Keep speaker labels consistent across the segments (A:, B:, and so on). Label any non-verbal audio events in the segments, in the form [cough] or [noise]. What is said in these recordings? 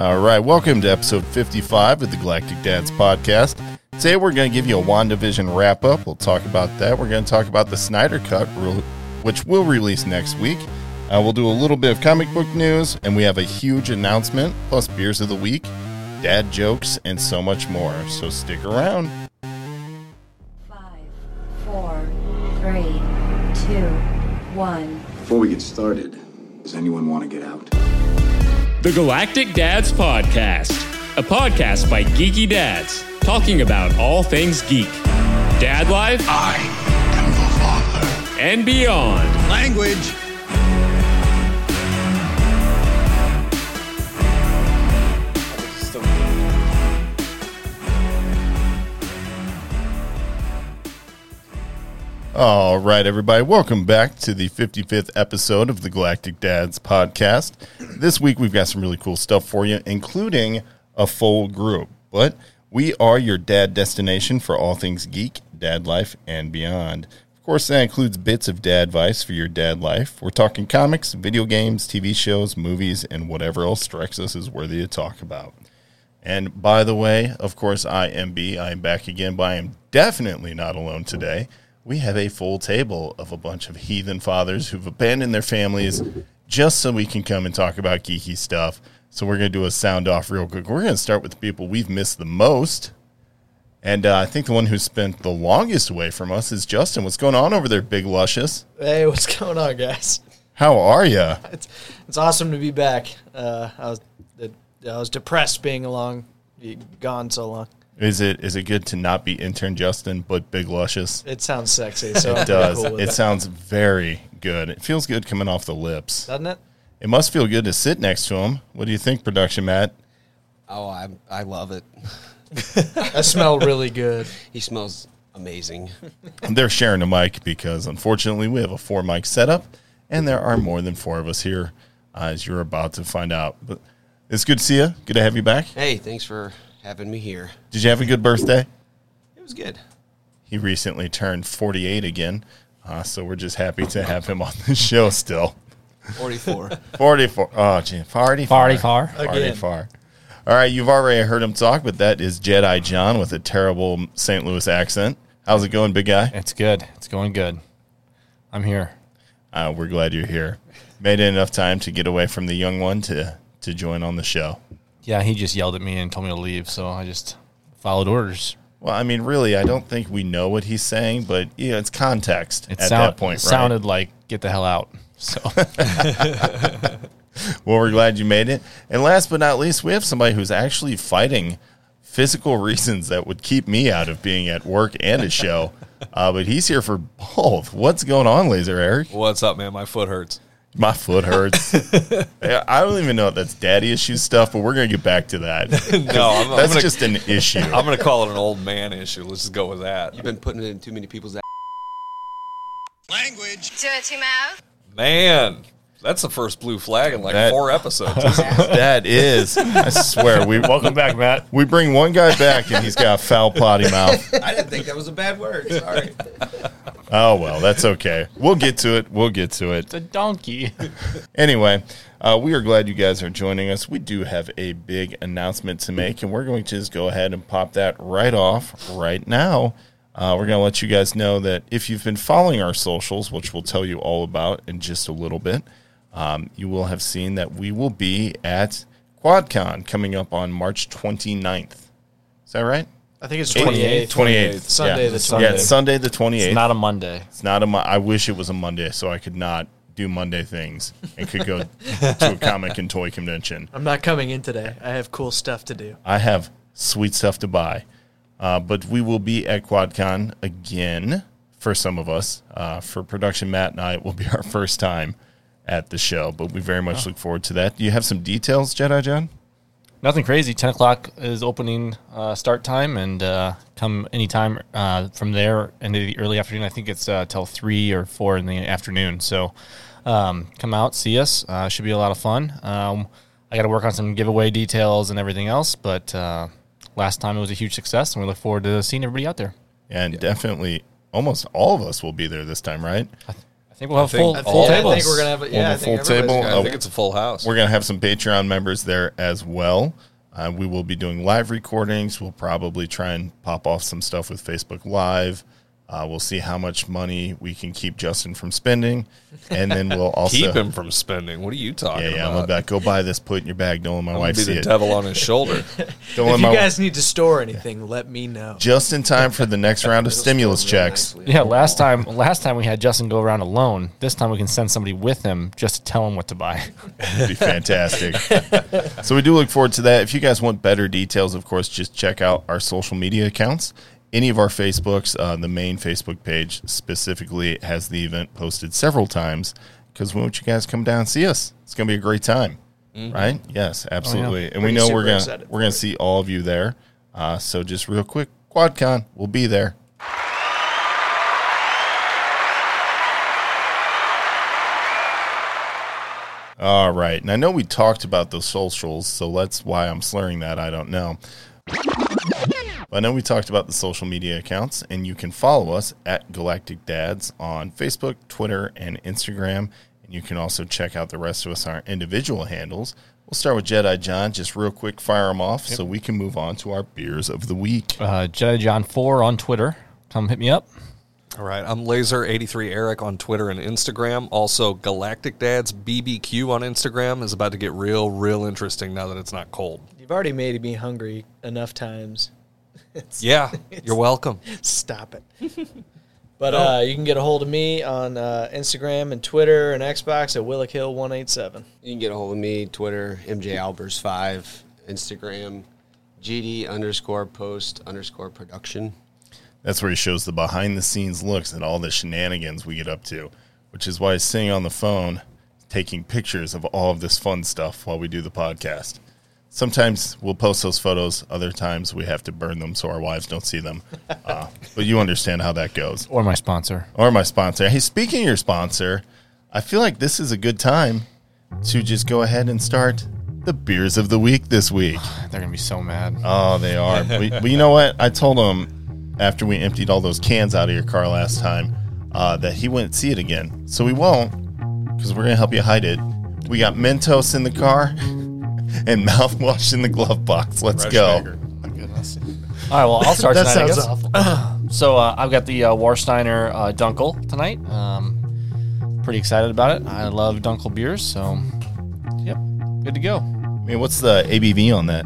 A: All right, welcome to episode 55 of the Galactic Dads podcast. Today we're going to give you a WandaVision wrap up. We'll talk about that. We're going to talk about the Snyder Cut, re- which will release next week. Uh, we'll do a little bit of comic book news, and we have a huge announcement, plus beers of the week, dad jokes, and so much more. So stick around.
B: Five, four, three, two, one.
C: Before we get started, does anyone want to get out?
D: The Galactic Dads Podcast, a podcast by geeky dads talking about all things geek, dad life,
E: I am the father.
D: and beyond.
E: Language.
A: All right, everybody, welcome back to the 55th episode of the Galactic Dads podcast. This week, we've got some really cool stuff for you, including a full group. But we are your dad destination for all things geek, dad life, and beyond. Of course, that includes bits of dad advice for your dad life. We're talking comics, video games, TV shows, movies, and whatever else strikes us as worthy to talk about. And by the way, of course, I am B. I am back again, but I am definitely not alone today. We have a full table of a bunch of heathen fathers who've abandoned their families just so we can come and talk about geeky stuff. So we're going to do a sound off real quick. We're going to start with the people we've missed the most. And uh, I think the one who spent the longest away from us is Justin. What's going on over there, Big Luscious?
F: Hey, what's going on, guys?
A: How are you?
F: It's it's awesome to be back. Uh, I was I was depressed being along, gone so long.
A: Is it is it good to not be intern Justin, but Big Luscious?
F: It sounds sexy, so I'm
A: It does.
F: Cool with
A: it
F: it.
A: sounds very good. It feels good coming off the lips.
F: doesn't it?
A: It must feel good to sit next to him. What do you think, production Matt?
G: Oh, I I love it. [laughs]
F: I smell really good.
G: He smells amazing. [laughs]
A: They're sharing a mic because unfortunately we have a four mic setup, and there are more than four of us here, uh, as you're about to find out. But it's good to see you. Good to have you back.
G: Hey, thanks for having me here.
A: Did you have a good birthday?
G: It was good.
A: He recently turned 48 again, uh, so we're just happy to have him on the show still.
G: 44. [laughs]
A: 44. Oh, gee, 40
H: Party far.
A: Party
F: Again.
A: far. All right, you've already heard him talk, but that is Jedi John with a terrible St. Louis accent. How's it going, big guy?
H: It's good. It's going good. I'm here.
A: Uh, we're glad you're here. Made it enough time to get away from the young one to to join on the show.
H: Yeah, he just yelled at me and told me to leave, so I just followed orders.
A: Well, I mean, really, I don't think we know what he's saying, but yeah, it's context
H: It
A: at
H: sound-
A: that point,
H: it
A: right?
H: sounded like get the hell out. So [laughs]
A: Well, we're glad you made it. And last but not least, we have somebody who's actually fighting physical [laughs] reasons that would keep me out of being at work and a show. Uh, but he's here for both. What's going on, Laser Eric?
I: What's up, man? My foot hurts.
A: My foot hurts. [laughs] I don't even know if that's daddy issue stuff, but we're going to get back to that. [laughs]
I: No, I'm, I'm
A: That's
I: gonna,
A: just an issue.
I: I'm gonna call it an old man issue. Let's just go with that.
G: You've been putting it in too many people's ass.
E: Language.
B: Do it to mouth.
I: Man, that's the first blue flag in like
A: That-
I: four episodes. [laughs] isn't it?
A: that is, I swear, we
H: welcome back, Matt.
A: we bring one guy back and he's got a foul potty mouth.
G: I didn't think that was a bad word. Sorry.
A: Oh well, that's okay. We'll get to it. We'll get to it.
H: It's a donkey. [laughs]
A: Anyway, uh, we are glad you guys are joining us. We do have a big announcement to make, and we're going to just go ahead and pop that right off right now. Uh, we're going to let you guys know that if you've been following our socials, which we'll tell you all about in just a little bit, um, you will have seen that we will be at QuadCon coming up on March 29th. Is that right?
F: I think it's
A: 28th.
F: 28th.
A: 28th.
F: Sunday
A: yeah.
F: the
A: Yeah,
F: 28th.
A: it's Sunday the 28th.
H: It's not a Monday.
A: It's not a. Mo- I wish it was a Monday so I could not do Monday things and could go to a comic and toy convention.
F: I'm not coming in today. I have cool stuff to do.
A: I have sweet stuff to buy, uh, but we will be at QuadCon again for some of us. Uh, for production, Matt and I, it will be [laughs] our first time at the show, but we very much look forward to that. Do you have some details, Jedi John?
H: Nothing crazy. Ten o'clock is opening uh, start time, and uh, come anytime uh, from there into the early afternoon. I think it's uh, till three or four in the afternoon. So um, come out, see us. Uh, should be a lot of fun. Um, I got to work on some giveaway details and everything else, but uh, last time it was a huge success, and we look forward to seeing everybody out there.
A: And definitely, almost all of us will be there this time, right?
H: I think we'll have
I: think
H: full,
F: I
H: full
F: think, I think we're gonna have a,
A: We'll
F: yeah, I
A: have a
F: think
A: full table?
F: gonna-
I: I think it's a full house.
A: We're going to have some Patreon members there as well. Uh, we will be doing live recordings. We'll probably try and pop off some stuff with Facebook Live. Uh, we'll see how much money we can keep Justin from spending, and then we'll [laughs] also
I: Keep him from spending. What are you talking
A: Yeah, yeah. I'm
I: about?
A: about go buy this, put it in your bag. Don't let my
I: I'm
A: wife
I: be
A: see
I: the
A: it.
I: devil on his [laughs] shoulder.
A: Don't let
F: If you
A: my
F: guys need to store anything, let me know.
A: just in time for the next round of stimulus checks.
H: Yeah, last time last time we had Justin go around alone. This time we can send somebody with him just to tell him what to buy.
A: It'd be fantastic. so we do look forward to that. If you guys want better details, of course, just check out our social media accounts. Any of our Facebooks, uh, the main Facebook page specifically has the event posted several times because we want you guys to come down and see us. It's going to be a great time, right? Yes, absolutely. And we know we're gonna we're gonna see all of you there. Uh, so just real quick, QuadCon, we'll be there. All right. And I know we talked about those socials, so that's why I'm slurring that. I don't know. But I know we talked about the social media accounts, and you can follow us at Galactic Dads on Facebook, Twitter, and Instagram. And you can also check out the rest of us on our individual handles. We'll start with Jedi John. Just real quick, fire them off so we can move on to our beers of the week.
H: Uh, Jedi John Four on Twitter. Come hit me up.
I: All right, I'm Laser83 Eric on Twitter and Instagram. Also, Galactic Dads BBQ on Instagram is about to get real, real interesting now that it's not cold.
F: You've already made me hungry enough times. It's-
I: Yeah, [laughs] you're welcome.
F: Stop it. [laughs] But uh, you can get a hold of me on uh, Instagram and Twitter and Xbox at WillickHill187.
G: You can get a hold of me, Twitter, MJ Albers five, Instagram, GD underscore post underscore production.
A: That's where he shows the behind the scenes looks at all the shenanigans we get up to, which is why he's sitting on the phone taking pictures of all of this fun stuff while we do the podcast. Sometimes we'll post those photos, other times we have to burn them so our wives don't see them. [laughs] Uh, but you understand how that goes.
H: Or my sponsor.
A: Or my sponsor. Hey, speaking of your sponsor, I feel like this is a good time to just go ahead and start the beers of the week this week. [sighs]
H: They're gonna be so mad.
A: Oh, they are. but, [laughs] but you know what? I told him after we emptied all those cans out of your car last time uh, that he wouldn't see it again. So we won't because we're going to help you hide it. We got Mentos in the car [laughs] and [laughs] mouthwash in the glove box. Let's go.
H: All right, well, I'll start
F: That
H: tonight. I
F: sounds
H: guess.
F: awful. [clears throat]
H: So uh, I've got the uh, Warsteiner uh, Dunkel tonight. Um, pretty excited about it. I love Dunkel beers, so yep, good to go.
A: I mean, what's the ABV on that?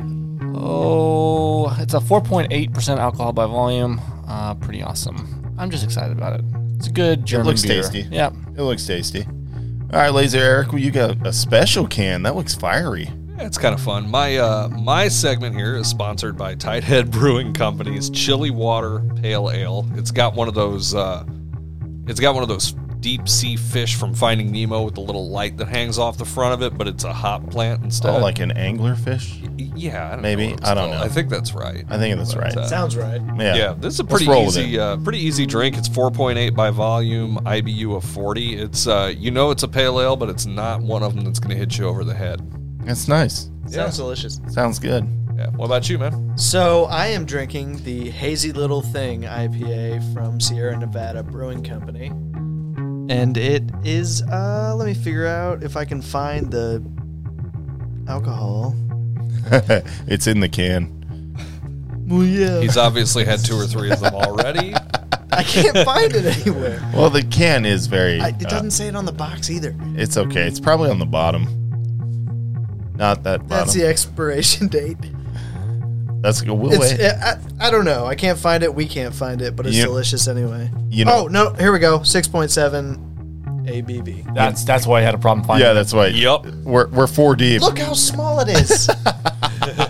H: Oh, it's a 4.8% alcohol by volume. Uh, pretty awesome. I'm just excited about it. It's a good German
A: looks
H: beer.
A: tasty.
H: Yep.
A: It looks tasty. All right, Laser Eric, well, you got a special can. That looks fiery.
I: Yeah, it's kind of fun. My uh, my segment here is sponsored by Tighthead Brewing Company's Chilly Water Pale Ale. It's got one of those. Uh, it's got one of those deep sea fish from Finding Nemo with the little light that hangs off the front of it, but it's a hop plant instead.
A: Oh, like an anglerfish?
I: yeah, I don't
A: maybe.
I: know
A: I don't
I: called.
A: know.
I: I think that's right.
A: I think that's right.
I: uh,
F: Sounds right.
A: Yeah.
I: Yeah, this is a pretty easy, uh, pretty easy drink. It's 4.8 by volume, IBU of 40. It's uh, you know it's a pale ale, but it's not one of them that's going to hit you over the head.
A: That's nice.
F: Sounds delicious.
A: Sounds good.
I: Yeah. What about you, man?
F: So I am drinking the Hazy Little Thing IPA from Sierra Nevada Brewing Company. And it is uh let me figure out if I can find the alcohol. [laughs]
A: it's in the can.
F: Well yeah.
I: He's obviously had two or three of them already. [laughs]
F: I can't find it anywhere.
A: Well, the can is very.
F: I, it
A: uh,
F: doesn't say it on the box either.
A: it's okay. It's probably on the bottom. Not that bottom.
F: That's the expiration [laughs] date.
A: That's good. We'll
F: It's,
A: wait.
F: I, I don't know. I can't find it. We can't find it, but it's
A: You-
F: delicious anyway.
A: you know-
F: oh no! Here we go. Six point seven ABV.
H: That's that's why I had a problem finding.
A: yeah,
H: it.
A: that's why.
I: Yup.
A: We're we're four deep.
F: Look how small it is. [laughs]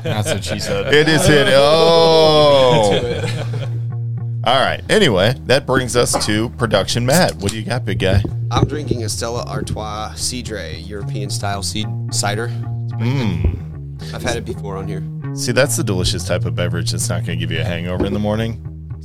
H: that's what she said.
A: It is hit. Oh. [laughs] All right. Anyway, that brings us to production. Matt, what do you got, big guy?
G: I'm drinking a Stella Artois Cidre, European style seed cider.
A: Mmm.
G: I've had it before on here.
A: See, that's the delicious type of beverage that's not going to give you a hangover in the morning,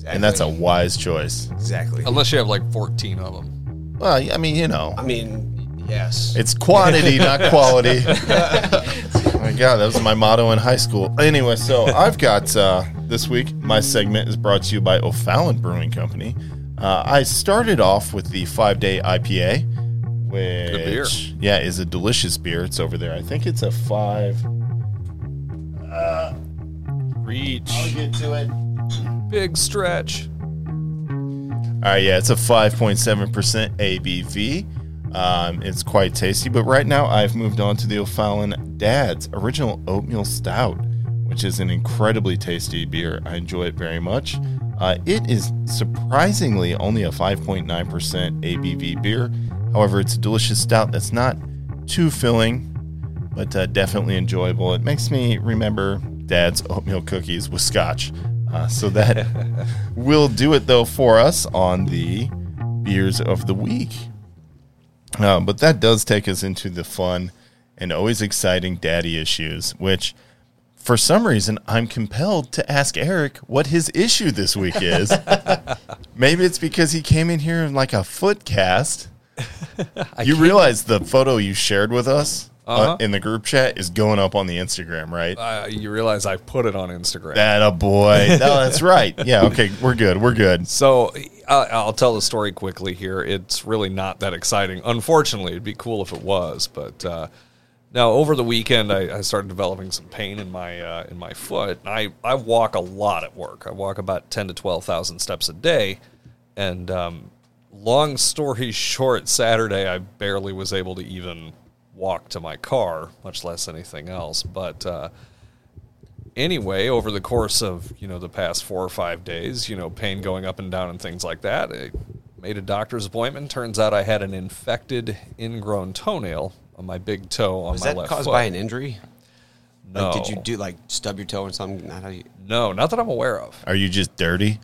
A: and that's a wise choice.
G: Exactly.
I: Unless you have like 14 of them.
A: Well, I mean, you know,
G: I mean, yes.
A: it's quantity, [laughs] not quality. oh my God, that was my motto in high school. Anyway, so I've got uh, this week. My segment is brought to you by O'Fallon Brewing Company. Uh, I started off with the five day IPA, which
I: beer.
A: yeah is a delicious beer. It's over there. I think it's a five.
H: Uh, Reach.
A: I'll get to it.
I: Big stretch.
A: All right, yeah, it's a 5.7% ABV. Um, it's quite tasty, but right now I've moved on to the O'Fallon Dad's Original Oatmeal Stout, which is an incredibly tasty beer. I enjoy it very much. Uh, it is surprisingly only a 5.9% ABV beer. However, it's a delicious stout that's not too filling, but uh, definitely enjoyable. It makes me remember Dad's oatmeal cookies with scotch. Uh, so that [laughs] will do it though for us on the beers of the week. Uh, but that does take us into the fun and always exciting daddy issues, which for some reason I'm compelled to ask Eric what his issue this week is. [laughs] Maybe it's because he came in here in like a foot cast. You realize the photo you shared with us uh,
I: Uh-huh.
A: in the group chat is going up on the Instagram, right?
I: Uh, you realize I put it on Instagram.
A: That a boy. [laughs] No, that's right. Yeah. Okay. We're good. We're good.
I: So uh, I'll tell the story quickly here. It's really not that exciting. Unfortunately, it'd be cool if it was. But uh, now over the weekend, I, I started developing some pain in my uh, in my foot. I I walk a lot at work. I walk about ten to twelve thousand steps a day, and um, long story [laughs] short, Saturday I barely was able to even walk to my car, much less anything else. But uh, anyway, over the course of you know the past four or five days, you know, pain going up and down and things like that, I made a doctor's appointment. Turns out I had an infected ingrown toenail on my big toe on
G: Was
I: my
G: that caused
I: foot.
G: by an injury?
I: no,
G: Like, did you do like stub your toe or something? Not how you.
I: no, not that I'm aware of.
A: Are you just dirty?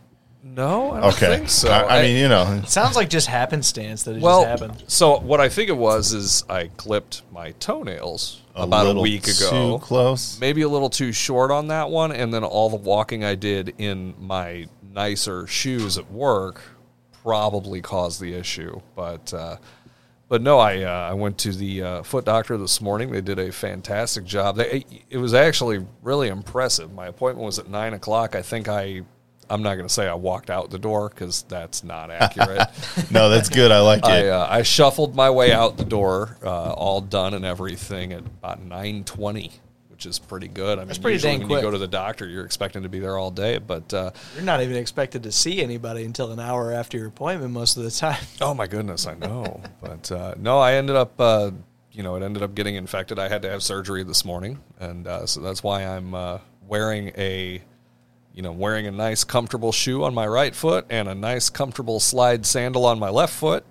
I: No, I don't
A: Okay.
I: think so.
A: I, I mean, you know, It
F: Sounds like just happenstance that it
I: well,
F: just happened.
I: so what I think it was is I clipped my toenails about a
A: little
I: week ago.
A: Too close.
I: maybe a little too short on that one and then all the walking i did in my nicer shoes at work probably caused the issue but uh, but no i uh, i went to the uh, foot doctor this morning they did a fantastic job they, it was actually really impressive my appointment was at nine o'clock i think i i'm not going to say i walked out the door because that's not accurate [laughs]
A: No, that's good. I like [laughs]
I: I,
A: it.
I: uh, I shuffled my way out the door, uh, all done and everything, at about nine twenty, which is pretty good. I mean,
F: pretty
I: usually
F: dang
I: when
F: quick.
I: you go to the doctor, you're expecting to be there all day, but uh,
F: You're not even expected to see anybody until an hour after your appointment most of the time. [laughs]
I: oh my goodness, I know. but uh, no, I ended up, uh, you know, it ended up getting infected. I had to have surgery this morning, and uh, so that's why I'm uh, wearing a. You know, wearing a nice, comfortable shoe on my right foot and a nice, comfortable slide sandal on my left foot.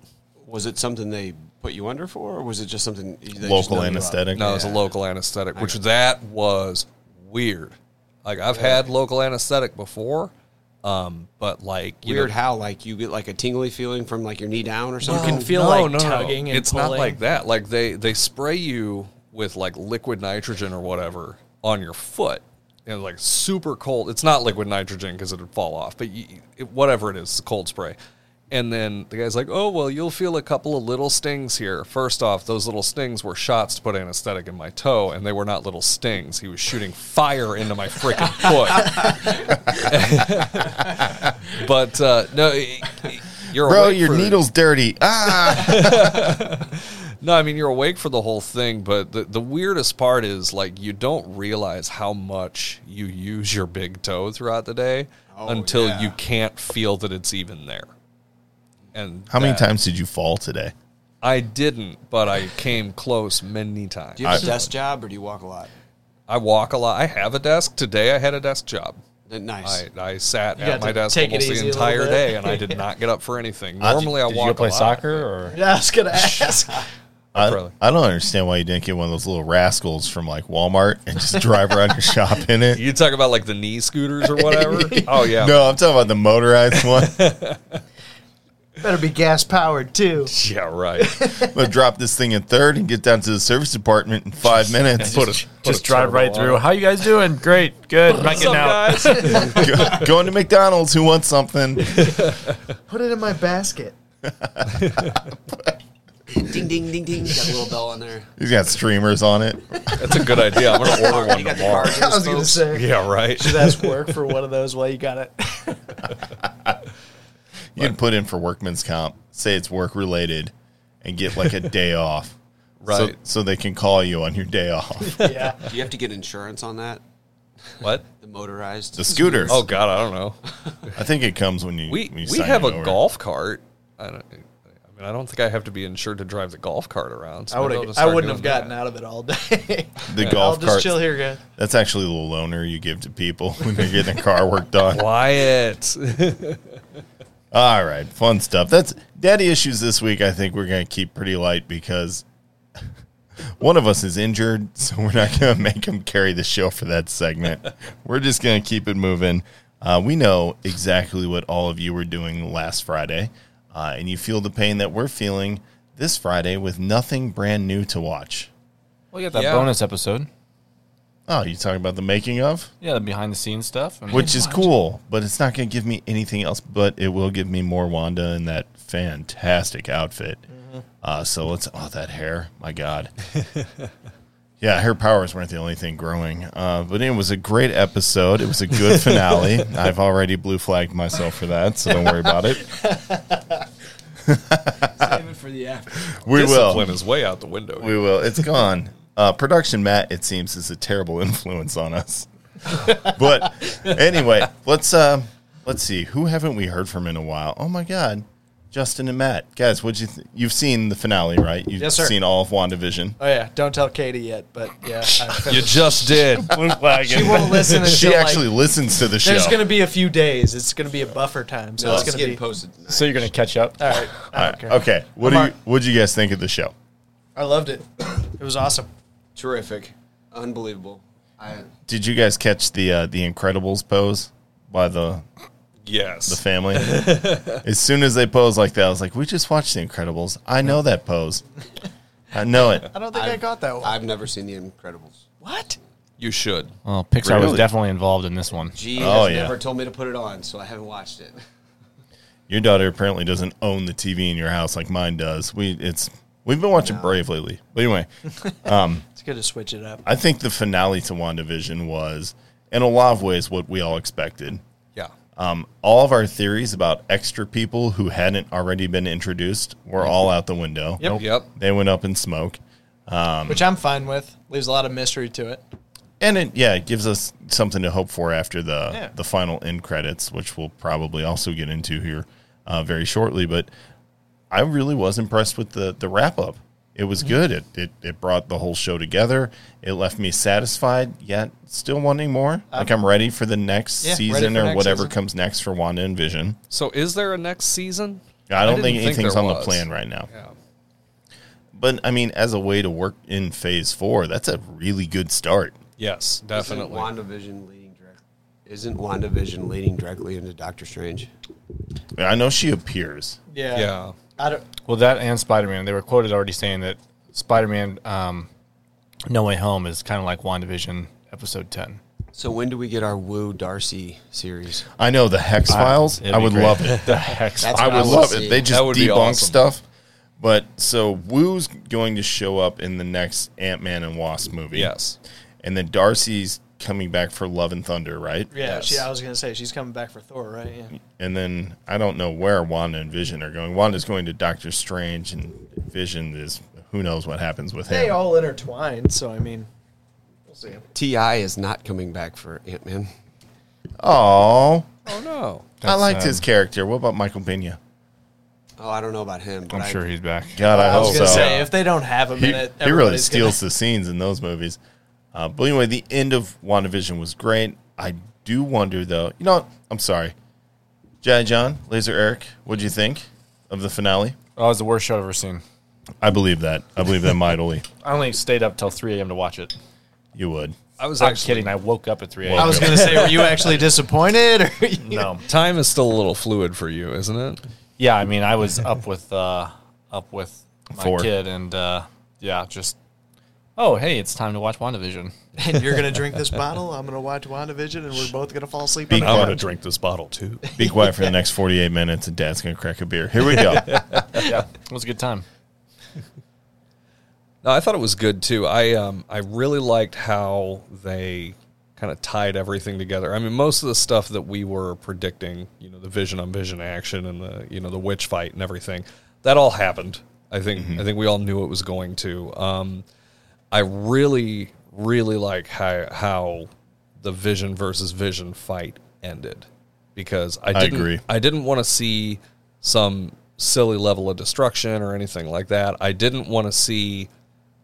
G: Was it something they put you under for, or was it just something they just
A: Local
G: know
A: anesthetic.
I: No, it was a local anesthetic, which that was weird. Like I've had local anesthetic before, um, but like you
G: Weird
I: know-
G: how like you get like a tingly feeling from like your knee down or something.
F: No, You can feel like
I: no, no.
F: tugging and
I: It's not like that. Like they they spray you with like liquid nitrogen or whatever on your foot. And like super cold. It's not liquid nitrogen because it would fall off, but you, it, whatever it is, it's a cold spray. And then the guy's like, "Oh well, you'll feel a couple of little stings here." First off, those little stings were shots to put anesthetic in my toe, and they were not little stings. He was shooting fire into my freaking foot. [laughs] but uh, no, you're
A: Bro, your needle's dirty. Ah. [laughs]
I: no, I mean you're awake for the whole thing, but the the weirdest part is like you don't realize how much you use your big toe throughout the day
G: Oh,
I: until
G: yeah.
I: you can't feel that it's even there. And
A: How many times did you fall today?
I: I didn't, but I came close many times.
G: Do you have a desk job or do you walk a lot?
I: I walk a lot. I have a desk. Today I had a desk job.
G: Nice.
I: I, I sat
F: You
I: at my desk almost the entire day, and I [laughs] did not get up for anything.
A: Uh,
I: Normally, I
H: Did
I: walk.
H: you go play
I: a lot.
H: soccer or?
F: Yeah, [laughs] I was gonna [laughs] ask.
A: I, I don't understand why you didn't get one of those little rascals from like Walmart and just drive around your shop in it.
I: You talk about like the knee scooters or whatever. [laughs] oh yeah,
A: No, I'm talking about the motorized one. [laughs]
F: Better be gas powered too.
I: yeah, right. [laughs]
A: I'm gonna drop this thing in third and get down to the service department in five minutes.
I: Put a, put
H: Just
I: a
H: drive right
I: on
H: through. How you guys doing? Great, good. Not
I: What's
H: getting
I: up,
H: out.
I: guys?
A: Go- going to McDonald's. Who wants something?
F: Put it in my basket. [laughs]
G: ding ding ding ding. Got a little bell on there.
A: He's got streamers on it.
I: That's a good idea. I'm gonna order one
G: You got the
I: tomorrow.
G: cartridges,
F: I was gonna
G: folks?
F: say.
I: Yeah, right.
F: Should ask work for one of those while you got it.
A: You can put in for workman's comp, say it's work related, and get like a day [laughs] off. So,
I: Right.
A: so they can call you on your day off. [laughs]
F: yeah.
G: Do you have to get insurance on that?
I: What?
G: The motorized?
A: The scooters.
I: Oh God, I don't know.
A: I think it comes when you
I: We
A: when you
I: we
A: sign
I: have
A: it
I: a
A: over.
I: golf cart. I don't. I mean, I don't think I have to be insured to drive the golf cart around. So
F: I would
I: maybe I'll
F: have.
I: just
F: I
I: start
F: wouldn't have gotten
I: that.
F: out of it all day. [laughs]
A: The
F: I'll
A: golf
F: just
A: cart.
F: chill here, guys.
A: That's actually the little loaner you give to people [laughs] when they're getting their car work done.
I: Quiet. [laughs]
A: All right, fun stuff. That's daddy issues this week. I think we're going to keep pretty light because one of us is injured, so we're not going to make him carry the show for that segment. we're just going to keep it moving. Uh, we know exactly what all of you were doing last Friday, uh, and you feel the pain that we're feeling this Friday with nothing brand new to watch.
H: Well, you got that
I: Yeah.
H: bonus episode.
A: Oh, you talking about the making of?
H: Yeah, the behind the scenes stuff. and-
A: which is cool, but it's not going to give me anything else. But it will give me more Wanda in that fantastic outfit. Uh, so let's. Oh, that hair! My God. [laughs] yeah, her powers weren't the only thing growing. Uh, but it was a great episode. It was a good finale. [laughs] I've already blue flagged myself for that, so don't worry about it. [laughs]
F: Save it for the after. [laughs]
A: We will.
I: Discipline
A: will.
I: is way out the window.
A: We will. It's gone. Uh, production Matt, it seems, is a terrible influence on us. but anyway, let's uh, let's see. Who haven't we heard from in a while? Oh my God, Justin and Matt, guys. What'd you? Th- You've seen the finale, right? You've
F: Yes, sir.
A: seen all of WandaVision.
F: Oh yeah, don't tell Katie yet, but yeah, I [laughs]
I: You just did. [laughs]
F: she won't listen until
A: She actually
F: like,
A: listens to the show.
F: There's going to be a few days. It's going to be a buffer time, so
G: No,
F: it's
G: it's
F: going to
G: getting
F: be.
G: posted tonight.
H: so you're gonna catch up.
F: All right. I don't care.
A: okay. What do you? What'd you guys think of the show?
F: I loved it. It was awesome.
G: Terrific. Unbelievable. I,
A: Did you guys catch the uh, the Incredibles pose by the
I: Yes.
A: the family. [laughs] as soon as they pose like that, I was like, "We just watched The Incredibles. I know that pose. I know it."
F: I don't think i got that one.
G: I've never seen The Incredibles.
F: what?
I: you should.
H: Well, Pixar
A: Really?
H: was definitely involved in this one.
G: G
A: Oh,
G: has
A: yeah.
G: never told me to put it on, so I haven't watched it. [laughs]
A: Your daughter apparently doesn't own the TV in your house like mine does. We it's we've been watching Brave lately. But anyway, [laughs] um,
F: It's good to switch it up.
A: I think the finale to WandaVision was, in a lot of ways, what we all expected.
I: Yeah.
A: Um, all of our theories about extra people who hadn't already been introduced were all out the window.
F: Yep.
I: Yep.
A: They went up in smoke.
F: Which I'm fine with. Leaves a lot of mystery to it.
A: And it yeah, it gives us something to hope for after the
F: Yeah.
A: the final end credits, which we'll probably also get into here uh, very shortly. But I really was impressed with the the wrap up. It was mm-hmm. good. It, it it brought the whole show together. It left me satisfied, yet still wanting more. Uh, like I'm ready for the next
F: Yeah,
A: season or
F: next
A: whatever
F: season.
A: comes next for Wanda and Vision.
I: So is there a next season?
A: I don't
I: didn't
A: think anything's
I: there
A: on the plan right now.
I: Yeah.
A: But I mean, as a way to work in Phase Four, that's a really good start.
I: Yes, definitely.
G: Isn't WandaVision leading direct? Isn't WandaVision leading directly into Doctor Strange?
A: I know she appears.
F: Yeah.
I: Yeah.
F: I don't.
H: Well, that and Spider Man, they were quoted already saying that Spider Man um, No Way Home is kind of like WandaVision episode 10.
G: So when do we get our Woo Darcy series?
A: I know the Hex Files.
H: It'd
A: I would
H: great.
A: love it. [laughs]
H: The heck?
G: That's
A: I
G: what I
A: would love
G: see.
A: it. They just
I: That would be
A: debunk
I: awesome.
A: stuff. But so Woo's going to show up in the next Ant Man and Wasp movie.
I: Yes.
A: And then Darcy's coming back for Love and Thunder, right?
F: Yeah,
I: Yes.
F: she, I was going to say she's coming back for Thor, right? Yeah.
A: And then I don't know where Wanda and Vision are going. Wanda's going to Doctor Strange, and Vision is who knows what happens with
F: They
A: him.
F: They all intertwined, so I mean, we'll see.
G: T.I. is not coming back for Ant Man.
A: Oh,
I: Oh no.
A: I liked
H: sad.
A: his character. What about Michael Pena?
G: Oh, I don't know about him. But
H: I'm
G: I,
H: sure he's back.
A: God, I,
F: I was
A: hope
F: going to
A: so.
F: say if they don't have him
A: he,
F: in it,
A: he really steals
F: Gonna,
A: the scenes in those movies. Uh, but anyway, the end of WandaVision was great. I do wonder, though. You know, what? I'm sorry. Jedi John, Laser Eric, what'd you think of the finale?
H: Oh, it was the worst show I've ever seen.
A: I believe that. I believe that mightily. [laughs]
H: I only stayed up till 3 a.m. to watch it.
A: You would.
I: I was
H: I'm
I: actually
H: kidding. I woke up at 3 a.m.
F: I was going to say, were you actually disappointed? Or
H: no.
I: time is still a little fluid for you, isn't it?
H: Yeah, I mean, I was up with uh, up with my
A: Four.
H: kid, and uh, yeah, just oh, hey, it's time to watch WandaVision. [laughs]
F: and you're going to drink this bottle. I'm going to watch WandaVision, and we're both going to fall asleep.
A: Be
F: on the.
I: I'm
F: couch.
I: gonna drink this bottle too.
A: Be quiet for the next 48 minutes, and Dad's going to crack a beer. Here we go. [laughs]
H: Yeah, it was a good time.
I: No, I thought it was good too. I um I really liked how they kind of tied everything together. I mean, most of the stuff that we were predicting, you know, the vision on vision action and the you know the witch fight and everything, that all happened. I think I think we all knew it was going to. Um, I really really like how how the vision versus vision fight ended because I
A: I
I: didn't
A: agree.
I: I didn't want to see some silly level of destruction or anything like that. I didn't want to see,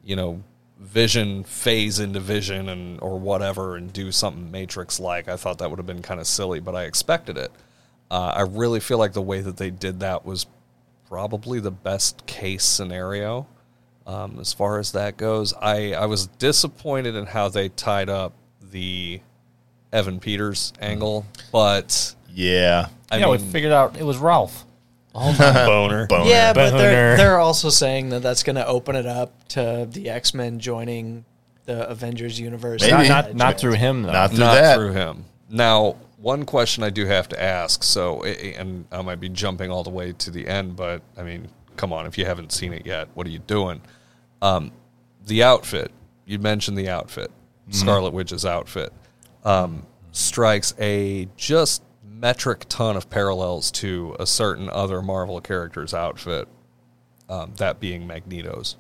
I: you know, Vision phase into Vision and or whatever and do something Matrix like. I thought that would have been kind of silly, but I expected it. Uh, I really feel like the way that they did that was probably the best case scenario um, as far as that goes. I, I was disappointed in how they tied up the Evan Peters angle, but
A: Yeah.
I: I
H: yeah, we figured out it was Ralph.
I: Oh, [laughs] boner. [laughs]
A: Boner.
F: Yeah, but they're they're also saying that that's going to open it up to the X Men joining the Avengers universe.
A: Maybe.
H: Not, not, not through him though.
A: Not through
I: not
A: that.
I: through him. Now, one question I do have to ask. So, and I might be jumping all the way to the end, but I mean, come on, if you haven't seen it yet, what are you doing? Um, the outfit you mentioned the outfit, Scarlet Witch's outfit, um, strikes a just metric ton of parallels to a certain other Marvel character's outfit. Um, that being Magneto's.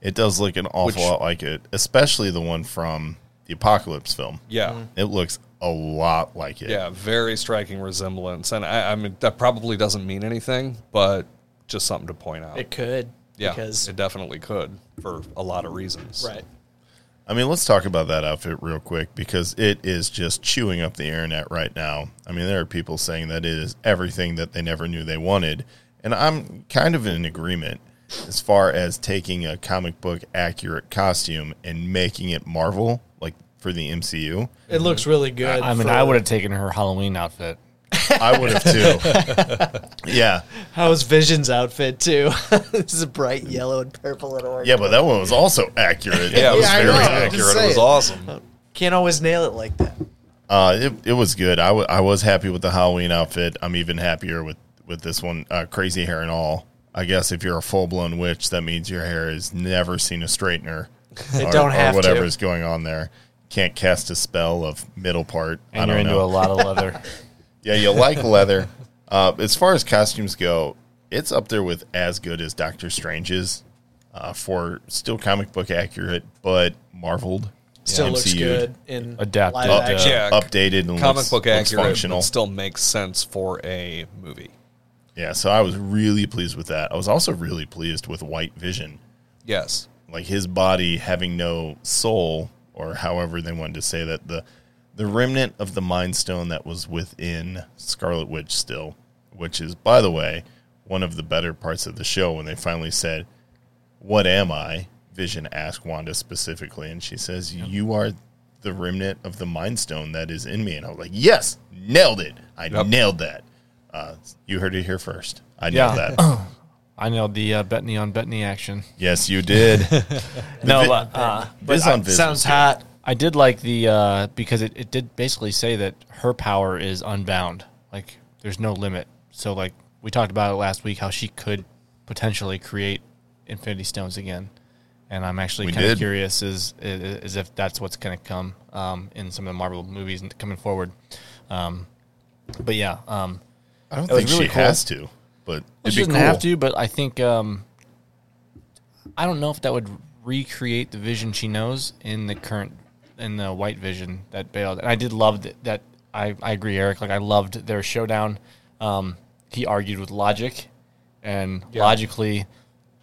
A: It does look an awful
I: Which-
A: lot like it, especially the one from the Apocalypse film.
I: Yeah.
A: It looks a lot like it.
I: Yeah, very striking resemblance, and I, I mean that probably doesn't mean anything, but just something to point out.
F: It could.
I: yeah,
F: Because,
I: it definitely could for a lot of reasons.
F: right.
A: I mean, let's talk about that outfit real quick because it is just chewing up the internet right now. I mean, there are people saying that it is everything that they never knew they wanted. And I'm kind of in agreement as far as taking a comic book accurate costume and making it Marvel, like for the MCU.
F: It looks really good.
H: I mean,
F: for-
H: I would have taken her Halloween outfit.
A: I would have too. [laughs] yeah.
F: How's Vision's outfit too? [laughs] this is a bright yellow and purple and orange.
A: Yeah, but that one was also accurate.
I: Yeah, it was
F: Yeah,
I: very accurate. It was
F: saying.
I: awesome.
F: can't always nail it like that.
A: Uh, it, it was good. I, w- I was happy with the Halloween outfit. I'm even happier with, with this one, uh, crazy hair and all. I guess if you're a full blown witch, that means your hair has never seen a straightener. [laughs]
F: It don't have to.
A: whatever is going on there. Can't cast a spell of middle part. I
H: And
A: don't
H: you're into
A: know.
H: a lot of leather.
A: Yeah, you like leather. Uh, as far as costumes go, it's up there with as good as Doctor Strange's uh, for still comic book accurate, but marveled.
F: Still looks
A: MCU'd.
F: good in
H: Adapted,
F: live
H: uh.
I: Yeah,
A: updated and
I: comic
A: looks,
I: book
A: looks
I: accurate,
A: functional.
I: but still makes sense for a movie.
A: Yeah, so I was really pleased with that. I was also really pleased with White Vision.
I: Yes,
A: Like his body having no soul, or however they wanted to say that, the the remnant of the Mind Stone that was within Scarlet Witch still, which is, by the way, one of the better parts of the show when they finally said, What am I? Vision asked Wanda specifically, and she says, You are the remnant of the Mind Stone that is in me. And I was like, Yes, nailed it. I
I: Yep.
A: nailed that. Uh, you heard it here first. I
H: Yeah.
A: nailed that. [coughs]
H: I nailed the uh, Bettany on Bettany action.
A: yes, you did. [laughs]
H: No,
A: vi-
H: but, uh,
A: Viz
F: Sounds hot.
H: I did like the uh, because it, it did basically say that her power is unbound. Like there's no limit. So like we talked about it last week, how she could potentially create Infinity Stones again. And I'm actually kind of curious as, as if that's what's going to come um, in some of the Marvel movies coming forward. Um, but yeah, um,
A: I don't think
H: really
A: she
H: cool.
A: has to, but
H: She
A: it'd be
H: doesn't
A: cool.
H: have to, but I think um, I don't know if that would recreate the vision she knows in the current in the white vision that bailed. And I did love that. that I I agree, Eric. Like I loved their showdown. Um, he argued with logic, and logically,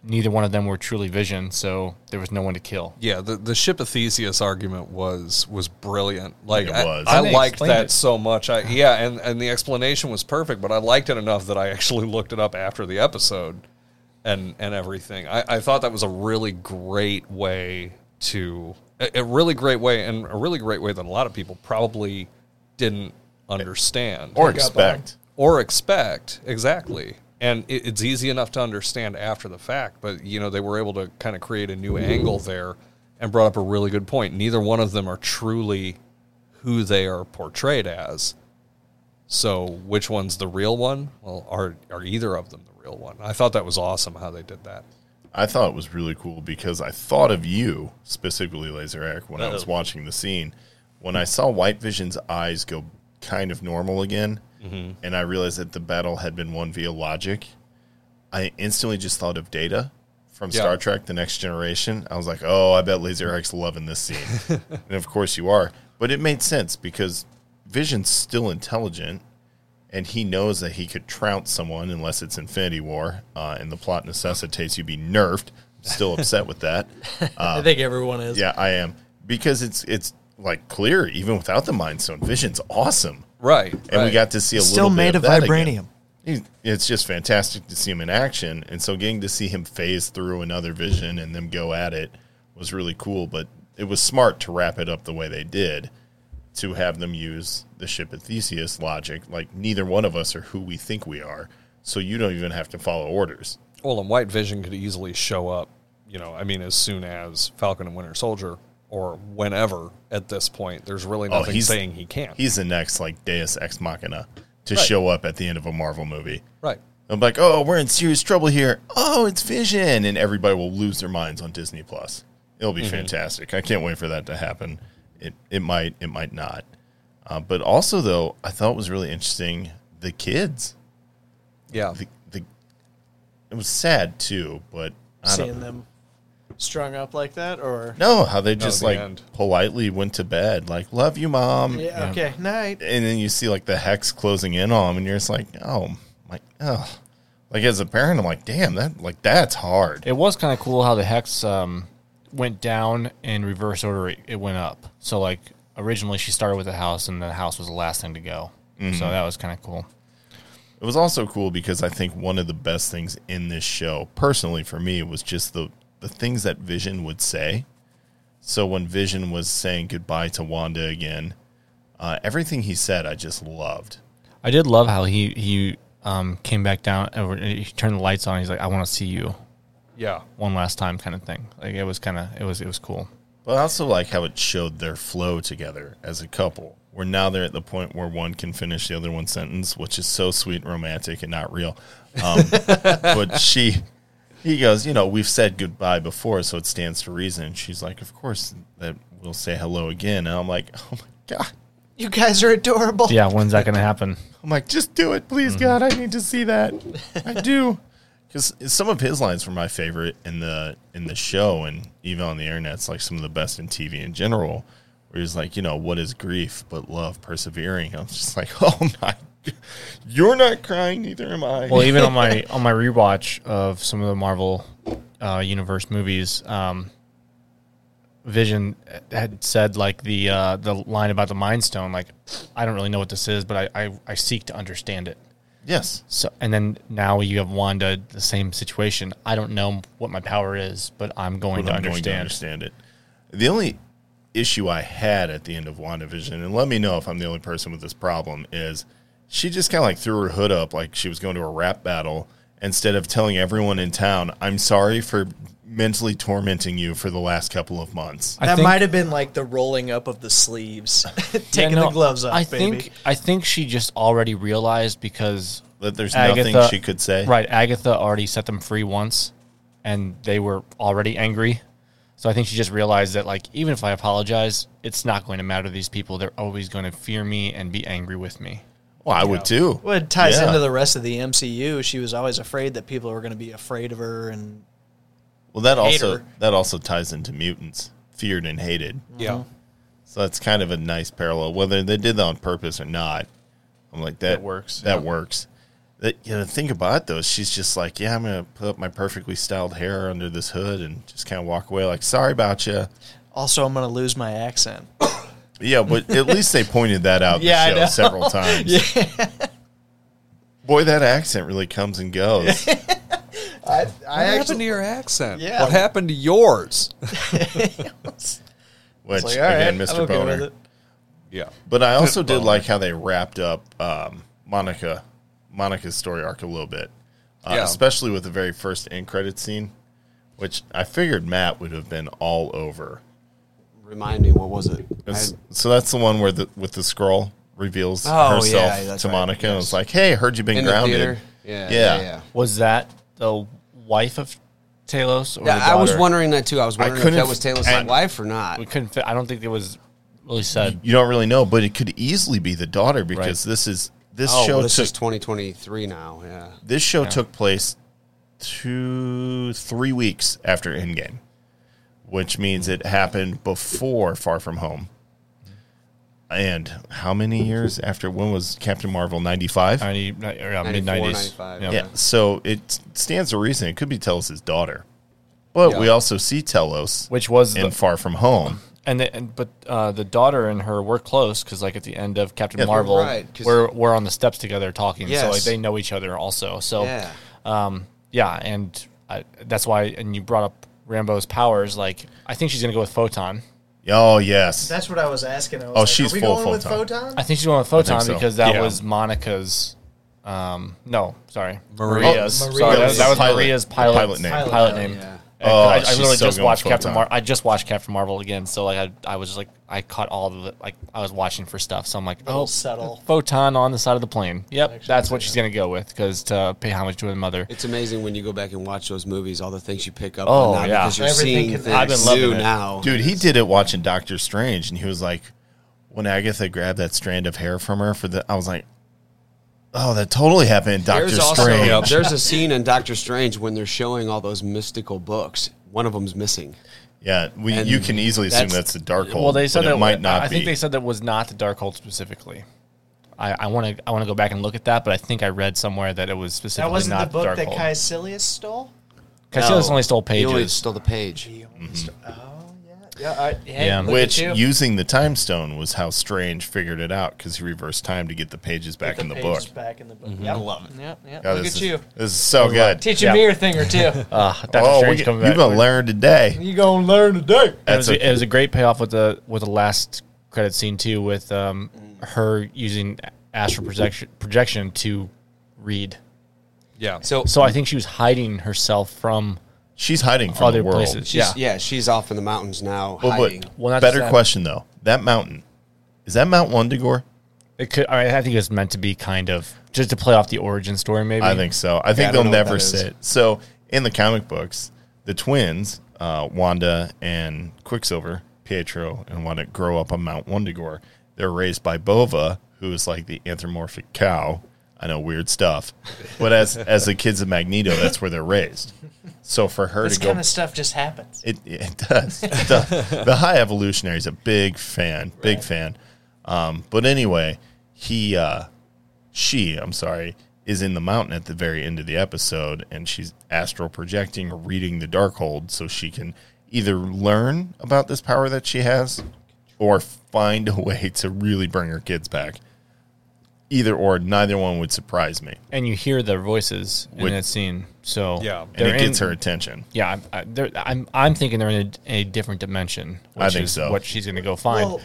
H: neither one of them were truly vision, so there was no one to kill.
I: yeah. The the ship of Theseus argument was was brilliant. Like
A: It
I: I,
A: was.
I: I
H: And they
I: liked that
H: it.
I: so much. I yeah, and and the explanation was perfect. But I liked it enough that I actually looked it up after the episode, and and everything. I, I thought that was a really great way to a, a really great way, and a really great way that a lot of people probably didn't understand.
A: Or expect.
I: or expect exactly. And it, it's easy enough to understand after the fact but you know they were able to kind of create a new angle there and brought up a really good point. Neither one of them are truly who they are portrayed as. So which one's the real one? Well are are either of them the real one? I thought that was awesome how they did that
A: I thought it was really cool because I thought of you specifically, Laser Eric, when I was watching the scene. when I saw White Vision's eyes go kind of normal again, mm-hmm. and I realized that the battle had been won via logic, I instantly just thought of Data from
I: Yeah.
A: Star Trek: The Next Generation. I was like, "Oh, I bet Laser X loving this scene," [laughs] and of course you are. But it made sense because Vision's still intelligent, and he knows that he could trounce someone unless it's Infinity War, uh, and the plot necessitates you be nerfed. Still upset with that. [laughs]
F: I think everyone is.
A: Yeah, I am because it's it's like clear even without the Mind Stone. Vision's awesome,
I: Right.
A: and we got to see a
F: Still
A: little
F: made
A: bit
F: of
A: that
F: vibranium.
A: again. It's just fantastic to see him in action, and so getting to see him phase through another Vision and them go at it was really cool. But it was smart to wrap it up the way they did, to have them use the ship of Theseus logic. Like neither one of us are who we think we are, so you don't even have to follow orders.
I: Well, and White Vision could easily show up, you know, I mean, as soon as Falcon and Winter Soldier or whenever at this point. There's really
A: Oh,
I: nothing
A: he's-
I: saying he can't.
A: He's the next like Deus Ex Machina to
I: Right.
A: show up at the end of a Marvel movie.
I: right.
A: I'm like, oh, we're in serious trouble here. Oh, it's Vision, and everybody will lose their minds on Disney Plus. It'll be mm-hmm. fantastic. I can't wait for that to happen. It it might it might not, uh, but also though I thought it was really interesting the kids.
I: Yeah.
A: The, the it was sad too, but I don't
F: Seeing them strung up like that, or
A: no, how they just
I: the
A: like
I: end.
A: politely went to bed, like love you, mom.
F: yeah, okay, night.
A: and then you see like the hex closing in on him, and you're just like, oh my, oh. Like as a parent, I'm like, damn, that like that's hard.
H: It was kind of cool how the hex um, went down in reverse order. It, went up. So like originally she started with the house, and the house was the last thing to go. So that was kind of cool.
A: It was also cool because I think one of the best things in this show, personally for me, was just the the things that Vision would say. So when Vision was saying goodbye to Wanda again, uh, everything he said, I just loved.
H: I did love how he he um, came back down. Or he turned the lights on. He's like, "I want to see you
I: Yeah.
H: one last time," kind of thing. Like it was kind of it was it was cool.
A: But I also like how it showed their flow together as a couple. Where now they're at the point where one can finish the other one's sentence, which is so sweet, and romantic, and not real. Um, [laughs] but she, he goes, you know, we've said goodbye before, so it stands to reason. And she's like, of course that we'll say hello again. And I'm like, [laughs] oh my god.
F: You guys are adorable.
H: Yeah, when's that going to happen?
A: I'm like, just do it, please, God. I need to see that. I do, [laughs] because some of his lines were my favorite in the in the show, and even on the internet, it's like some of the best in TV in general. Where he's like, you know, what is grief but love persevering? I'm just like, [laughs] oh my, you're not crying, neither am I.
H: Well, even on my [laughs] on my rewatch of some of the Marvel uh, universe movies, um, Vision had said like the uh, the line about the Mind Stone. Like, I don't really know what this is, but I, I, I seek to understand it.
A: Yes,
H: So, and then now you have Wanda, the same situation. I don't know what my power is, but I'm going, to,
A: I'm going to
H: understand.
A: understand it. The only issue I had at the end of WandaVision, and let me know if I'm the only person with this problem, is she just kind of like threw her hood up like she was going to a rap battle instead of telling everyone in town, I'm sorry for mentally tormenting you for the last couple of months.
H: I
F: that
H: think-
F: might have been like the rolling up of the sleeves, [laughs] [laughs] taking
H: Yeah, no,
F: the gloves off,
H: I
F: baby.
H: think I think she just already realized because
A: That there's
H: Agatha,
A: nothing she could say.
H: Right, Agatha already set them free once, and they were already angry. So I think she just realized that, like, even if I apologize, it's not going to matter to these people. They're always going to fear me and be angry with me.
A: Well, I would too.
F: well, it ties
A: Yeah.
F: into the rest of the MCU. She was always afraid that people were going to be afraid of her, and
A: Well, that also that also ties into mutants, feared and hated.
I: Yeah. Uh-huh.
A: So that's kind of a nice parallel, whether they did that on purpose or not. I'm like that
H: That works,
A: That
H: yeah.
A: works. That you know, think about it though. She's just like, yeah, I'm gonna put up my perfectly styled hair under this hood and just kind of walk away. Like, sorry about you.
F: also I'm going to lose my accent. [coughs]
A: Yeah, but at least they pointed that out
F: Yeah,
A: the show several times. [laughs] Boy, that accent really comes and goes. [laughs]
F: I,
I: What
F: I
I: happened
F: actually,
I: to your accent?
F: Yeah.
I: What happened to yours? [laughs]
A: Which
F: like,
A: again,
F: I'm
A: Mr.
F: okay
A: Boner.
I: yeah.
A: But I also did like how they wrapped up um, Monica, Monica's story arc a little bit, uh,
I: Yeah.
A: especially with the very first end credit scene, which I figured Matt would have been all over.
G: Remind me, what was it? Had-
A: so that's the one where the with the Skrull reveals
G: Oh,
A: herself
G: yeah,
A: to
G: right.
A: Monica and it's like, "Hey, heard you've been
G: in
A: grounded."
G: theater. Yeah,
A: Yeah.
G: yeah, yeah.
H: Was that the wife of Talos? Or
G: Yeah,
H: the
G: I was wondering that too. I was wondering if
A: couldn't
G: that was
A: f-
G: Talos's
A: I-
G: wife or not.
H: We couldn't. Fit, I don't think it was really said.
A: You don't really know, but it could easily be the daughter because this is this
G: oh,
A: show
G: well, this
A: took
G: is 2023 now. Yeah.
A: this show took place two three weeks after Endgame, which means it happened before Far From Home. And how many years after? When was Captain Marvel? Ninety five.
H: 90, uh, mid
G: 94,
H: 90s.
G: 95,
H: Yep.
A: Yeah. So it stands to reason it could be Talos' daughter, but we also see Talos
H: Which was
A: in
H: the,
A: Far From Home.
H: and, the, and but uh, the daughter and her were close because like at the end of Captain
A: Yeah,
H: Marvel,
G: right, 'cause-
H: we're we're on the steps together talking, so like they know each other also. So
G: Yeah.
H: um, yeah, and I, that's why. And you brought up Rambeau's powers. Like I think she's gonna go with photon.
A: Oh yes,
F: That's what I was asking. I was
A: Oh,
F: like,
A: she's
F: are we
A: full
F: going with
A: photon.
F: photon?
H: I think she's going with photon
A: so.
H: because that
I: Yeah.
H: was Monica's. Um, no, sorry, Maria's.
F: Oh,
H: Sorry, that,
F: Maria's
H: that was
A: pilot-
H: Maria's pilot,
A: pilot name.
H: Pilot,
F: Pilot
H: name.
F: name,
G: yeah.
H: And
A: Oh,
H: I, I literally
A: so
H: just watched. Captain Marvel. I just watched Captain Marvel again, so like I, I was just like I caught all the. Like I was watching for stuff, so I'm like,
F: Little
H: oh,
F: subtle.
H: photon on the side of the plane. Yep,
F: Actually,
H: that's what she's gonna go with because to pay homage to her mother.
G: It's amazing when you go back and watch those movies, all the things you pick up
H: Oh,
G: on now
H: yeah.
G: because you're
F: Everything
G: seeing things
H: I've been loving
G: new
H: it.
G: now.
A: dude, he did it watching Doctor Strange, and he was like, when Agatha grabbed that strand of hair from her for the, I was like, oh, that totally happened in Doctor
G: There's also
A: Strange.
G: there's a scene in Doctor Strange when they're showing all those mystical books. One of them's missing.
A: Yeah, we,
G: And
A: you can easily assume
G: that's-
A: that's the Darkhold.
H: well, they said that
A: it might not
H: I
A: be.
H: think they said that was not the Darkhold specifically. I want to I want to go back and look at that, but I think I read somewhere that it was specifically
F: That wasn't the book
H: Darkhold.
F: that Kaecilius stole.
H: Kaecilius
G: No.
H: only stole
G: He only
H: pages.
G: stole the page.
F: He only mm-hmm. stole- Oh yeah, yeah. I, hey,
H: Yeah.
A: Which
F: you.
A: using the time stone was how Strange figured it out because he reversed time to get the pages back
F: Get
A: in the
F: pages
A: book.
F: Back in the book.
H: Mm-hmm.
F: Yep. I love it. Yep, yep.
A: God,
F: Look at
A: is,
F: you.
A: This is so good.
F: Teaching
H: Yeah.
F: me a thing or two.
H: Uh, [laughs] Doctor
A: Oh, we,
H: Strange
A: you're
H: back.
A: gonna learn today.
F: You're gonna learn today.
H: It
A: That's
H: was, a,
A: okay.
H: it was a great payoff with the with the last credit scene too, with um, her using astral projection projection to read.
I: Yeah.
G: So,
H: So I think she was hiding herself from
A: She's hiding from
H: other
A: the world.
H: places.
G: she's,
H: yeah.
G: yeah. she's off in the mountains now,
A: Well,
G: hiding.
A: but
H: Well, not
A: better
H: that.
A: question though. That mountain is that Mount Wundagore?
H: It could. I, I think it's meant to be kind of just to play off the origin story. Maybe
A: I think so. I
G: I
A: think
G: don't
A: they'll
G: know what
A: never
G: that is.
A: say. So in the comic books, the twins, uh, Wanda and Quicksilver, Pietro and Wanda, grow up on Mount Wundagore. They're raised by Bova, who is like the anthropomorphic cow. I know weird stuff, but as [laughs] as the kids of Magneto, that's where they're raised. So for her
F: This
A: to go,
F: kind of stuff just happens.
A: it, it does. It does. the High Evolutionary is a big fan, big fan. Um, but anyway, he, uh, she, I'm sorry, is in the mountain at the very end of the episode, and she's astral projecting or reading the Darkhold so she can either learn about this power that she has or find a way to really bring her kids back. Either or, neither one would surprise me,
H: and you hear their voices in
A: Would-
H: that scene. So
I: Yeah.
A: and
H: they're
A: it gets
H: in-
A: her attention.
H: Yeah, I, I, they're- I'm I'm thinking they're in a, a different dimension. Which
A: I think
H: is
A: so.
H: What she's going to go find.
F: Well,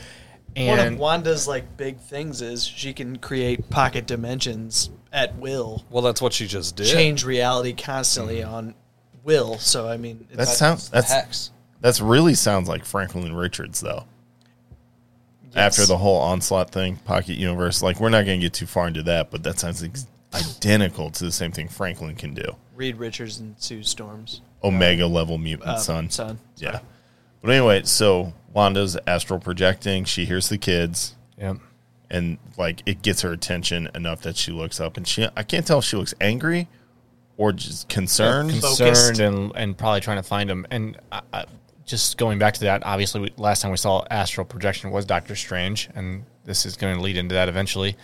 F: one of Wanda's like big things is she can create pocket dimensions at will,
I: Well, that's what she just did.
F: change reality constantly mm-hmm. on will. So I mean, it's,
A: That sounds that's
G: Hex.
A: That's really sounds like Franklin Richards, though. After the whole onslaught thing, Pocket Universe, like we're not going to get too far into that, but that sounds ex- identical to the same thing Franklin can do.
F: Reed Richards and Sue Storms.
A: Omega uh, level mutant
F: Uh,
A: son.
F: son.
A: Yeah. But anyway, so Wanda's astral projecting. She hears the kids,
H: Yep.
A: and like it gets her attention enough that she looks up, and she I can't tell if she looks angry or just concerned.
F: Focused.
H: concerned and and probably trying to find him. And I, I, just going back to that, obviously, we, last time we saw astral projection was Doctor Strange, and this is going to lead into that eventually.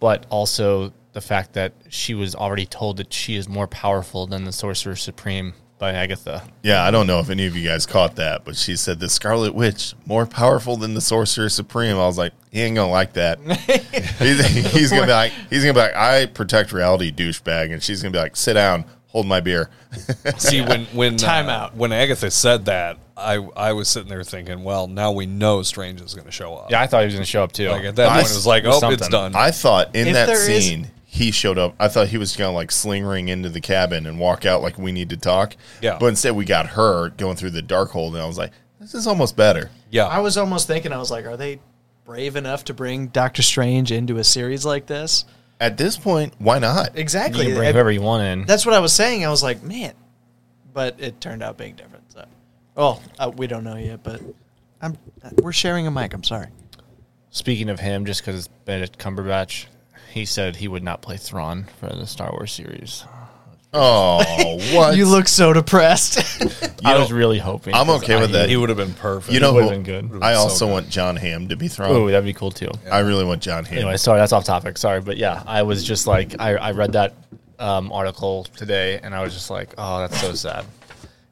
H: But also the fact that she was already told that she is more powerful than the Sorcerer Supreme by Agatha.
A: Yeah, I don't know if any of you guys caught that, but she said the Scarlet Witch more powerful than the Sorcerer Supreme. I was like, he ain't gonna like that. [laughs] he's, he's gonna be like, he's gonna be like, I protect reality, douchebag, and she's gonna be like, sit down, hold my beer. [laughs]
I: See, when when [laughs]
F: Time
I: uh,
F: out.
I: when Agatha said that, I I was sitting there thinking, well, now we know Strange is going to show up.
H: Yeah, I thought he was going to show up too.
I: Like at that
A: I-
I: point, it was like,
H: was
I: oh, it's done.
A: I thought in
F: If
A: that
F: there is-
A: scene he showed up. I thought he was gonna like sling ring into the cabin and walk out like we need to talk.
I: Yeah.
A: but instead we got her going through the Darkhold, and I was like, this is almost better.
I: yeah,
F: I was almost thinking, I was like, are they brave enough to bring Doctor Strange into a series like this?
A: At this point, why not?
H: you
F: Exactly.
H: can bring
F: And
H: whoever you want in.
F: That's what I was saying. I was like, man, but it turned out being different. So, well, uh, we don't know yet, but I'm we're sharing a mic. I'm sorry.
H: speaking of him, just because it's Benedict Cumberbatch, he said he would not play Thrawn for the Star Wars series.
A: Oh, [laughs] what?
F: You look so depressed. [laughs]
H: I was really hoping.
A: I'm
H: 'cause
A: okay with
H: I-
A: that.
I: He would have been perfect.
A: you know,
H: would've been good.
A: I
I: so
A: also
I: good.
A: want Jon Hamm to be Thrawn.
H: Oh, that'd be cool too.
A: I really want Jon Hamm.
H: Anyway, sorry, that's off topic. Sorry, but yeah, I was just like, I, I read that um, article today, and I was just like, oh, that's so sad.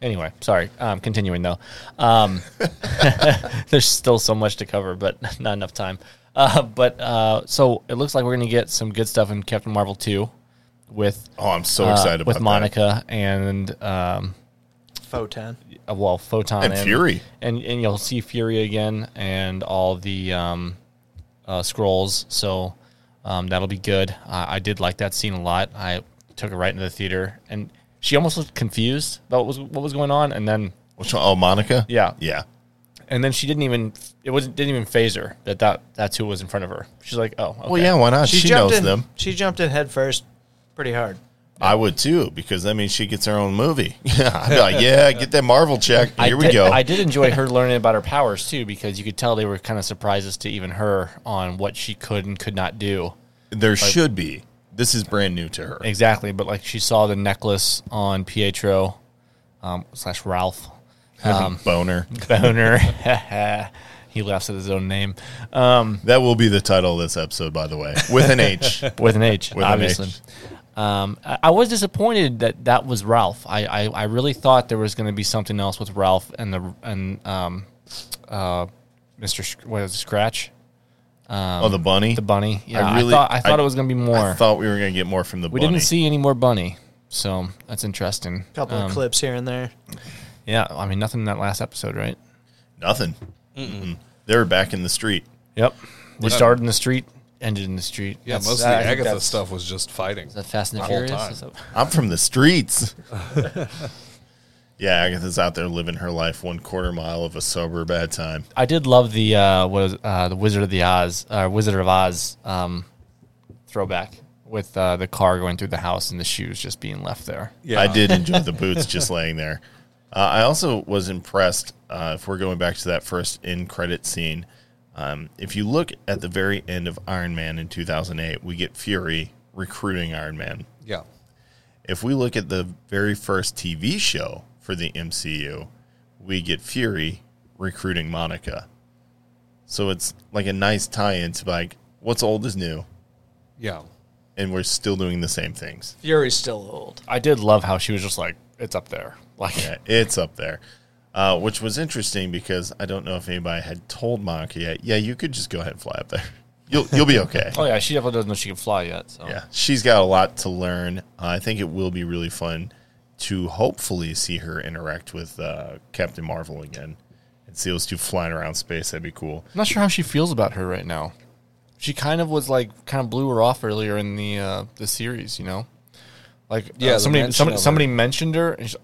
H: Anyway, sorry. Um, continuing though, um, [laughs] there's still so much to cover, but not enough time. Uh, but uh, so it looks like we're gonna get some good stuff in Captain Marvel two with
A: oh, I'm so
H: uh,
A: excited about
H: with
A: that.
H: Monica and um,
F: Photon.
H: uh, well Photon
A: And Fury.
H: and and you'll see Fury again and all the um, uh, Skrulls. So um, that'll be good. I I did like that scene a lot. I took it right into the theater, and she almost looked confused about what was what was going on, and then
A: Which one? Oh, Monica.
H: Yeah.
A: yeah.
H: and then she didn't even it wasn't didn't even phase her that that that's who was in front of her. She's like, oh, okay.
A: Well, yeah. Why not? She,
F: jumped
A: knows
F: in.
A: them.
F: She jumped in head first, pretty hard.
A: I would too, because that means she gets her own movie. Yeah, [laughs] I'd be like, yeah, get that Marvel check.
H: I
A: Here we
H: did-
A: go.
H: I did enjoy her [laughs] learning about her powers too, because you could tell they were kind of surprises to even her on what she could and could not do.
A: there should be. This is brand new to her.
H: Exactly, but like she saw the necklace on Pietro um, slash Ralph [laughs] um,
A: Bohner.
H: Bohner. he laughs at his own name um,
A: That will be the title of this episode, by the way, with an H.
H: with an H,
A: With an
H: obviously.
A: H.
H: Um, I, I was disappointed that that was Ralph. I, I, I really thought there was going to be something else with Ralph and the and um, uh, Mr. Sh- what is it, Scratch,
A: oh, the bunny.
H: the bunny. Yeah, I,
A: really-
H: thought I thought
A: I-
H: it was going to be more.
A: I thought we were going to get more from the
H: we
A: bunny.
H: didn't see any more bunny, so that's interesting.
F: A couple
H: Um,
F: of clips here and there.
H: Yeah, I mean nothing in that last episode, right?
A: nothing. Mm-mm. They were back in the street.
H: Yep. They started in the street, ended in the street.
I: Yeah,
H: That's-
I: most of
H: I
I: the
H: think
I: Agatha
H: that's-
I: stuff was just fighting.
H: Is that Fast and the
I: the whole
H: Furious?
I: time.
H: Is that-
A: I'm from the streets. [laughs] yeah, Agatha's out there living her life one quarter mile of a sober bad time.
H: I did love the uh, what was uh, the Wizard of the Oz, uh, Wizard of Oz um, throwback with uh, the car going through the house and the shoes just being left there.
I: Yeah,
A: I did enjoy the boots [laughs] just laying there. Uh, I also was impressed. Uh, if we're going back to that first in credit scene, um, if you look at the very end of Iron Man in 2008, we get Fury recruiting Iron Man.
I: Yeah,
A: If we look at the very first TV show for the MCU, we get Fury recruiting Monica. So it's like a nice tie in to like what's old is new,
I: yeah.
A: and we're still doing the same things.
F: Fury's still old.
H: I did love how she was just like, "It's up there." Like,
A: Yeah, it's up there. Uh, which was interesting because I don't know if anybody had told Monica yet. Yeah, you could just go ahead and fly up there. [laughs] You'll you'll be [laughs] okay.
H: oh yeah, she definitely doesn't know she can fly yet. So
A: Yeah, she's got a lot to learn. Uh, I think it will be really fun to hopefully see her interact with uh, Captain Marvel again and see those two flying around space. That'd be cool.
H: I'm not sure how she feels about her right now. She kind of was like, kind of blew her off earlier in the uh, the series, you know. Like,
I: Yeah,
H: uh, somebody
I: mention
H: somebody, somebody mentioned her. And she's,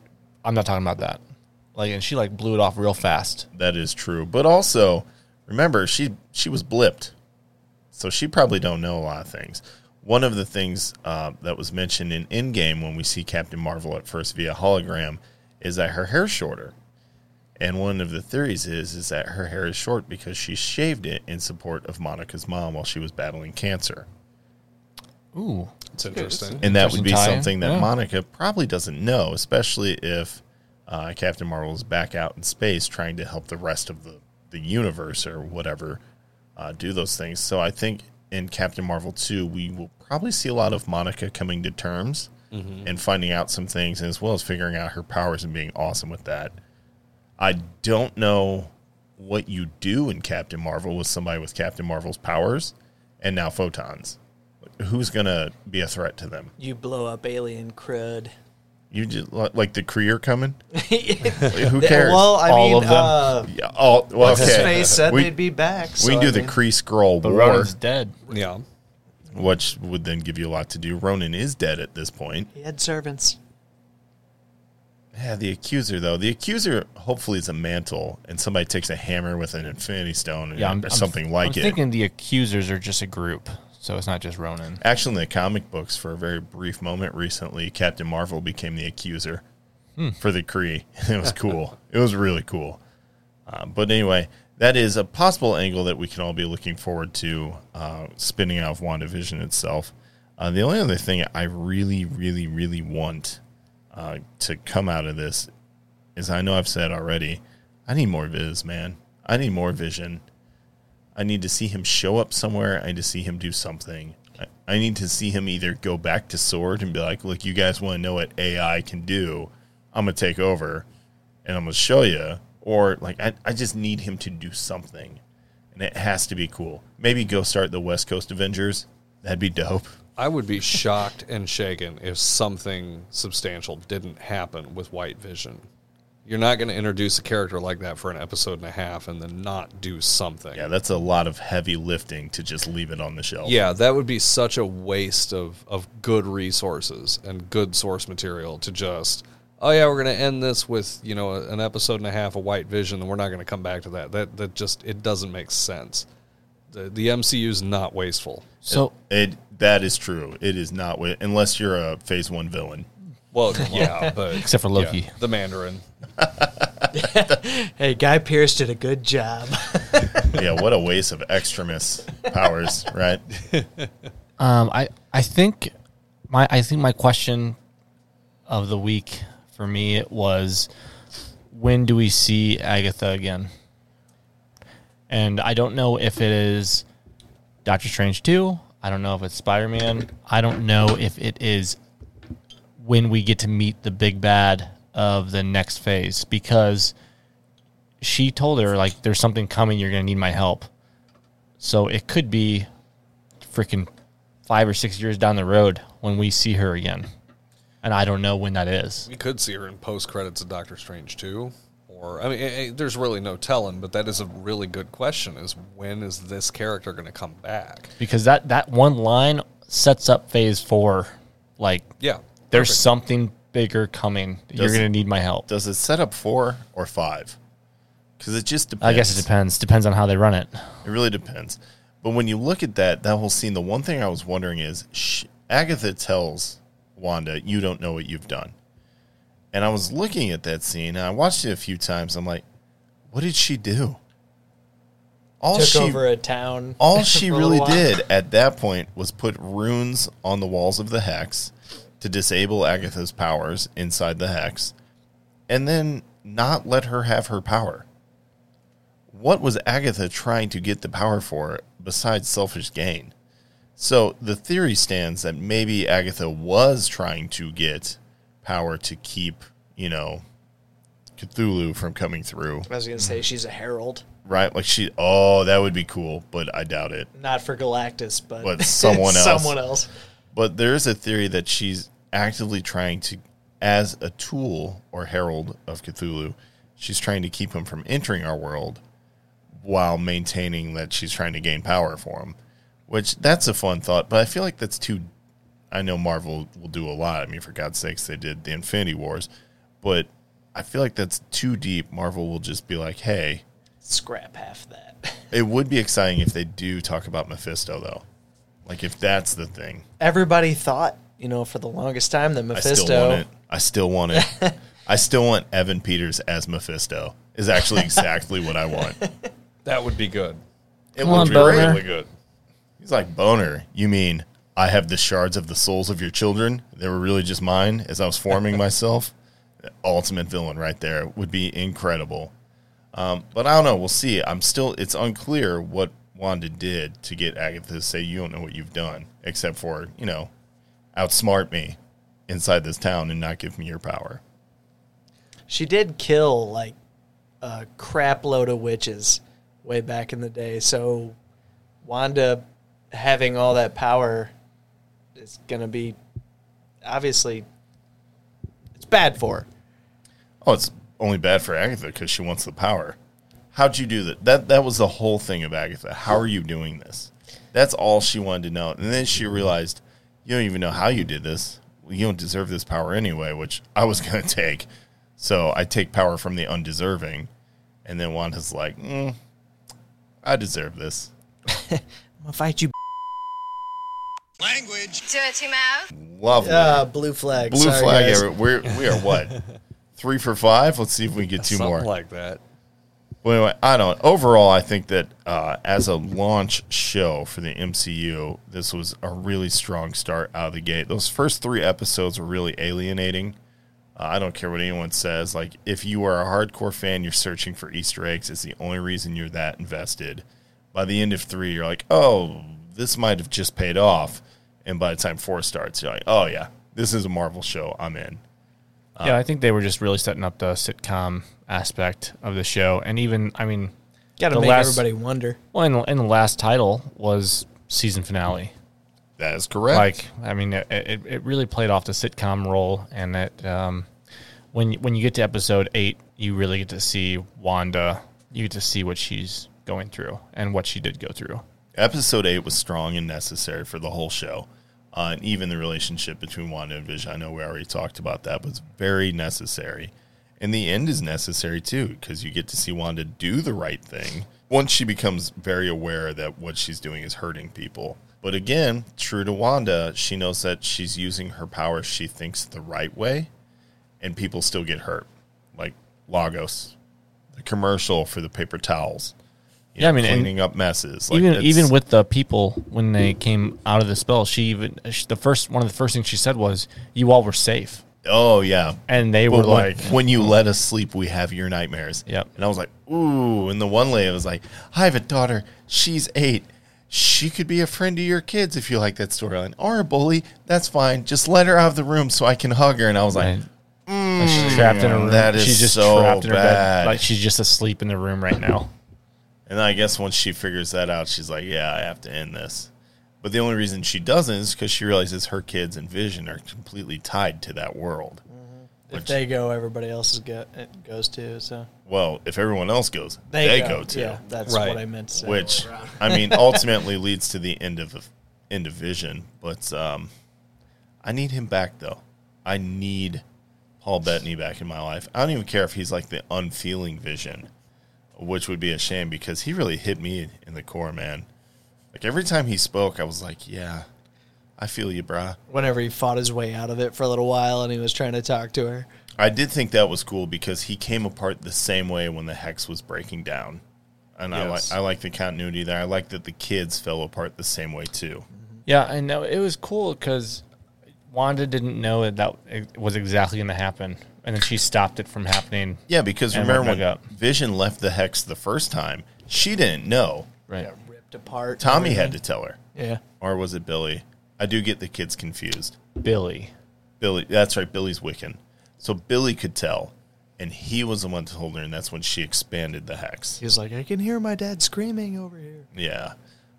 H: I'm not talking about that. Like, and she like blew it off real fast.
A: That is true. But also, remember she she was blipped, so she probably don't know a lot of things. One of the things uh, that was mentioned in Endgame when we see Captain Marvel at first via hologram is that her hair's shorter, and one of the theories is is that her hair is short because she shaved it in support of Monica's mom while she was battling cancer,
H: Ooh,
I: It's interesting.
A: and that would be
H: tie-in.
A: something that
H: Yeah.
A: Monica probably doesn't know, especially if uh, Captain Marvel is back out in space trying to help the rest of the, the universe or whatever uh, do those things. So I think in Captain Marvel 2, we will probably see a lot of Monica coming to terms and finding out some things, as well as figuring out her powers and being awesome with that. I don't know what you do in Captain Marvel with somebody with Captain Marvel's powers and now photons. Who's going to be a threat to them?
F: You blow up alien crud.
A: You just li- like the Kree coming? [laughs] Who cares?
F: Well, I
H: All
F: mean,
H: of them?
F: Uh,
A: yeah, all, well,
F: what's his
A: okay.
F: face said
A: we,
F: they'd be back.
A: we
F: so,
A: can do
F: I
A: the
F: mean,
A: Kree Skrull
H: but
A: War,
H: Ronan's dead.
I: Yeah,
A: which would then give you a lot to do. Ronan is dead at this point.
F: He had servants.
A: Yeah, the accuser though. The accuser hopefully is a mantle, and somebody takes a hammer with an Infinity Stone
H: Yeah,
A: or
H: I'm,
A: something
H: I'm,
A: like
H: I'm
A: it.
H: thinking the accusers are just a group, so it's not just Ronan.
A: Actually, in the comic books, for a very brief moment recently, Captain Marvel became the accuser for the Kree. [laughs] It was cool. it was really cool. Uh, but anyway, that is a possible angle that we can all be looking forward to uh, spinning out of WandaVision itself. Uh, the only other thing I really, really, really want uh, to come out of this is I know I've said already, I need more Viz, man. I need more vision. I need to see him show up somewhere. I need to see him do something. I, I need to see him either go back to Sword and be like, look, you guys want to know what AI can do. I'm going to take over and I'm going to show you. Or, like, I, I just need him to do something. And it has to be cool. Maybe go start the West Coast Avengers. That'd be dope.
I: I would be [laughs] shocked and shaken if something substantial didn't happen with White Vision. You're not going to introduce a character like that for an episode and a half and then not do something.
A: Yeah, that's a lot of heavy lifting to just leave it on the shelf.
I: Yeah, that would be such a waste of, of good resources and good source material to just, oh yeah, we're going to end this with you know an episode and a half of White Vision, and we're not going to come back to that. That that just it doesn't make sense. The the MCU is not wasteful.
H: So
A: It that is true. It is not unless you're a Phase One villain.
I: Well, [laughs] yeah, but
H: Except for Loki.
I: yeah, the Mandarin.
F: Hey, Guy Pearce did a good job. [laughs]
A: yeah, what a waste of extremis powers, right? [laughs]
H: Um, I I think my I think my question of the week for me it was when do we see Agatha again? And I don't know if it is Doctor Strange two. I don't know if it's Spider Man. I don't know if it is when we get to meet the big bad of the next phase because she told her like there's something coming. You're gonna need my help. So it could be freaking five or six years down the road when we see her again. And I don't know when that is.
I: We could see her in post credits of Doctor Strange too. Or I mean, eh, eh, there's really no telling, but that is a really good question: is when is this character going to come back?
H: Because that, that one line sets up phase four. Like,
I: Yeah,
H: there's
I: perfect.
H: something bigger coming. You're going to need my help.
A: Does it set up four or five? Because it just depends.
H: I guess it depends. Depends on how they run it.
A: It really depends. But when you look at that, that whole scene, the one thing I was wondering is sh- Agatha tells Wanda, You don't know what you've done. And I was looking at that scene, and I watched it a few times. I'm like, What did she do? All
F: Took
A: she,
F: over a town.
A: all [laughs] she really did at that point was put runes on the walls of the hex to disable Agatha's powers inside the hex and then not let her have her power. What was Agatha trying to get the power for besides selfish gain? So the theory stands that maybe Agatha was trying to get power to keep, you know, Cthulhu from coming through,
F: I was gonna say she's a herald,
A: right? Like she, oh, that would be cool, but I doubt it.
F: not for Galactus, but,
A: But someone [laughs] else.
F: someone else.
A: But there is a theory that she's actively trying to, as a tool or herald of Cthulhu, she's trying to keep him from entering our world while maintaining that she's trying to gain power for him. Which that's a fun thought, but I feel like that's too. I know Marvel will do a lot. I mean, for God's sakes, they did the Infinity Wars, but I feel like that's too deep. Marvel will just be like, "Hey,
F: Scrap half that. [laughs]
A: it would be exciting if they do talk about Mephisto, though. Like if that's the thing."
F: Everybody thought, you know, for the longest time that
A: I still
F: Mephisto.
A: want it. I still want it. [laughs] I still want Evan Peters as Mephisto. Is actually [laughs] exactly what I want.
I: that would be good.
A: It
H: Come
A: would
H: on,
A: be
H: Boner.
A: really good. He's like Boner. You mean I have the shards of the souls of your children? They were really just mine as I was forming [laughs] myself. Ultimate villain right there would be incredible. Um, but I don't know. We'll see. I'm still. It's unclear what Wanda did to get Agatha to say you don't know what you've done, except for you know, outsmart me inside this town and not give me your power.
F: She did kill like a crap load of witches way back in the day. So Wanda having all that power is gonna be obviously it's bad for her.
A: Oh, it's only bad for Agatha because she wants the power. How'd you do that? That that was the whole thing of Agatha. How are you doing this? That's all she wanted to know. And then she realized, you don't even know how you did this. You don't deserve this power anyway, which I was [laughs] going to take. So I take power from the undeserving. And then Wanda's like, mm, I deserve this. [laughs]
F: I'm gonna fight you.
E: Language.
B: Dirty mouth.
A: Lovely.
F: Uh, blue flag.
A: Blue
F: Sorry,
A: flag.
F: guys.
A: We're, we are what? [laughs] Three for five? Let's see if we can get two
I: Something
A: more.
I: like that.
A: Well, anyway, I don't. Overall, I think that uh, as a launch show for the MCU, this was a really strong start out of the gate. Those first three episodes were really alienating. Uh, I don't care what anyone says. Like, if you are a hardcore fan, you're searching for Easter eggs. It's the only reason you're that invested. By the end of three, you're like, oh, this might have just paid off. And by the time four starts, you're like, oh yeah, this is a Marvel show. I'm in.
H: yeah, I think they were just really setting up the sitcom aspect of the show, and even I mean,
F: Got to make
H: last-
F: everybody wonder.
H: well, and, and the last title was season finale.
A: That is correct.
H: Like, I mean, it, it, it really played off the sitcom role, and that um, when when you get to episode eight, you really get to see Wanda. You get to see what she's going through and what she did go through.
A: episode eight was strong and necessary for the whole show. Uh, and even the relationship between Wanda and Vision, I know we already talked about that, was very necessary. And the end is necessary too, because you get to see Wanda do the right thing once she becomes very aware that what she's doing is hurting people. But again, true to Wanda, she knows that she's using her powers she thinks the right way, and people still get hurt. Like Lagos, the commercial for the paper towels. you
H: Yeah, I mean,
A: cleaning up messes. Like,
H: even even with the people when they came out of the spell, she even she, the first one of the first things she said was, "You all were safe,"
A: Oh yeah,
H: and they
A: But
H: were
A: when,
H: like,
A: when you let us sleep, we have your nightmares.
H: Yep.
A: And I was like, ooh. And the one lady was like, I have a daughter. She's eight. She could be a friend to your kids if you like that storyline, or a bully. That's fine. Just let her out of the room so I can hug her. And I was like,
H: Right. Like, she's trapped in a room.
A: that is
H: she's just
A: so
H: trapped in her
A: bad.
H: bed, like she's just asleep in the room right now.
A: And I guess once she figures that out, she's like, yeah, I have to end this. But the only reason she doesn't is because she realizes her kids and Vision are completely tied to that world.
F: If they go, everybody else is go, it goes too. So
A: Well, if everyone else goes, they, go, too.
F: Yeah, that's
I: Right.
F: what I meant to say.
A: which [laughs] I mean ultimately leads to the end of end of Vision. But um, I need him back though. I need Paul Bettany back in my life. I don't even care if he's like the unfeeling Vision, which would be a shame because he really hit me in the core, man. Like every time he spoke, I was like, "Yeah, I feel you, brah."
F: whenever he fought his way out of it for a little while and he was trying to talk to her.
A: I did think that was cool because he came apart the same way when the hex was breaking down, and I like I like the continuity there. I like that the kids fell apart the same way too.
H: Yeah, I know it was cool because Wanda didn't know that that was exactly going to happen, and then she stopped it from happening.
A: Yeah, because remember when
H: up.
A: Vision left the hex the first time, she didn't know.
H: Right.
F: Ripped apart.
A: Tommy had to tell her,
F: Yeah.
A: or was it Billy? I do get the kids confused.
H: Billy.
A: Billy, that's right. Billy's Wiccan, so Billy could tell, and he was the one that told her, and that's when she expanded the hex.
F: He's like, I can hear my dad screaming over here.
A: Yeah,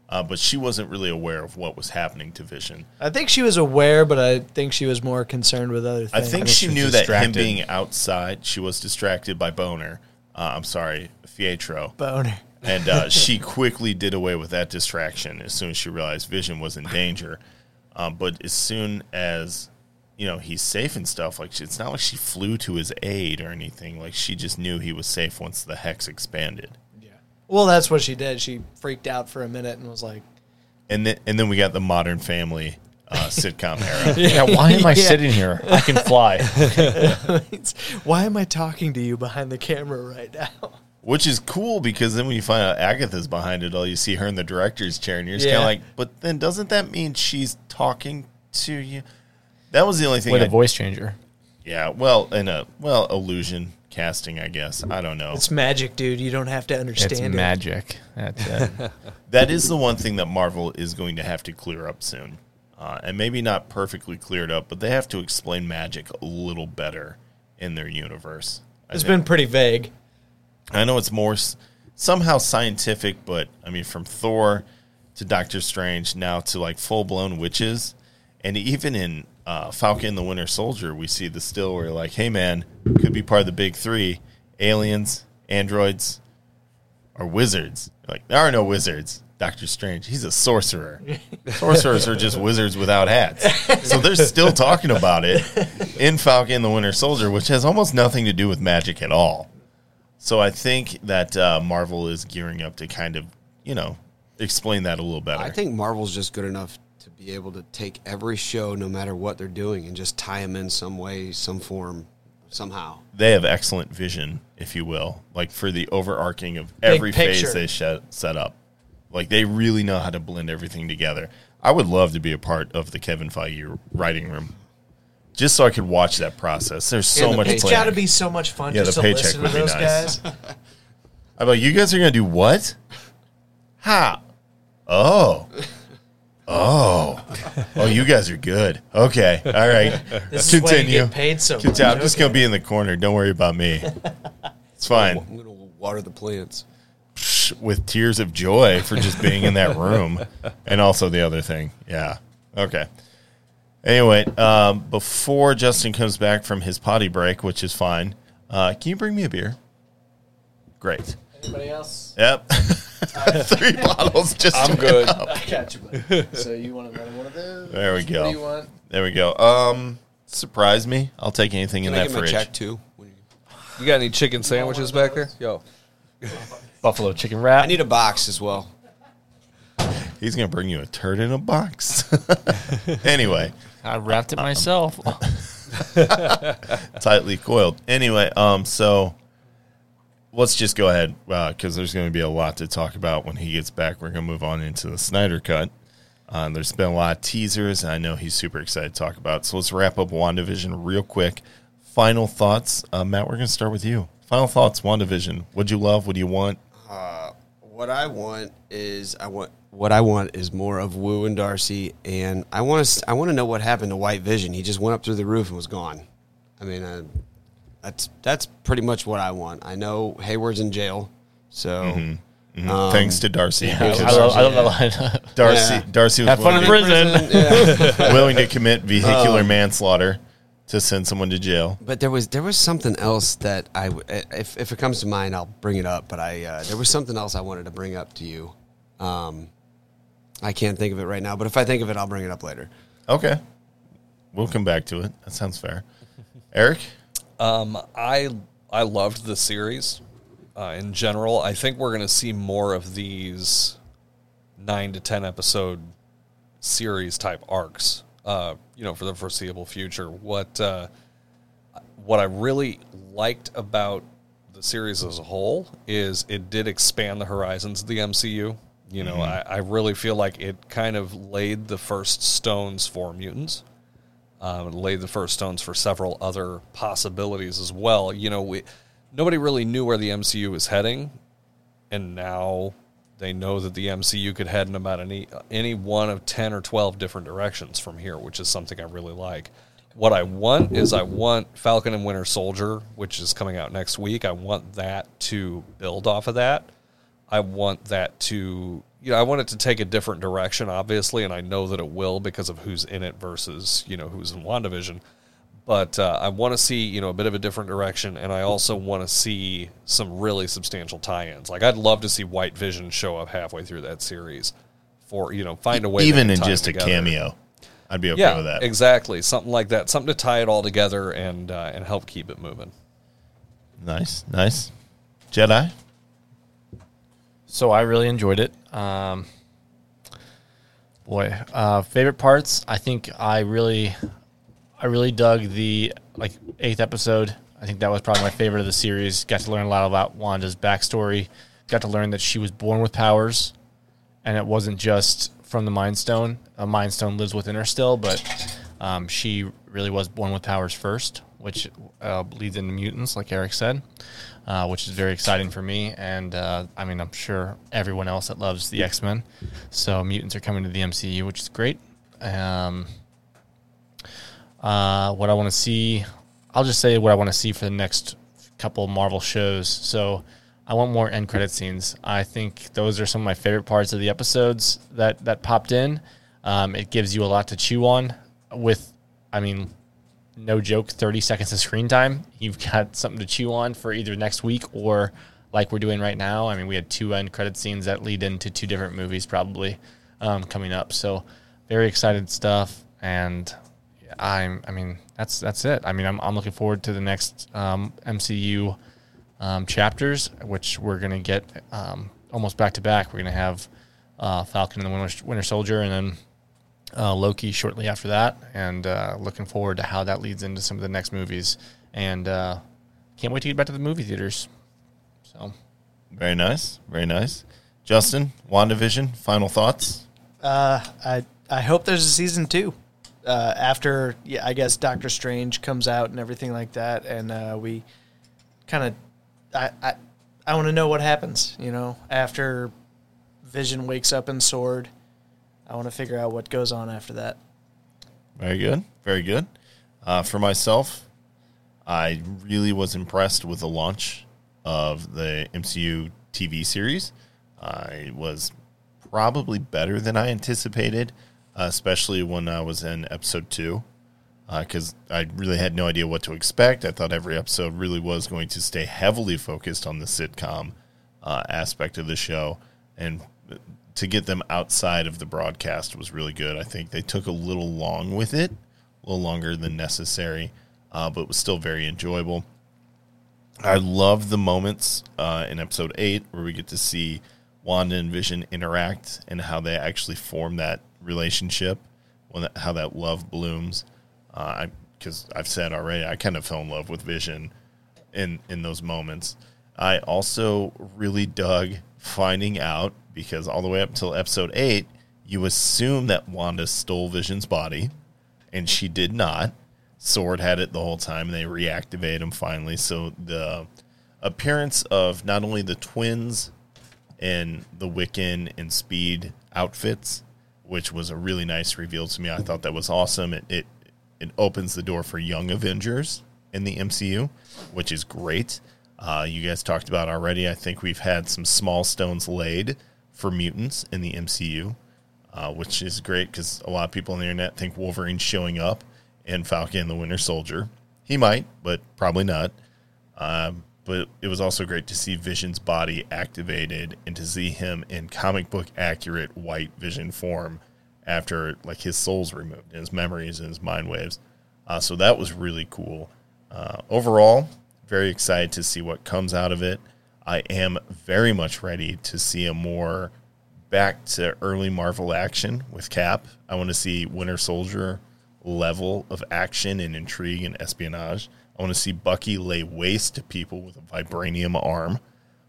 A: uh, but she wasn't really aware of what was happening to Vision.
F: I think she was aware, but I think she was more concerned with other
A: I
F: things.
A: think
H: think
A: she
H: she was
A: knew that him being outside, she was distracted by Boner. Uh, I'm sorry, Fietro.
F: boner.
A: And uh, she quickly did away with that distraction as soon as she realized Vision was in danger. Um, but as soon as you know he's safe and stuff, like it's not like she flew to his aid or anything. Like she just knew he was safe once the hex expanded. Yeah.
F: Well, that's what she did. She freaked out for a minute and was like,
A: And then and then we got the Modern Family uh, [laughs] sitcom era.
H: Yeah, why am I
F: Yeah.
H: sitting here? I can fly. [laughs]
F: Why am I talking to you behind the camera right now?
A: Which is cool because then when you find out Agatha's behind it all, you see her in the director's chair, and you're just kind of like, but then doesn't that mean she's talking to you? That was the only thing.
H: With
A: I-
H: a voice changer.
A: Yeah, well, in a well illusion casting, I guess. I don't know.
F: It's magic, dude. You don't have to understand
H: It's
F: it.
H: magic. That's it. [laughs]
A: That is the one thing that Marvel is going to have to clear up soon, uh, and maybe not perfectly cleared up, but they have to explain magic a little better in their universe. I
F: It's
A: think.
F: been pretty vague.
A: I know it's more s- somehow scientific, but I mean, from Thor to Doctor Strange now to like full blown witches, and even in uh, Falcon the Winter Soldier, we see the still where like, hey man, could be part of the big three: aliens, androids, or wizards. Like there are no wizards. Doctor Strange, he's a sorcerer. [laughs] Sorcerers are just wizards without hats. So they're still talking about it in Falcon the Winter Soldier, which has almost nothing to do with magic at all. So I think that uh, Marvel is gearing up to kind of, you know, explain that a little better.
G: I think Marvel's just good enough to be able to take every show, no matter what they're doing, and just tie them in some way, some form, somehow.
A: they have excellent vision if you will, like for the overarching of every
F: picture.
A: phase they sh- set up. Like they really know how to blend everything together. I would love to be a part of the Kevin Feige writing room, just so I could watch that process. There's so
G: And the
A: much.
F: It's got to be so much fun
A: Yeah,
F: just
A: the
F: to
A: paycheck
F: listen to
A: would be
F: those
A: nice.
F: guys. [laughs]
A: I'm like, you guys are gonna do what? How? Oh. Oh. Oh, you guys are good. Okay. All right. [laughs]
F: This is why you
A: Continue.
F: get paid so much.
A: I'm just
F: Okay.
A: gonna be in the corner. Don't worry about me. It's fine.
G: I'm gonna water the plants.
A: With tears of joy for just being in that room. [laughs] And also the other thing. Yeah. Okay. Anyway, um, before Justin comes back from his potty break, which is fine, uh, can you bring me a beer? Great.
F: Anybody else?
A: Yep. [laughs] Three [laughs] bottles just
I: I'm good.
A: up.
F: I got you. buddy. so you want another one of those?
A: There we
F: What
A: go.
F: do you want?
A: There we go. Um, surprise me. I'll take anything
G: Can
A: in
G: I
A: that
G: give him a
A: fridge.
G: check too? You-
I: You got any chicken sandwiches back there? Yo,
H: Buffalo chicken wrap.
G: I need a box as well.
A: He's gonna bring you a turd in a box. [laughs] anyway,
H: I wrapped it myself. [laughs]
A: tightly coiled. Anyway, um, so let's just go ahead because there's going to be a lot to talk about when he gets back. We're going to move on into the Snyder cut. Uh, there's been a lot of teasers, and I know he's super excited to talk about. So let's wrap up WandaVision real quick. Final thoughts, uh, Matt. We're going to start with you. Final thoughts, WandaVision. What'd you love? What do you want?
G: What I want is I want what I want is more of Wu and Darcy, and I want to I want to know what happened to White Vision. He just went up through the roof and was gone. I mean, uh, that's that's pretty much what I want. I know Hayward's in jail, so um,
A: Thanks to Darcy.
H: I,
A: because
H: I love, I love that line. [laughs]
A: Darcy,
G: Yeah.
A: Darcy was
H: Have fun in
A: willing,
H: prison.
G: yeah. [laughs]
A: willing to commit vehicular manslaughter to send someone to jail.
G: But there was there was something else that I w- if if it comes to mind I'll bring it up. But I uh, there was something else I wanted to bring up to you. Um, I can't think of it right now, but if I think of it, I'll bring it up later.
A: Okay. We'll come back to it. That sounds fair. [laughs] Eric?
I: Um, I I loved the series uh, in general. I think we're going to see more of these nine to ten episode series type arcs. Uh, you know, for the foreseeable future. What uh, what I really liked about the series as a whole is it did expand the horizons of the MCU. You know, I, I really feel like it kind of laid the first stones for mutants um, laid the first stones for several other possibilities as well. You know, we nobody really knew where the MCU was heading, and now they know that the MCU could head in about any any one of ten or twelve different directions from here, which is something I really like. What I want is I want Falcon and Winter Soldier, which is coming out next week. I want that to build off of that. I want that to, you know, I want it to take a different direction, obviously, and I know that it will because of who's in it versus, you know, who's in WandaVision. But uh, I want to see, you know, a bit of a different direction, and I also want to see some really substantial tie-ins. Like, I'd love to see White Vision show up halfway through that series, for you know, find a way,
A: to
I: Even
A: in just a cameo. I'd be okay
I: Yeah,
A: with that.
I: exactly, something like that, something to tie it all together and uh, and help keep it moving.
A: nice. Nice. Jedi?
H: So I really enjoyed it. Um, boy, uh, favorite parts. I think I really, I really dug the like eighth episode. I think that was probably my favorite of the series. Got to learn a lot about Wanda's backstory. Got to learn that she was born with powers, and it wasn't just from the Mind Stone. A Mind Stone lives within her still, but um, she really was born with powers first, which uh, leads into mutants, like Eric said, uh, which is very exciting for me. And uh, I mean, I'm sure everyone else that loves the X Men. So mutants are coming to the MCU, which is great. Um, uh, what I want to see, I'll just say what I want to see for the next couple Marvel shows. So I want more end credit scenes. I think those are some of my favorite parts of the episodes that that popped in. Um, it gives you a lot to chew on. With, I mean, no joke, 30 seconds of screen time. You've got something to chew on for either next week or like we're doing right now. I mean, we had two end credit scenes that lead into two different movies probably um, coming up. So very excited stuff. And I'm, I mean, that's that's it. I mean, I'm, I'm looking forward to the next um, MCU um, chapters, which we're gonna get um, almost back to back. We're gonna have uh, Falcon and the Winter, Winter Soldier, and then uh, Loki shortly after that. And uh, looking forward to how that leads into some of the next movies. And uh, can't wait to get back to the movie theaters. So
A: Very nice. Very nice. Justin, WandaVision, final thoughts?
F: Uh, I I hope there's a season two. Uh, after yeah, I guess Doctor Strange comes out and everything like that, and uh, we kind of I I, I want to know what happens. You know, after Vision wakes up in Sword, I want to figure out what goes on after that.
A: Very good. Very good. Uh, for myself, I really was impressed with the launch of the MCU TV series. Uh, it was probably better than I anticipated, uh, especially when I was in episode two, because I really had no idea what to expect. I thought every episode really was going to stay heavily focused on the sitcom uh, aspect of the show, and to get them outside of the broadcast was really good. I think they took a little long with it, a little longer than necessary, uh, but was still very enjoyable. I love the moments uh, in episode eight where we get to see Wanda and Vision interact and how they actually form that relationship, when that, how that love blooms. Uh, because I've said already, I kind of fell in love with Vision in in those moments. I also really dug finding out because all the way up until episode eight, you assume that Wanda stole Vision's body, and she did not. Sword had it the whole time, and they reactivate him finally. So the appearance of not only the twins and the Wiccan and Speed outfits, which was a really nice reveal to me. I thought that was awesome. It it, it opens the door for young Avengers in the MCU, which is great. Uh, you guys talked about already. I think we've had some small stones laid for mutants in the MCU, uh, which is great because a lot of people on the internet think Wolverine's showing up in Falcon and the Winter Soldier. He might, but probably not. Um, but it was also great to see Vision's body activated and to see him in comic book accurate white Vision form after like his soul's removed and his memories and his mind waves. Uh, so that was really cool. Uh, overall, very excited to see what comes out of it. I am very much ready to see a more back to early Marvel action with Cap. I want to see Winter Soldier level of action and intrigue and espionage. I want to see Bucky lay waste to people with a vibranium arm,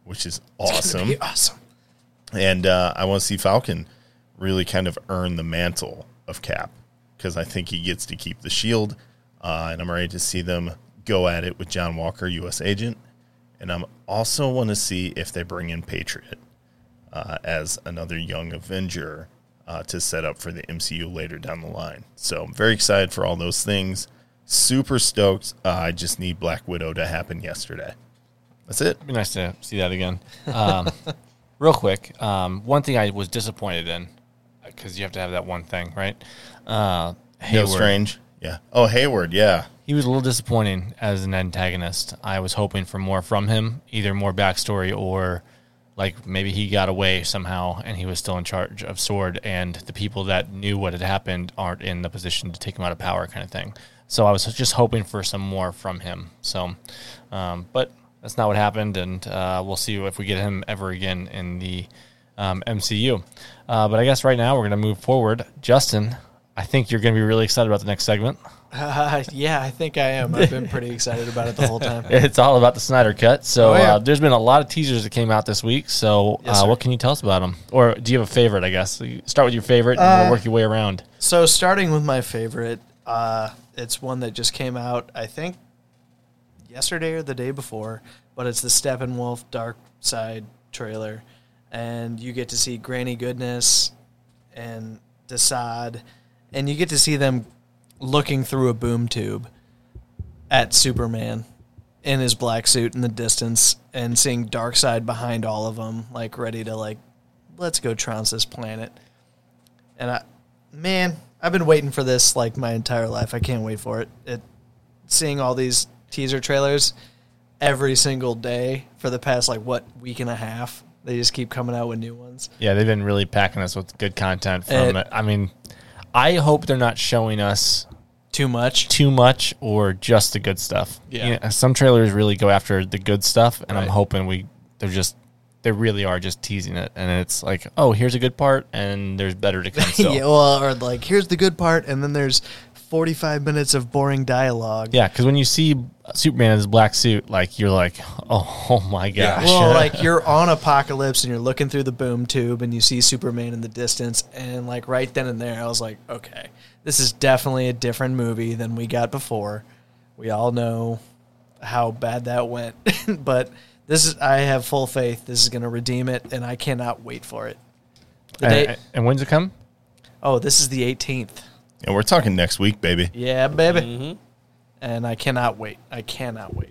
A: which is awesome.
F: awesome.
A: And uh, I want to see Falcon really kind of earn the mantle of Cap because I think he gets to keep the shield. Uh, and I'm ready to see them go at it with John Walker, U.S. agent. And I'm also want to see if they bring in Patriot uh, as another young Avenger uh, to set up for the MCU later down the line. So I'm very excited for all those things. Super stoked. Uh, I just need Black Widow to happen yesterday. That's it.
H: It'd be nice to see that again. Um, [laughs] real quick, um, one thing I was disappointed in because you have to have that one thing, right? Uh,
A: No Strange. Yeah. Oh, Hayward. Yeah.
H: He was a little disappointing as an antagonist. I was hoping for more from him, either more backstory or like maybe he got away somehow and he was still in charge of Sword, and the people that knew what had happened aren't in the position to take him out of power, kind of thing. So I was just hoping for some more from him. So, um, but that's not what happened, and uh, we'll see if we get him ever again in the um, MCU. Uh, but I guess right now we're going to move forward. Justin, I think you're going to be really excited about the next segment.
F: Uh, [laughs] yeah, I think I am. I've been pretty excited about it the whole time. [laughs]
H: It's all about the Snyder Cut. So
F: Oh, yeah.
H: uh, there's been a lot of teasers that came out this week. So
F: Yes,
H: uh, what can you tell us about them? Or do you have a favorite? I guess You start with your favorite, and
F: Uh,
H: we'll work your way around.
F: So starting with my favorite, uh, it's one that just came out, I think, yesterday or the day before, but it's the Steppenwolf Dark Side trailer, and you get to see Granny Goodness and Desaad, and you get to see them looking through a boom tube at Superman in his black suit in the distance, and seeing Darkseid behind all of them, like ready to like, let's go trounce this planet. And I, man, I've been waiting for this like my entire life. I can't wait for it. It seeing all these teaser trailers every single day for the past like what week and a half. They just keep coming out with new ones.
H: Yeah, they've been really packing us with good content from
F: It-
H: it. I mean, I hope they're not showing us
F: Too much.
H: too much or just the good stuff.
F: Yeah.
H: You know, some trailers really go after the good stuff, and I'm
F: Right.
H: hoping we they're just they really are just teasing it, and it's like, oh, here's a good part, and there's better to come. [laughs] Still.
F: yeah, well, or like here's the good part, and then there's 45 minutes of boring dialogue.
H: Yeah, because when you see Superman in his black suit, like you're like, oh, [laughs] oh my gosh.
F: Well, [laughs] like you're on Apocalypse and you're looking through the boom tube and you see Superman in the distance, and like right then and there, I was like, okay, this is definitely a different movie than we got before. We all know how bad that went, [laughs] but this is I have full faith this is going to redeem it, and I cannot wait for it. The
H: and,
F: day,
H: and when's it come?
F: oh, this is the 18th.
A: And we're talking next week, baby.
F: Yeah, baby. And I cannot wait. I cannot wait.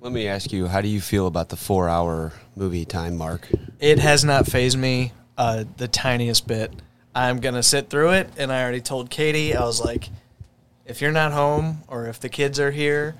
G: Let me ask you, how do you feel about the four-hour movie time mark?
F: It has not phased me uh, the tiniest bit. I'm gonna sit through it, and I already told Katie. I was like, if you're not home or if the kids are here,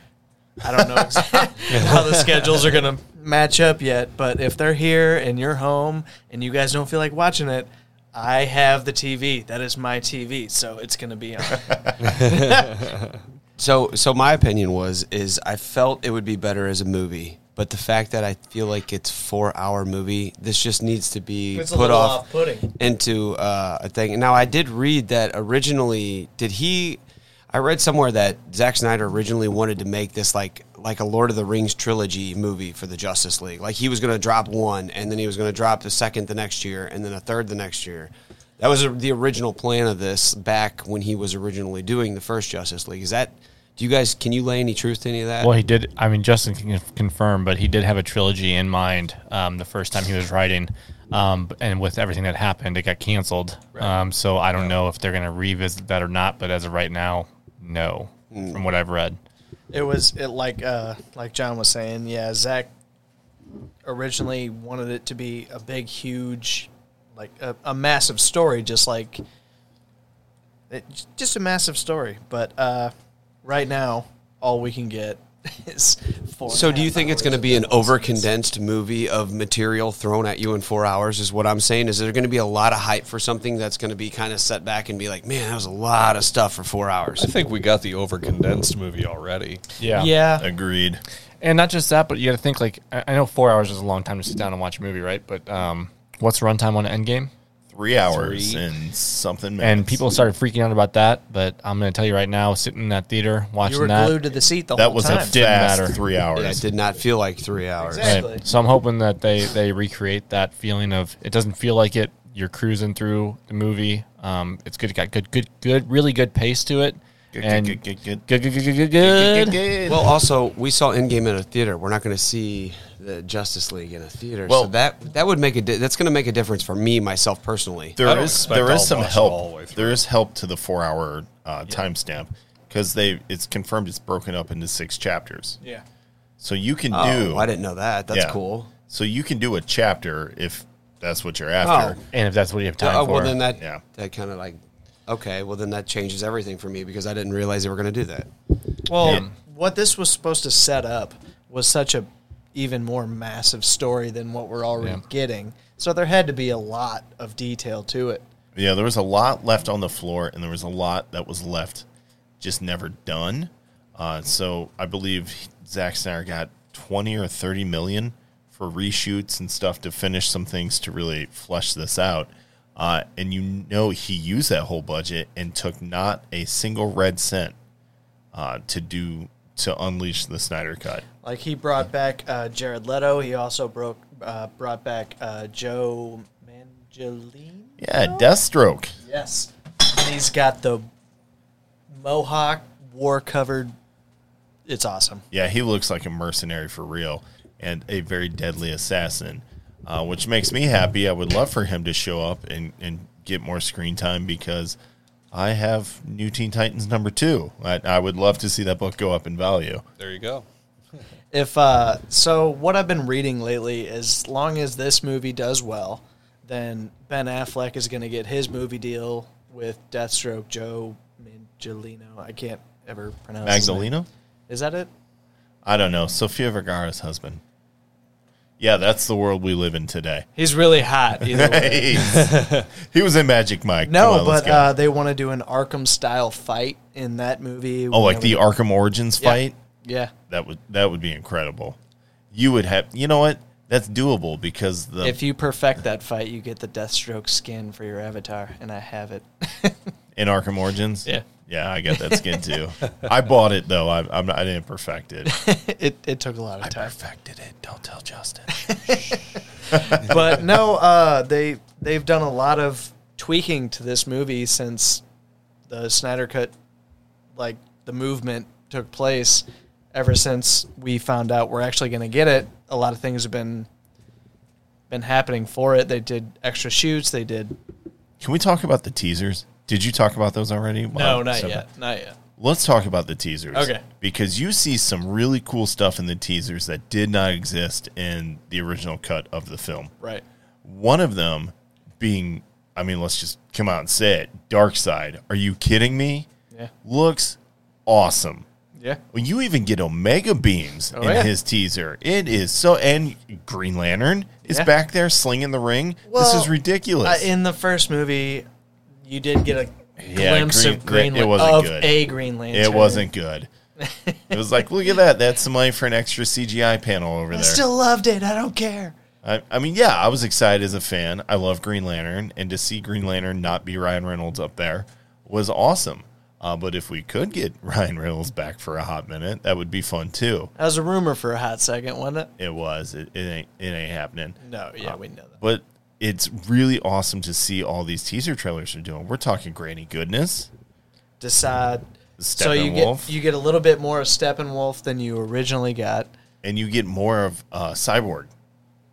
F: I don't know exactly [laughs] [laughs] how the schedules are gonna match up yet. But if they're here and you're home and you guys don't feel like watching it, I have the TV. That is my TV, so it's gonna be on. [laughs]
G: So, so my opinion was is I felt it would be better as a movie, but the fact that I feel like it's four hour movie, this just needs to be
F: It's
G: put off
F: off-putting.
G: into uh, a thing. Now, I did read that originally. Did he? I read somewhere that Zack Snyder originally wanted to make this like like a Lord of the Rings trilogy movie for the Justice League. Like he was going to drop one, and then he was going to drop the second the next year, and then a third the next year. That was the original plan of this back when he was originally doing the first Justice League. Is that? Do you guys can you lay any truth to any of that?
H: Well, he did. I mean, Justin can confirm, but he did have a trilogy in mind um, the first time he was writing. Um, and with everything that happened, it got canceled. Um, so I don't know if they're going to revisit that or not. But as of right now, no, from what I've read.
F: It was it like uh like John was saying, yeah, Zach originally wanted it to be a big, huge, like a, a massive story, just like it, just a massive story. But uh right now, all we can get [laughs] is four.
G: so
F: and
G: do you think it's going to be an over condensed movie of material thrown at you in four hours? Is what I'm saying. Is there going to be a lot of hype for something that's going to be kind of set back and be like, man, that was a lot of stuff for four hours?
I: I think we got the over condensed movie already.
H: Yeah.
F: Yeah,
A: Agreed.
H: And not just that, but you got to think like I I know four hours is a long time to sit down and watch a movie, right? But um, what's runtime on Endgame?
A: Three hours
I: Three.
A: and something minutes.
H: And people started freaking out about that. But I'm going to tell you right now, sitting in that theater watching
F: you were
H: that,
F: glued to the seat the
A: that
F: whole
A: was
F: time.
A: a
H: Didn't
A: fast
H: matter.
A: three hours.
G: Yeah, it did not feel like three hours.
F: Exactly.
H: Right. So I'm hoping that they they recreate that feeling of it doesn't feel like it. You're cruising through the movie. Um, it's good. It got good, good, good, really good pace to it.
A: Good,
H: and
A: good, good, good,
H: good, good, good, good, good, good.
G: Well, also we saw Endgame in a theater. We're not going to see the Justice League in a theater.
A: Well-
G: so that that would make a di- that's going to make a difference for me myself personally.
I: I
A: There
I: don't
A: is
I: expect
A: there is some help.
I: all the way.
A: There is help to the four hour uh, timestamp because they it's confirmed it's broken up into six chapters.
F: Yeah.
A: So you can
G: Oh,
A: do.
G: I didn't know that. That's
A: yeah.
G: cool.
A: So you can do a chapter if that's what you're after.
G: Oh.
H: and if that's what you have time
G: oh,
H: for,
G: well then that
A: Yeah.
G: that kind of like okay, well then that changes everything for me because I didn't realize they were going to do that.
F: Well,
A: Yeah.
F: what this was supposed to set up was such a even more massive story than what we're already
H: Yeah.
F: getting. So there had to be a lot of detail to it.
A: Yeah, there was a lot left on the floor, and there was a lot that was left just never done. Uh, so I believe Zack Snyder got twenty or thirty million for reshoots and stuff to finish some things to really flesh this out. Uh, and you know he used that whole budget and took not a single red cent uh, to do to unleash the Snyder cut.
F: Like he brought back uh, Jared Leto. He also broke uh, brought back uh, Joe Manganiello.
A: Yeah, Deathstroke.
F: Yes, and he's got the mohawk, war covered. It's awesome.
A: Yeah, he looks like a mercenary for real and a very deadly assassin, uh, which makes me happy. I would love for him to show up and, and get more screen time because I have New Teen Titans number two. I, I would love to see that book go up in value.
I: There you go.
F: If uh, so, what I've been reading lately, as long as this movie does well, then Ben Affleck is going to get his movie deal with Deathstroke Joe Manganiello. I can't ever pronounce his.
A: Magdalena?
F: Is that it?
A: I don't know. Sofia Vergara's husband. Yeah, that's the world we live in today.
F: He's really hot. Either [laughs] way.
A: he was in Magic Mike.
F: No,
A: on,
F: but uh, they want to do an Arkham style fight in that movie.
A: oh, like the Arkham Origins
F: Yeah.
A: fight.
F: Yeah.
A: That would that would be incredible. You would have. You know what? That's doable because the
F: If you perfect that fight, you get the Deathstroke skin for your avatar, and I have it. [laughs]
A: in Arkham Origins.
H: Yeah.
A: yeah, I got that skin too. I bought it though. I, I'm not, I didn't perfect it. [laughs]
F: it it took a lot of
A: I
F: time.
A: perfected it. Don't tell Justin. [laughs]
F: but no, uh, they they've done a lot of tweaking to this movie since the Snyder Cut, like the movement took place. Ever since we found out we're actually going to get it, a lot of things have been been happening for it. They did extra shoots. They did
A: Can we talk about the teasers? Did you talk about those already?
F: no, not yet, not yet.
A: Let's talk about the teasers.
F: Okay.
A: Because you see some really cool stuff in the teasers that did not exist in the original cut of the film.
F: Right.
A: One of them being, I mean, let's just come out and say it Darkseid. Are you kidding me?
F: Yeah.
A: Looks awesome.
F: Yeah.
A: Well, you even get Omega beams
F: Oh,
A: in
F: yeah.
A: his teaser. It is so, and Green Lantern is
F: Yeah.
A: back there slinging the ring. this is ridiculous.
F: Uh, in the first movie, you did get a
A: Yeah,
F: glimpse
A: Green-
F: of Green
A: it wasn't
F: of
A: good.
F: a Green Lantern.
A: it wasn't good. [laughs] it was like, look at that. That's some money for an extra CGI panel over
F: I
A: there.
F: I still loved it. I don't care.
A: I, I mean, yeah, I was excited as a fan. I love Green Lantern, and to see Green Lantern not be Ryan Reynolds up there was awesome. Uh, but if we could get [laughs] Ryan Reynolds back for a hot minute, that would be fun too.
F: That was a rumor for a hot second, wasn't it?
A: It was. It, it ain't. It ain't happening.
F: No, yeah, we know that.
A: But it's really awesome to see all these teaser trailers are doing. We're talking Granny Goodness.
F: Decide. So you get you get a little bit more of Steppenwolf than you originally got.
A: and you get more of uh, Cyborg.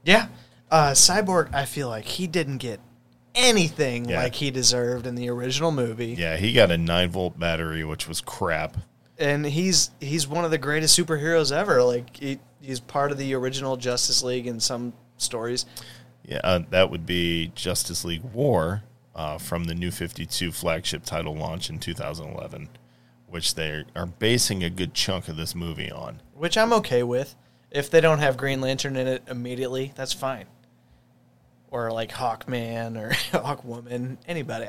F: Yeah. Uh, Cyborg, I feel like he didn't get anything
A: Yeah.
F: like he deserved in the original movie.
A: Yeah, he got a nine volt battery, which was crap.
F: And he's he's one of the greatest superheroes ever. Like he, he's part of the original Justice League in some stories.
A: Yeah, uh, that would be Justice League War uh, from the New 52 flagship title launch in 2011, which they are basing a good chunk of this movie on.
F: which I'm okay with. If they don't have Green Lantern in it immediately, that's fine. Or like Hawkman or [laughs] Hawkwoman, anybody.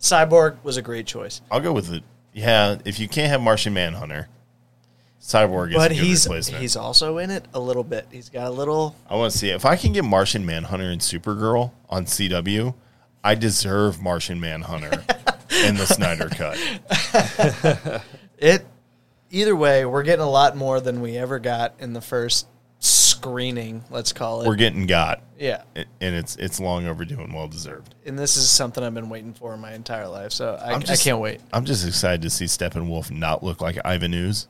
F: Cyborg was a great choice,
A: I'll go with it. Yeah, if you can't have Martian Manhunter, Cyborg is
F: but
A: a good
F: he's
A: replacement.
F: he's also in it a little bit. He's got a little.
A: I want to see if I can get Martian Manhunter and Supergirl on CW. I deserve Martian Manhunter [laughs] in the Snyder cut. [laughs]
F: It. Either way, we're getting a lot more than we ever got in the first screening. Let's call it.
A: We're getting got,
F: yeah,
A: and it's it's long overdue and well deserved.
F: and this is something I've been waiting for my entire life. So I,
A: just-
F: I can't wait.
A: I'm just excited to see Steppenwolf not look like Ivan Ooze.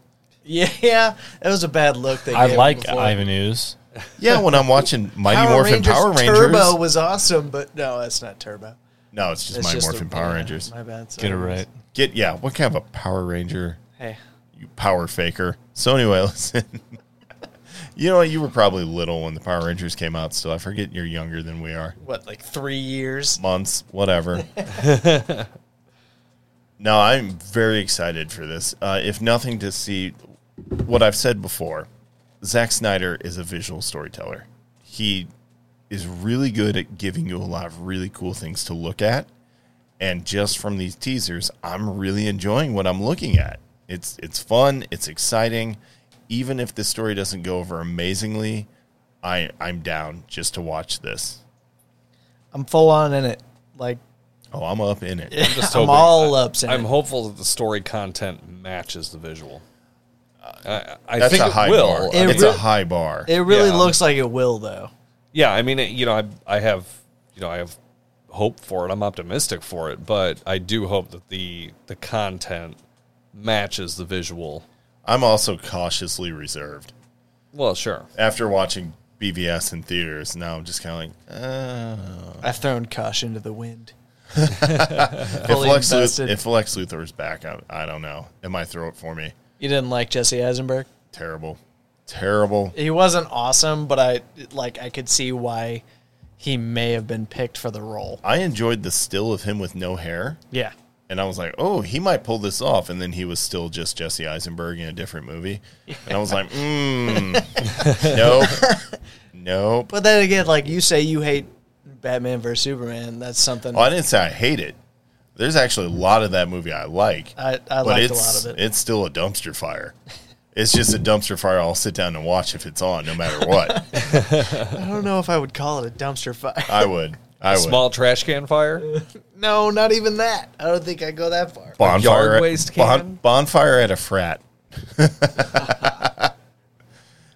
F: Yeah, [laughs] yeah, that was a bad look. They
H: I
F: gave
H: like
F: before.
H: Ivan Ooze. [laughs]
A: Yeah, when I'm watching Mighty
F: Power
A: Morphin
F: Rangers
A: Power Rangers.
F: Turbo was awesome, but no, that's not Turbo.
A: no, it's just
F: It's
A: Mighty
F: just
A: Morphin
F: a-
A: Power
F: yeah,
A: Rangers.
F: My bad.
H: Get it
F: sorry.
H: right.
A: Get yeah, what kind of a Power Ranger?
F: Hey,
A: You power faker. So anyway, [laughs] listen. you know what? You were probably little when the Power Rangers came out. so I forget you're younger than we are.
F: what, like three years?
A: months, whatever. no, I'm very excited for this. Uh, if nothing to see what I've said before, Zack Snyder is a visual storyteller. He is really good at giving you a lot of really cool things to look at. And just from these teasers, I'm really enjoying what I'm looking at. It's it's fun, it's exciting. Even if the story doesn't go over amazingly, I I'm down just to watch this.
F: I'm full on in it. Like,
A: Oh, I'm up in it.
I: I'm just [laughs]
F: I'm all up in
I: I'm
F: it.
I: hopeful that the story content matches the visual. I, I
A: That's
I: think
A: a
I: it
A: high
I: will.
A: bar.
I: I
F: It
I: mean,
A: it's
F: re-
A: a high bar.
F: it really
I: Yeah.
F: looks like it will, though.
I: yeah, I mean, it, you know, I, I have, you know, I have hope for it. I'm optimistic for it, but I do hope that the the content matches the visual.
A: I'm also cautiously reserved.
I: Well, sure.
A: After watching BVS in theaters, now I'm just kind of like, uh,
F: I've thrown caution to the wind. [laughs]
A: if,
F: Fully
A: Lex
F: invested.
A: Luthor, if Lex Luthor's back, I, I don't know. It might throw it for me.
F: You didn't like Jesse Eisenberg?
A: Terrible. Terrible.
F: He wasn't awesome, but I like I could see why he may have been picked for the role.
A: I enjoyed the still of him with no hair.
F: Yeah.
A: And I was like, oh, he might pull this off. And then he was still just Jesse Eisenberg in a different movie. And I was like, mm, [laughs] nope. Nope.
F: But then again, like you say you hate Batman vs Superman, that's something
A: Oh, I didn't say I hate it. There's actually a lot of that movie I like.
F: I, I
A: but
F: liked a
A: it's
F: lot of it.
A: it's still a dumpster fire. It's just a dumpster fire I'll sit down and watch if it's on, no matter what. [laughs]
F: I don't know if I would call it a dumpster fire.
A: I would. I would.
I: Small trash can fire.
F: No, not even that. I don't think I go that far.
A: bonfire
I: yard
A: at-
I: waste
A: bon-
I: can?
A: bonfire at a frat. [laughs]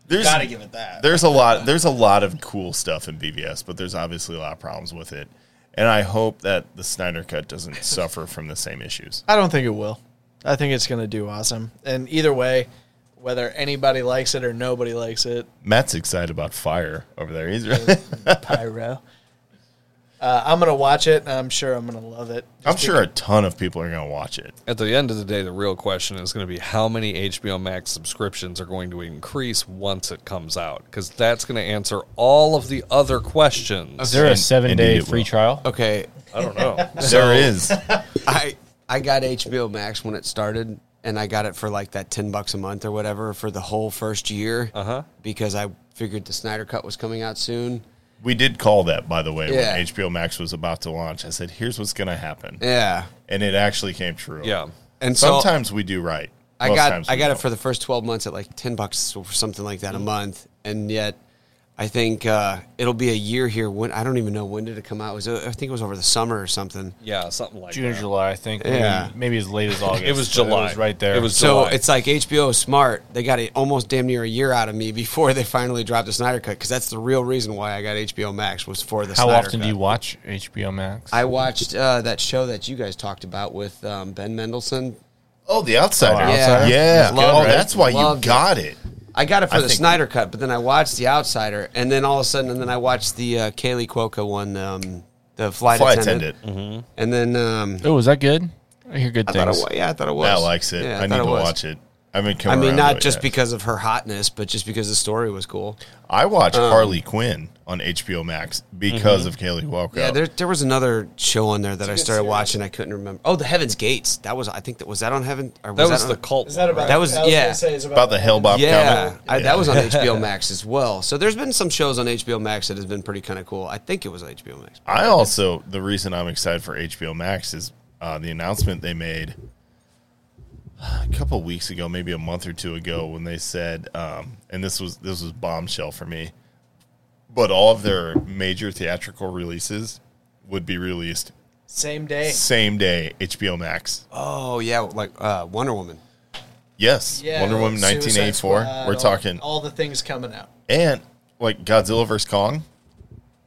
A: there's
F: Gotta give it that.
A: there's a lot there's a lot of cool stuff in BVS, but there's obviously a lot of problems with it. And I hope that the Snyder Cut doesn't [laughs] suffer from the same issues.
F: I don't think it will. I think it's going to do awesome. And either way, whether anybody likes it or nobody likes it,
A: Matt's excited about fire over there. He's uh, really, [laughs]
F: pyro. Uh, I'm going to watch it, and I'm sure I'm going to love it.
A: I'm sure a ton of people are going to watch it.
I: At the end of the day, the real question is going to be how many HBO Max subscriptions are going to increase once it comes out, because that's going to answer all of the other questions.
H: Is there a
A: And-
H: seven day
A: indeed it
H: free
A: will.
H: trial?
G: Okay,
I: I don't know. [laughs]
A: there is. [laughs]
G: I I got HBO Max when it started, and I got it for like that ten bucks a month or whatever for the whole first year.
I: Uh-huh.
G: Because I figured the Snyder Cut was coming out soon.
A: We did call that, by the way,
G: Yeah.
A: when HBO Max was about to launch. I said, "Here's what's going to happen,"
G: Yeah,
A: and it actually came true.
I: yeah.
G: and so
A: Sometimes we do right.
G: I got I got
A: don't.
G: it for the first twelve months at like ten bucks or something like that a month, and yet I think uh, it'll be a year here. When I don't even know when did it come out. It was uh, I think it was over the summer or something.
I: Yeah, something like that.
H: June or
I: that.
H: July, I think.
G: Yeah.
H: Maybe, maybe as late as [laughs] August.
I: It was
H: but
I: July.
H: It was right there.
I: It was
G: So
I: July.
G: it's like HBO is smart. They got it almost damn near a year out of me before they finally dropped the Snyder Cut because that's the real reason why I got HBO Max was for the
H: How
G: Snyder
H: often
G: Cut.
H: do you watch HBO Max?
G: I watched uh, that show that you guys talked about with um, Ben Mendelsohn.
A: Oh, the outsider.
H: Oh,
G: Yeah.
H: Outsider?
A: Yeah.
G: Loved
A: oh,
G: it.
A: that's why
G: Loved
A: you got it.
G: I got it for
A: I
G: the
A: think-
G: Snyder Cut, but then I watched The Outsider, and then all of a sudden, and then I watched the uh, Kaley Cuoco one, um, the flight,
A: Flight
G: attendant.
A: attendant.
G: and then um,
H: oh, was that good? I hear good
G: I thought it
H: things.
G: was. Yeah, I thought it was.
A: Matt likes it.
G: Yeah,
A: I,
G: thought
A: need to
G: was.
A: watch it. I haven't come
G: I mean, not just
A: yet.
G: because of her hotness, but just because the story was cool.
A: I watched Harley Quinn on HBO Max because of Kaley Cuoco.
G: Mm-hmm. Yeah, there, there was another show on there that I started watching. I couldn't remember. Oh, The Heaven's Gates. That was. I think that was that on Heaven. Or
I: that was
G: on-
I: the cult.
F: Is that about?
G: That was-
F: I gonna
G: yeah.
F: say it's
A: about the Hale-Bopp
G: Yeah,
A: comic.
G: I, that was on HBO Max [laughs] as well. So there's been some shows on HBO Max that has been pretty kind of cool. I think it was HBO Max.
A: I also the reason I'm excited for HBO Max is uh, the announcement they made [sighs] a couple of weeks ago, maybe a month or two ago, when they said, um, and this was this was bombshell for me, but all of their major theatrical releases would be released
F: Same day.
A: same day HBO Max.
G: Oh yeah, like uh, Wonder Woman.
A: Yes,
F: Yeah,
A: Wonder Woman 1984. We're
F: all-
A: talking,
F: all the things coming out.
A: and like Godzilla vs Kong.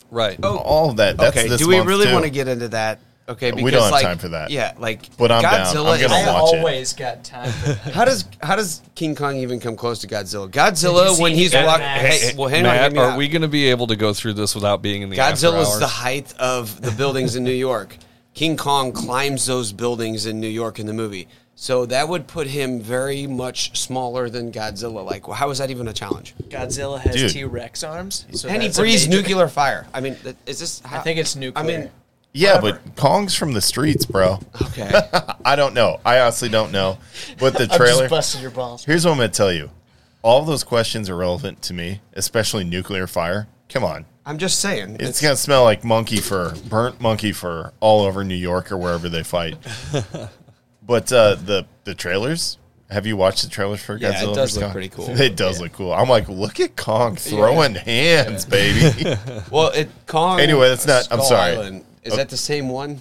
I: right.
A: Oh, All of that. That's
G: okay,
A: this
G: do we
A: month,
G: really
A: too.
G: want to get into that? Okay,
A: We don't have
G: like,
A: time for that.
G: Yeah, like
A: But I'm down.
G: Godzilla.
A: I'm gonna
G: is-
F: I
A: watch it.
F: always got time for that.
G: How does how does King Kong even come close to Godzilla? Godzilla when he's walking.
F: an?
G: Hey, well, hang on, hear
I: Matt,
G: me
I: are
G: out.
I: we going to be able to go through this without being in the after
G: Godzilla's
I: hours?
G: the height of the buildings in New York. King Kong climbs those buildings in New York in the movie. So that would put him very much smaller than Godzilla. Like, well, how is that even a challenge?
F: Godzilla has
A: Dude.
F: T Rex arms, so
G: and he breathes
F: major-
G: nuclear fire. I mean, is this? How,
F: I think it's
G: I
F: nuclear.
G: mean,
A: Yeah,
G: Whatever.
A: but Kong's from the streets, bro.
G: okay. [laughs]
A: I don't know. I honestly don't know. But the [laughs]
F: I'm
A: trailer.
F: just busting your balls.
A: Here's what I'm going to tell you. All those questions are relevant to me, especially nuclear fire. Come on.
G: I'm just saying.
A: It's going to smell like monkey fur, burnt monkey fur all over New York or wherever they fight. [laughs] but uh, the the trailers, have you watched the trailers for Godzilla?
G: Yeah, it
A: Godzilla?
G: does
A: vs.
G: look
A: Kong?
G: pretty cool.
A: It does look cool. I'm like, look at Kong throwing hands, baby.
G: Well, it Kong.
A: Anyway, that's not- I'm
G: Skull
A: sorry.
G: Island. Is that the same one?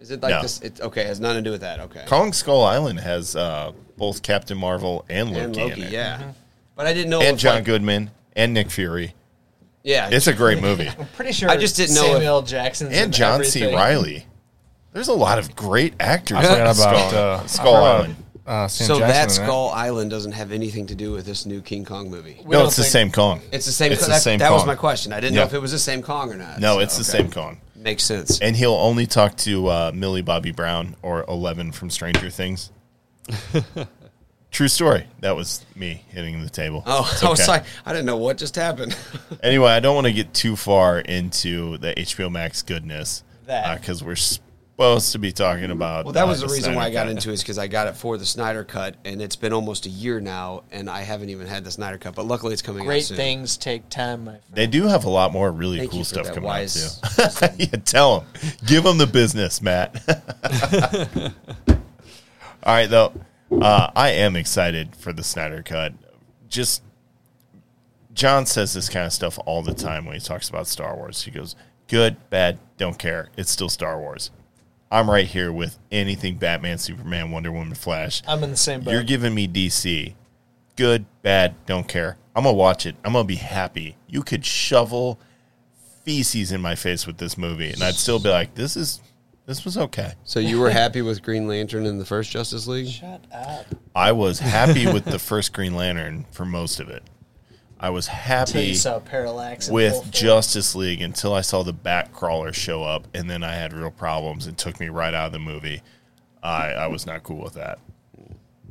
G: Is it like
A: No.
G: this? It, okay, it has nothing to do with that. Okay.
A: Kong Skull Island has uh, both Captain Marvel and Loki,
G: and Loki,
A: in it.
G: yeah. But I didn't know.
A: And John
G: like-
A: Goodman and Nick Fury.
G: Yeah,
A: It's a great movie. [laughs]
F: I'm pretty sure.
G: I just didn't know if-
F: Samuel Jackson's in
A: and John C. Reilly. There's a lot of great actors.
H: I forgot about
A: Skull,
H: uh,
A: Skull
H: I
A: Island.
H: Uh, Sam
G: so
H: Jackson
G: that
H: in
G: Skull Island doesn't have anything to do with this new King Kong movie.
F: We
A: No, it's the same Kong.
G: It's the same.
A: It's the
G: that,
A: same
G: That was my question. I didn't
A: Yeah.
G: know if it was the same Kong or not.
A: No,
G: So,
A: it's the
G: okay.
A: same Kong.
G: Makes sense.
A: And he'll only talk to uh, Millie Bobby Brown or Eleven from Stranger Things. [laughs] True story. That was me hitting the table.
G: Oh,
A: It's [laughs]
G: I was like, I didn't know what just happened.
A: Anyway, I don't want to [laughs] get too far into the HBO Max goodness because we're supposed to be talking about.
G: well, that
A: uh,
G: was the reason why I got
A: Cut.
G: into it is because I got it for the Snyder Cut, and it's been almost a year now, and I haven't even had the Snyder Cut. But luckily, it's coming out
F: Great
G: soon.
F: things take time, my friend.
A: They do have a lot more really
G: Thank
A: cool stuff coming
G: wise-
A: out too. [laughs] yeah, tell them, give them the business, Matt. [laughs] All right, though, uh, I am excited for the Snyder Cut. Just John says this kind of stuff all the time when he talks about Star Wars. He goes, Good, bad, don't care. It's still Star Wars. I'm right here with anything Batman, Superman, Wonder Woman, Flash.
F: I'm in the same boat.
A: You're giving me DC. Good, bad, don't care. I'm gonna watch it. I'm gonna be happy. You could shovel feces in my face with this movie, and I'd still be like, "This is, this was okay."
G: So you were [laughs] happy with Green Lantern in the first Justice League?
F: Shut up.
A: I was happy with the first Green Lantern for most of it. I was happy
F: saw Parallax
A: with. Justice League until I saw the Bat Crawler show up, and then I had real problems. It took me right out of the movie. I, I was not cool with that.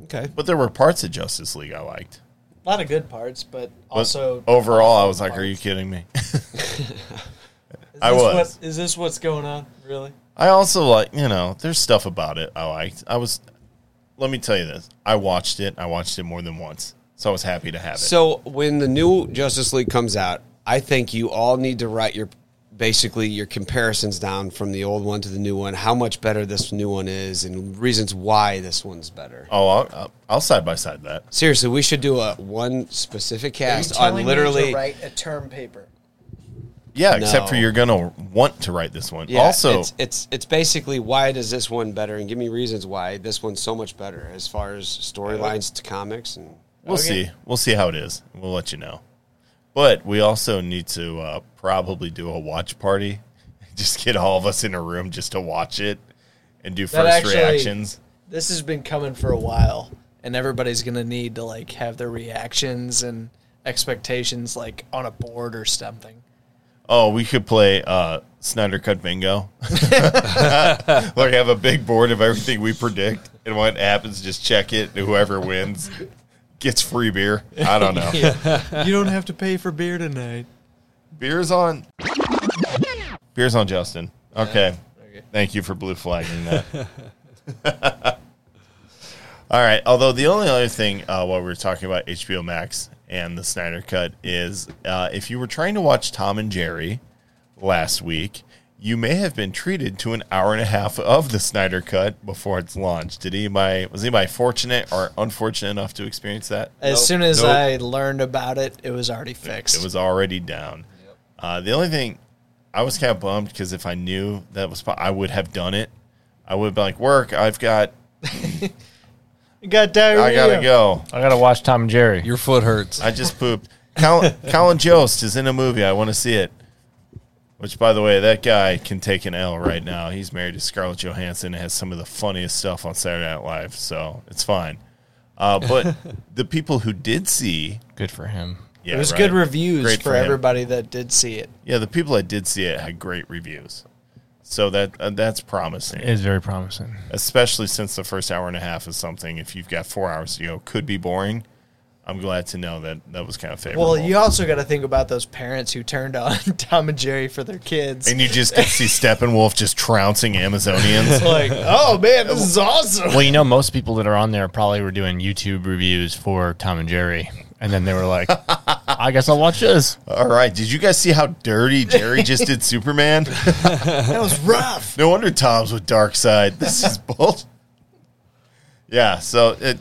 G: Okay.
A: But there were parts of Justice League I liked.
F: A lot of good parts, but
A: But
F: also
A: overall, I was like, "Are you kidding me?" [laughs] [laughs]
F: Is
A: I was.
F: What, is this what's going on? Really?
A: I also like, you know, there's stuff about it I liked. I was, let me tell you this: I watched it. I watched it more than once, so I was happy to have it.
G: So when the new Justice League comes out, I think you all need to write your basically your comparisons down from the old one to the new one. How much better this new one is, and reasons why this one's better.
A: oh, I'll, I'll, I'll side by side that.
G: Seriously, we should do a one specific
F: Are you
G: cast
F: telling
G: on
F: me
G: literally.
F: to write a term paper?
A: Yeah, except for you're gonna want to write this one.
G: Yeah,
A: also,
G: it's, it's it's basically why does this one better, and give me reasons why this one's so much better as far as storylines uh, to comics and.
A: We'll
F: Okay.
A: see. We'll see how it is. We'll let you know. But we also need to uh, probably do a watch party. [laughs] Just get all of us in a room just to watch it and do first
F: actually-
A: reactions.
F: This has been coming for a while, and everybody's gonna need to like have their reactions and expectations like on a board or something.
A: Oh, we could play uh, Snyder Cut Bingo. [laughs] like have a big board of everything we predict, and what happens, just check it. Whoever wins gets free beer. I don't know. [laughs]
F: you don't have to pay for beer tonight.
A: Beer's on. Beer's on, Justin. Okay. okay. Thank you for blue flagging that. [laughs] All right. Although the only other thing uh, while we were talking about HBO Max and the Snyder Cut is uh, if you were trying to watch Tom and Jerry last week, you may have been treated to an hour and a half of the Snyder Cut before it's launched. Did anybody was anybody fortunate or unfortunate enough to experience that?
F: As soon as
A: Nope.
F: I learned about it, it was already fixed.
A: It was already down. Uh, the only thing I was kind of bummed because if I knew that was, I would have done it. I would be like, work. I've got. [laughs]
F: You got diarrhea.
A: I gotta go.
H: I gotta watch Tom and Jerry.
I: Your foot hurts.
A: I just pooped. Colin, [laughs] Colin Jost is in a movie. I want to see it. Which, by the way, that guy can take an L right now. He's married to Scarlett Johansson and has some of the funniest stuff on Saturday Night Live, so it's fine. Uh, but [laughs] the people who did see,
H: Good for him.
A: yeah,
F: it was
A: right.
F: good reviews
A: Great
F: for,
A: him.
F: everybody that did see it.
A: Yeah, the people that did see it had great reviews, so that uh, that's promising.
H: It is very promising.
A: especially since the first hour and a half is something if you've got four hours to go could be boring i'm glad to know that that was kind of favorable
F: Well, you also got to think about those parents who turned on [laughs] Tom and Jerry for their kids.
A: and you just get to see steppenwolf just trouncing amazonians [laughs]
F: like, oh man, this is awesome.
H: Well, you know, most people that are on there probably were doing YouTube reviews for Tom and Jerry, and then they were like, [laughs] "I guess I'll watch this."
A: all right did you guys see how dirty jerry just did superman
F: That was rough.
A: no wonder tom's with Darkseid this is bullshit yeah so it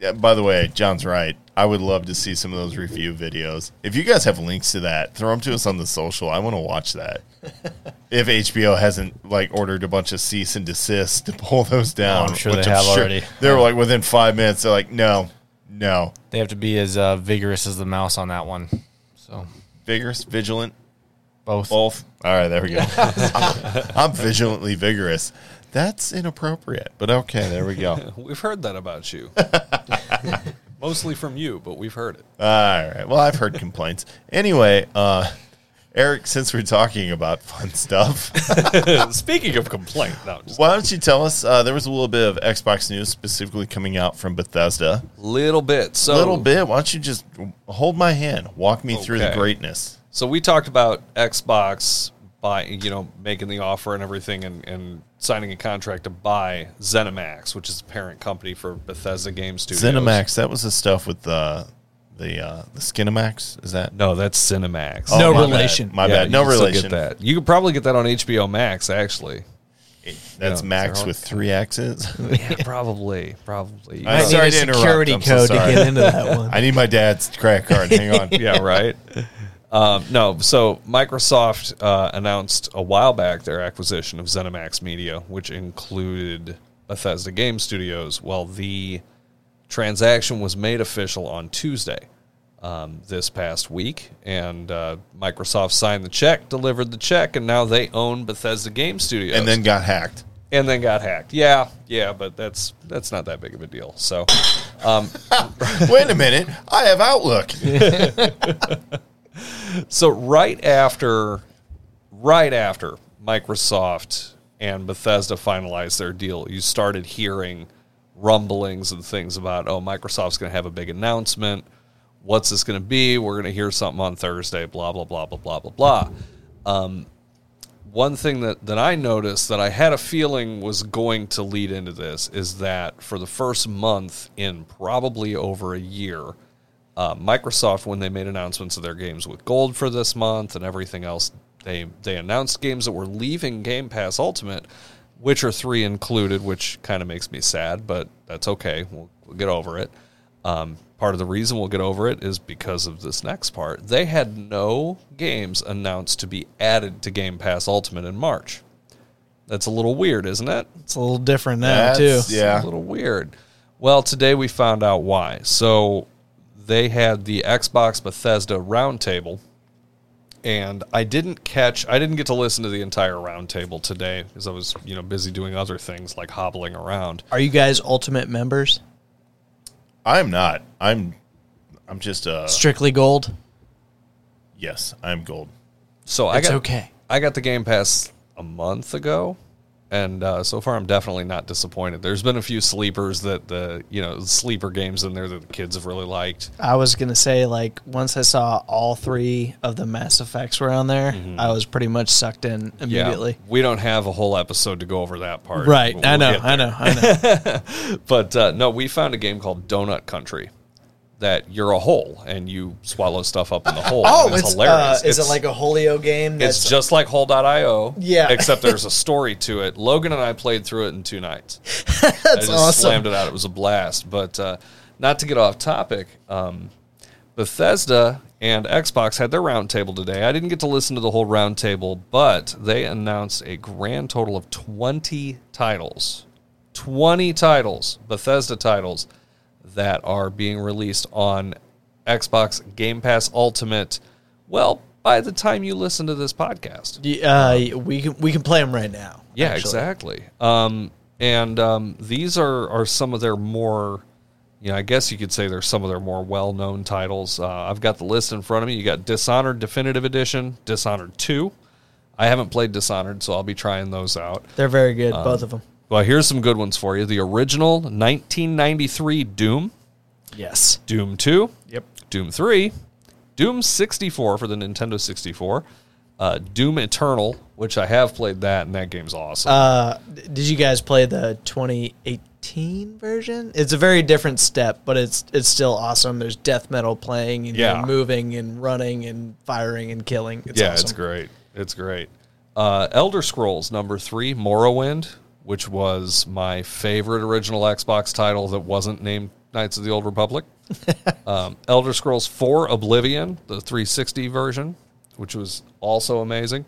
A: yeah, by the way john's right. I would love to see some of those review videos. If you guys have links to that throw them to us on the social. I want to watch that. [laughs] If hbo hasn't like ordered a bunch of cease and desist to pull those down
H: I'm sure they have already.
A: they were like within five minutes they're like no no.
H: They have to be as uh, vigorous as the mouse on that one. So.
A: Vigorous? Vigilant?
H: Both.
A: both? All right there we go. [laughs] [laughs] I'm vigilantly vigorous that's inappropriate but okay there we go [laughs]
I: We've heard that about you. [laughs] Mostly from you, but we've heard it.
A: All right. Well, I've heard complaints. Anyway, uh, Eric, since we're talking about fun stuff, [laughs]
I: Speaking of complaint, no,
A: why don't you tell us? Uh, there was a little bit of Xbox news specifically coming out from Bethesda.
I: little bit. So
A: little bit. Why don't you just hold my hand, walk me through the greatness?
I: So we talked about Xbox buying, you know, making the offer and everything, and, and signing a contract to buy ZeniMax, which is the parent company for Bethesda Game Studios.
A: ZeniMax. That was the stuff with the the uh, the Skinemax. Is that?
I: No, that's Cinemax.
A: Oh,
F: No
A: my bad.
F: relation.
A: My
I: Yeah,
A: bad. No
I: you
A: relation.
I: Get that. You could probably get that on HBO Max, actually.
A: That's
I: Yeah,
A: Max with three X's. [laughs]
I: yeah, probably, probably.
A: I-
F: I
A: Sorry
F: need a security
A: I'm so
F: code to get into that [laughs] one.
A: I need my dad's credit card. Hang on. [laughs]
I: yeah, right. Um, no, so Microsoft uh, announced a while back their acquisition of ZeniMax Media, which included Bethesda Game Studios. Well, the transaction was made official on Tuesday um, this past week, and uh, Microsoft signed the check, delivered the check, and now they own Bethesda Game Studios.
A: and then got hacked.
I: and then got hacked. Yeah, yeah, but that's that's not that big of a deal. So, um, [laughs]
A: Wait a minute, I have Outlook. [laughs]
I: so right after, right after Microsoft and Bethesda finalized their deal, you started hearing rumblings and things about, oh, Microsoft's going to have a big announcement. What's this going to be? We're going to hear something on Thursday. Blah blah blah blah blah blah blah. Um, one thing that, that I noticed that I had a feeling was going to lead into this is that for the first month in probably over a year, uh, Microsoft, when they made announcements of their games with Gold for this month and everything else, they they announced games that were leaving Game Pass Ultimate, Witcher Three included, which kind of makes me sad, but that's okay. We'll, we'll get over it. Um, part of the reason we'll get over it is because of this next part. They had no games announced to be added to Game Pass Ultimate in March. That's a little weird, isn't it?
F: It's a little different now too.
A: That's- yeah.
I: a little weird. Well, today we found out why. So they had the Xbox Bethesda roundtable, and I didn't catch. I didn't get to listen to the entire roundtable today because I was, you know, busy doing other things like hobbling around.
F: Are you guys ultimate members?
A: I'm not. I'm. I'm just uh.
F: Strictly gold.
A: Yes, I'm gold.
I: So I
F: It's
I: got
F: okay.
I: I got the Game Pass a month ago, and uh, so far I'm definitely not disappointed. There's been a few sleepers that the you know sleeper games in there that the kids have really liked.
F: I was gonna say like once I saw all three of the Mass Effects were on there, I was pretty much sucked in immediately.
I: Yeah, we don't have a whole episode to go over that part.
F: Right,
I: but
F: I
I: we'll
F: know, I know, I [laughs] know.
I: But uh, no, we found a game called Donut Country that you're a hole and you swallow stuff up in the hole. [laughs]
F: oh,
I: and
F: it's,
I: hilarious.
F: Uh, is
I: It's-
F: it like a Hole.io game?
I: It's just like Hole.io.
F: Yeah.
I: Except there's a [laughs] story to it. Logan and I played through it in two nights. [laughs]
F: that's
I: I just
F: awesome.
I: slammed it out. It was a blast. But uh, not to get off topic, um, Bethesda and Xbox had their roundtable today. I didn't get to listen to the whole roundtable, but they announced a grand total of 20 titles. 20 titles, Bethesda titles, that are being released on Xbox Game Pass Ultimate. Well, by the time you listen to this podcast.
F: Uh, we can we can play them right now.
I: Yeah,
F: actually.
I: exactly. Um, and um, these are, are some of their more, you know, I guess you could say they're some of their more well known titles. Uh, I've got the list in front of me. You got Dishonored Definitive Edition, Dishonored 2. I haven't played Dishonored, so I'll be trying those out.
F: They're very good,
I: Um,
F: both of them.
I: Well, here's some good ones for you the original 1993 Doom,
F: Yes.
I: Doom 2,
F: Yep.
I: Doom 3, Doom 64 for the Nintendo 64, uh, Doom Eternal, which I have played that, and that game's awesome.
F: Uh, did you guys play the 2018 version? It's a very different step, but it's it's still awesome. There's death metal playing, and
I: Yeah.
F: you're moving and running and firing and killing. It's
I: yeah,
F: awesome.
I: it's great. It's great. Uh, Elder Scrolls number three, Morrowind, which was my favorite original Xbox title that wasn't named Knights of the Old Republic. [laughs] um, Elder Scrolls 4 Oblivion, the 360 version, which was also amazing.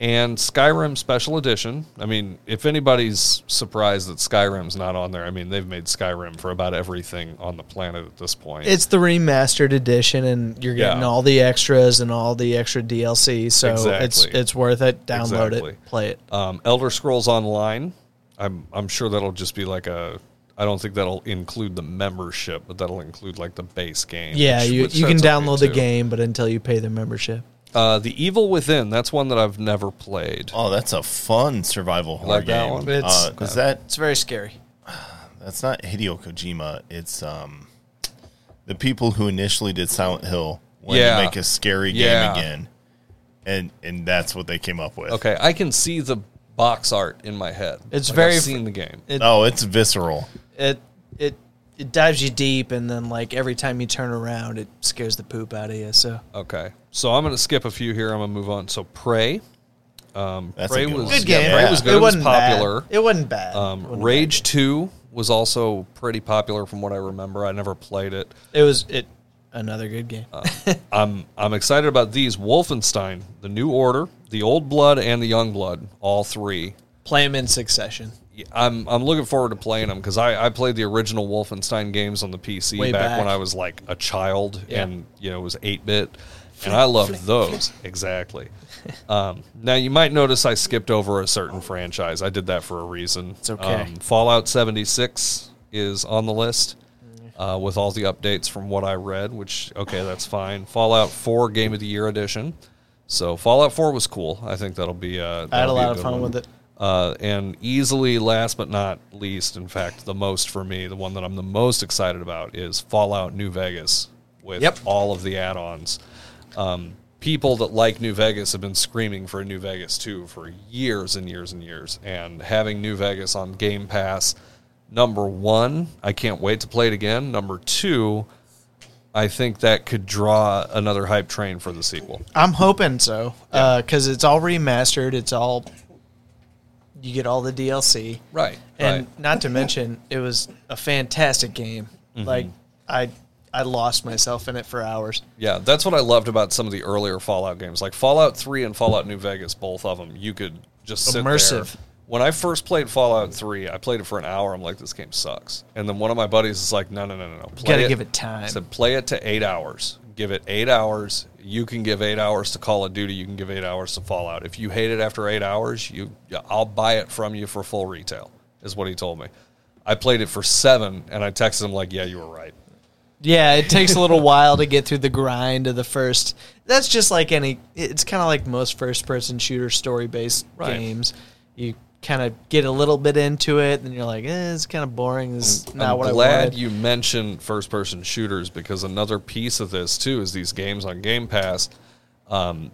I: And Skyrim Special Edition. I mean, if anybody's surprised that Skyrim's not on there, I mean, they've made Skyrim for about everything on the planet at this point.
F: It's the remastered edition, and you're getting
I: Yeah.
F: all the extras and all the extra DLC. So it's it's worth it. Download
I: Exactly.
F: it, play it.
I: Um, Elder Scrolls Online. I'm I'm sure that'll just be like a. I don't think that'll include the membership, but that'll include like the base game.
F: Yeah,
I: which-
F: you
I: which
F: you can download the
I: too.
F: game, but until you pay the membership.
I: Uh, the Evil Within. That's one that I've never played.
A: Oh, that's a fun survival horror
I: Like that
A: game.
I: one?
F: It's-
A: uh, is that
F: It's very scary. [sighs]
A: that's not Hideo Kojima? It's um the people who initially did Silent Hill wanted
I: Yeah.
A: to make a scary
I: Yeah.
A: game again, and and that's what they came up with.
I: Okay, I can see the box art in my head.
F: It's
I: Like,
F: very
I: I've seen the game.
F: It
A: Oh, it's visceral.
F: it it it dives you deep, and then like every time you turn around, it scares the poop out of you. So
I: Okay, so I'm going to skip a few here. I'm going to move on. So Prey. Um,
A: That's a good
I: was
A: one.
F: good game.
A: Yeah.
I: Prey was good.
F: It
I: It, was
F: wasn't bad.
I: popular.
F: It wasn't bad.
I: Um,
F: Wasn't
I: Rage
F: bad
I: Two was also pretty popular from what I remember. I never played it.
F: It was it. Another good game.
I: I'm I'm excited about these Wolfenstein, the New Order, the Old Blood, and the Young Blood. All three.
F: Play them in succession.
I: I'm I'm looking forward to playing them because I, I played the original Wolfenstein games on the PC back,
F: back.
I: when I was like a child
F: Yeah.
I: and you know it was eight bit, and I loved those exactly. Um, now you might notice I skipped over a certain franchise. I did that for a reason. It's
F: okay.
I: Fallout 76 is on the list uh, with all the updates from what I read. Which okay, that's fine. Fallout 4 Game of the Year edition. So Fallout 4 was cool. I think that'll be. Uh,
F: I had a lot of fun
I: one.
F: with it.
I: Uh, and easily, last but not least, in fact, the most for me, the one that I'm the most excited about is Fallout New Vegas with
F: Yep.
I: all of the add ons. Um, people that like New Vegas have been screaming for a New Vegas 2 for years and years and years. And having New Vegas on Game Pass, number one, I can't wait to play it again. Number two, I think that could draw another hype train for the sequel.
F: I'm hoping so because it's all remastered. It's all you get all the DLC,
I: Right.
F: and
I: right.
F: not to mention it was a fantastic game.
I: Mm-hmm.
F: Like I, I lost myself in it for hours.
I: Yeah, that's what I loved about some of the earlier Fallout games, like Fallout Three and Fallout New Vegas. Both of them, you could just sit
F: Immersive.
I: When I first played Fallout Three, I played it for an hour. I'm like, this game sucks. And then one of my buddies is like, no, no, no, no, no. Play
F: gotta give it time.
I: I said, play it to eight hours. Give it eight hours. You can give eight hours to Call of Duty. You can give eight hours to Fallout. If you hate it after eight hours, you, I'll buy it from you for full retail. Is what he told me. I played it for seven, and I texted him like, yeah, you were right.
F: Yeah, it takes a little while to get through the grind of the first. That's just like any. It's kind of like most first-person shooter story-based
I: Right.
F: games. You kind of get a little bit into it, and you're like, eh, it's kind of boring. This is not
I: I'm
F: what I
I: glad you mentioned first person shooters because another piece of this too is these games on Game Pass. Um,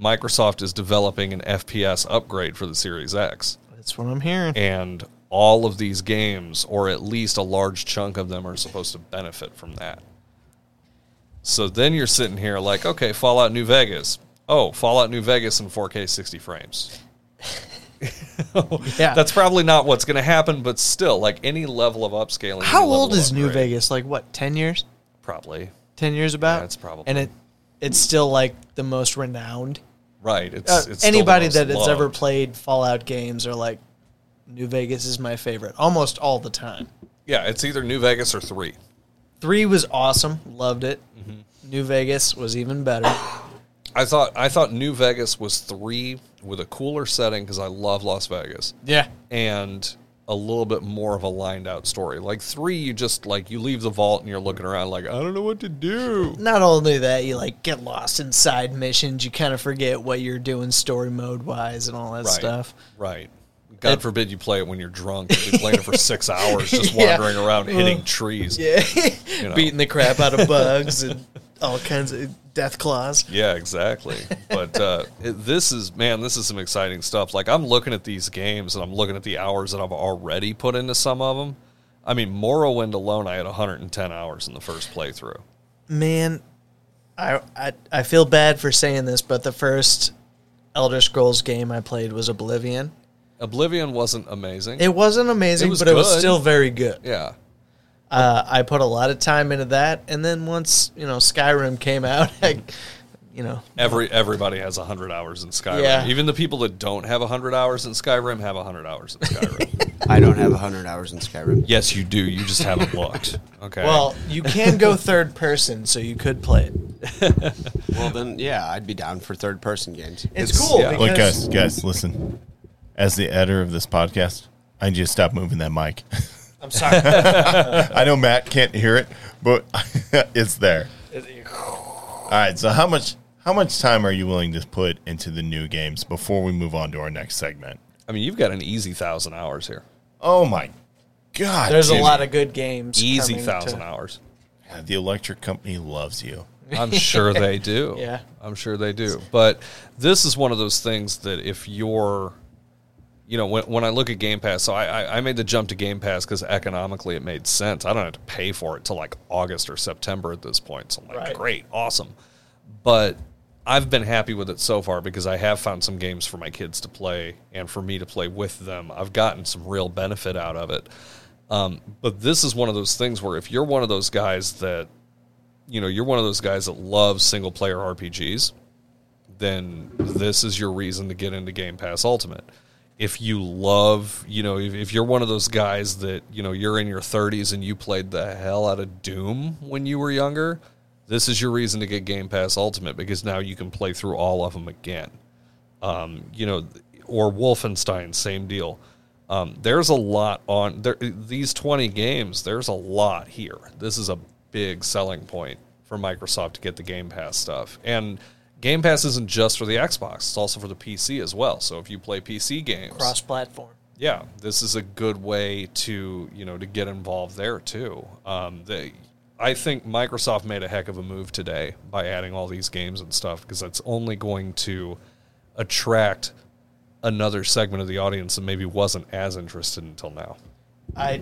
I: Microsoft is developing an FPS upgrade for the Series X,
F: That's what I'm hearing.
I: and all of these games, or at least a large chunk of them, are supposed to benefit from that. So then you're sitting here like, okay, Fallout New Vegas. Oh, Fallout New Vegas in 4K 60 frames. [laughs] [laughs]
F: yeah.
I: That's probably not what's going to happen, but still, like any level of upscaling.
F: How old is New Vegas? Like what? Ten years?
I: Probably.
F: Ten years about?
I: Yeah, it's probably.
F: And it, it's still like the most renowned.
I: Right. It's,
F: Uh,
I: it's
F: anybody that has ever played Fallout games are like, New Vegas is my favorite almost all the time.
I: Yeah, it's either New Vegas or three.
F: Three was awesome, loved it.
I: Mm-hmm.
F: New Vegas was even better.
I: I thought I thought New Vegas was three with a cooler setting because I love Las Vegas
F: Yeah.
I: and a little bit more of a lined out story. Like three, you just like you leave the vault and you're looking around like I don't know what to do.
F: Not only that, you like get lost in side missions. You kind of forget what you're doing story mode wise and all that
I: Right.
F: stuff.
I: Right. God
F: It-
I: forbid you play it when you're drunk. You'll be playing it for six [laughs] hours, just
F: Yeah.
I: wandering around hitting trees.
F: Yeah,
I: You know.
F: beating the crap out of [laughs] bugs and all kinds of death claws.
I: Yeah, exactly. But uh, it, this is man, this is some exciting stuff. Like I'm looking at these games and I'm looking at the hours that I've already put into some of them. I mean, Morrowind alone, I had 110 hours in the first playthrough.
F: Man, I, I I feel bad for saying this, but the first Elder Scrolls game I played was Oblivion.
I: Oblivion wasn't amazing.
F: It wasn't amazing,
I: It was
F: but it was
I: good.
F: still very good.
I: yeah,
F: Uh, I put a lot of time into that, and then once you know Skyrim came out, [laughs] I, you know,
I: every everybody has 100 hours in Skyrim.
F: Yeah.
I: Even the people that don't have 100 hours in Skyrim have 100 hours in [laughs] Skyrim.
G: I don't have 100 hours in Skyrim.
I: yes, you do. You just haven't looked. [laughs] Okay.
F: well, you can go third person, so you could play it.
G: Well, then, yeah, I'd be down for third person games.
F: It's, cool.
I: yeah.
F: Because
A: Look, guys, guys, listen. As the editor of this podcast, I need you to stop moving that mic.
F: I'm sorry. [laughs]
A: I know Matt can't hear it, but [laughs] it's there. All right. So how much how much time are you willing to put into the new games before we move on to our next segment?
I: I mean, you've got an easy thousand hours here.
A: Oh my god!
F: There's a lot of good games.
I: Easy thousand
F: to-
I: hours.
A: Yeah, the electric company loves you.
I: I'm sure they do. [laughs]
F: Yeah.
I: I'm sure they do. But this is one of those things that if you're, you know, when, when I look at Game Pass, so I, I, I made the jump to Game Pass because economically it made sense. I don't have to pay for it till like August or September at this point. So I'm like,
F: Right.
I: great, awesome. But I've been happy with it so far because I have found some games for my kids to play and for me to play with them. I've gotten some real benefit out of it. Um, but this is one of those things where if you're one of those guys that you know you're one of those guys that loves single player RPGs, then this is your reason to get into Game Pass Ultimate. If you love, you know, if, if you're one of those guys that you know you're in your 30s and you played the hell out of Doom when you were younger, this is your reason to get Game Pass Ultimate because now you can play through all of them again. Um, you know, or Wolfenstein, same deal. Um, there's a lot on there. These 20 games, there's a lot here. This is a big selling point for Microsoft to get the Game Pass stuff. And Game Pass isn't just for the Xbox; it's also for the PC as well. So if you play PC games,
F: Cross platform.
I: yeah, this is a good way to you know to get involved there too. Um, they, I think Microsoft made a heck of a move today by adding all these games and stuff because that's only going to attract another segment of the audience that maybe wasn't as interested until now.
F: I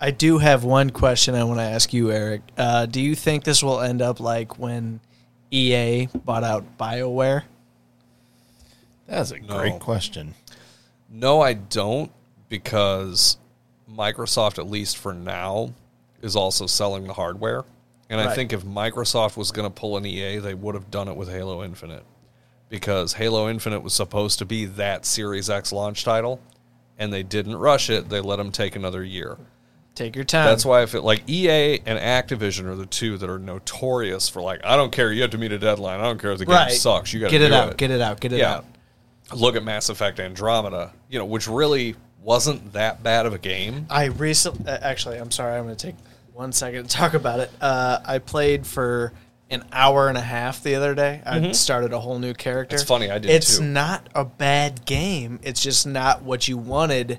F: I do have one question I want to ask you, Eric. Uh, do you think this will end up like when EA bought out BioWare?
A: That's a
I: No.
A: great question.
I: No, I don't because Microsoft, at least for now, is also selling the hardware. And I
F: Right.
I: think if Microsoft was going to pull an EA, they would have done it with Halo Infinite because Halo Infinite was supposed to be that Series X launch title, and they didn't rush it. They let them take another year.
F: Take your time.
I: That's why I feel like EA and Activision are the two that are notorious for like, I don't care. You have to meet a deadline. I don't care if the game
F: right.
I: sucks. You got to
F: get it out. Get it out. Get it
I: Yeah.
F: out.
I: Look at Mass Effect Andromeda, you know, which really wasn't that bad of a game.
F: I recently, uh, actually, I'm sorry. I'm going to take one second to talk about it. Uh, I played for an hour and a half the other day. I started a whole new character.
I: It's funny, I did too.
F: It's
I: too.
F: not a bad game. It's just not what you wanted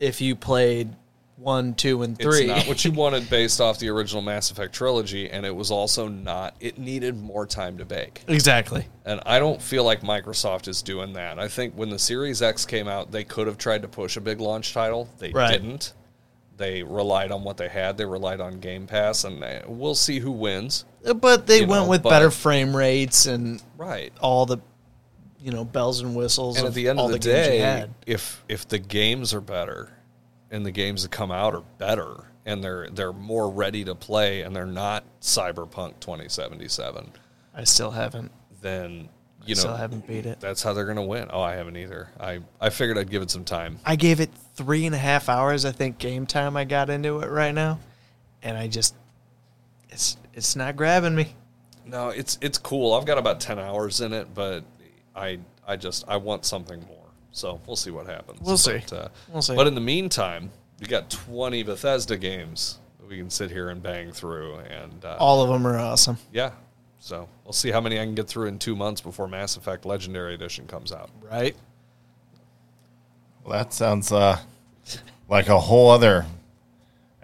F: if you played one, two, and three.
I: It's not what you [laughs] wanted based off the original Mass Effect trilogy, and it was also not. It needed more time to bake,
F: exactly.
I: and I don't feel like Microsoft is doing that. I think when the Series X came out, they could have tried to push a big launch title. They
F: Right.
I: didn't. They relied on what they had. They relied on Game Pass, and uh, we'll see who wins.
F: But they
I: You
F: went
I: know,
F: with
I: but-
F: better frame rates and
I: Right.
F: all the, you know, bells and whistles.
I: and
F: of
I: at the end
F: all
I: of the,
F: you
I: day, if if the games are better, and the games that come out are better, and they're they're more ready to play, and they're not Cyberpunk twenty seventy seven,
F: I still haven't.
I: then you
F: I
I: know
F: still haven't beat it.
I: that's how they're gonna win. Oh, I haven't either. I I figured I'd give it some time.
F: I gave it three and a half hours. I think game time. I got into it right now, and I just, it's it's not grabbing me.
I: No, it's it's cool. I've got about ten hours in it, but I I just I want something more. So we'll see what happens.
F: We'll see.
I: But, uh,
F: We'll see.
I: But in the meantime, we got twenty Bethesda games that we can sit here and bang through, and uh,
F: All of them are awesome.
I: Yeah. So we'll see how many I can get through in two months before Mass Effect Legendary Edition comes out.
F: Right?
A: Well, that sounds uh, like a whole other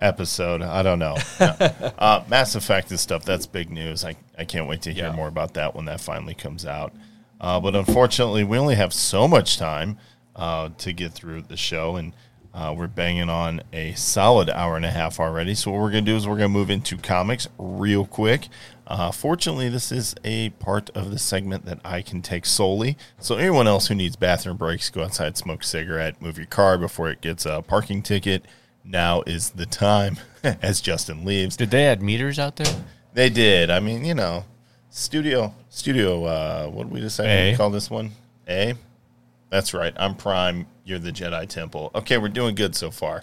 A: episode. I don't know. No. [laughs] uh, Mass Effect and stuff, that's big news. I, I can't wait to hear
I: Yeah.
A: more about that when that finally comes out. Uh, but unfortunately, we only have so much time uh, to get through the show, and uh, we're banging on a solid hour and a half already. So, what we're going to do is we're going to move into comics real quick. Uh, fortunately, this is a part of the segment that I can take solely. So, anyone else who needs bathroom breaks, go outside, smoke a cigarette, move your car before it gets a parking ticket. Now is the time [laughs] as Justin leaves.
H: Did they add meters out there?
A: They did. I mean, you know, studio, studio. Uh, what did we decide to call this one? A. That's right. I'm Prime. You're the Jedi Temple. Okay, we're doing good so far.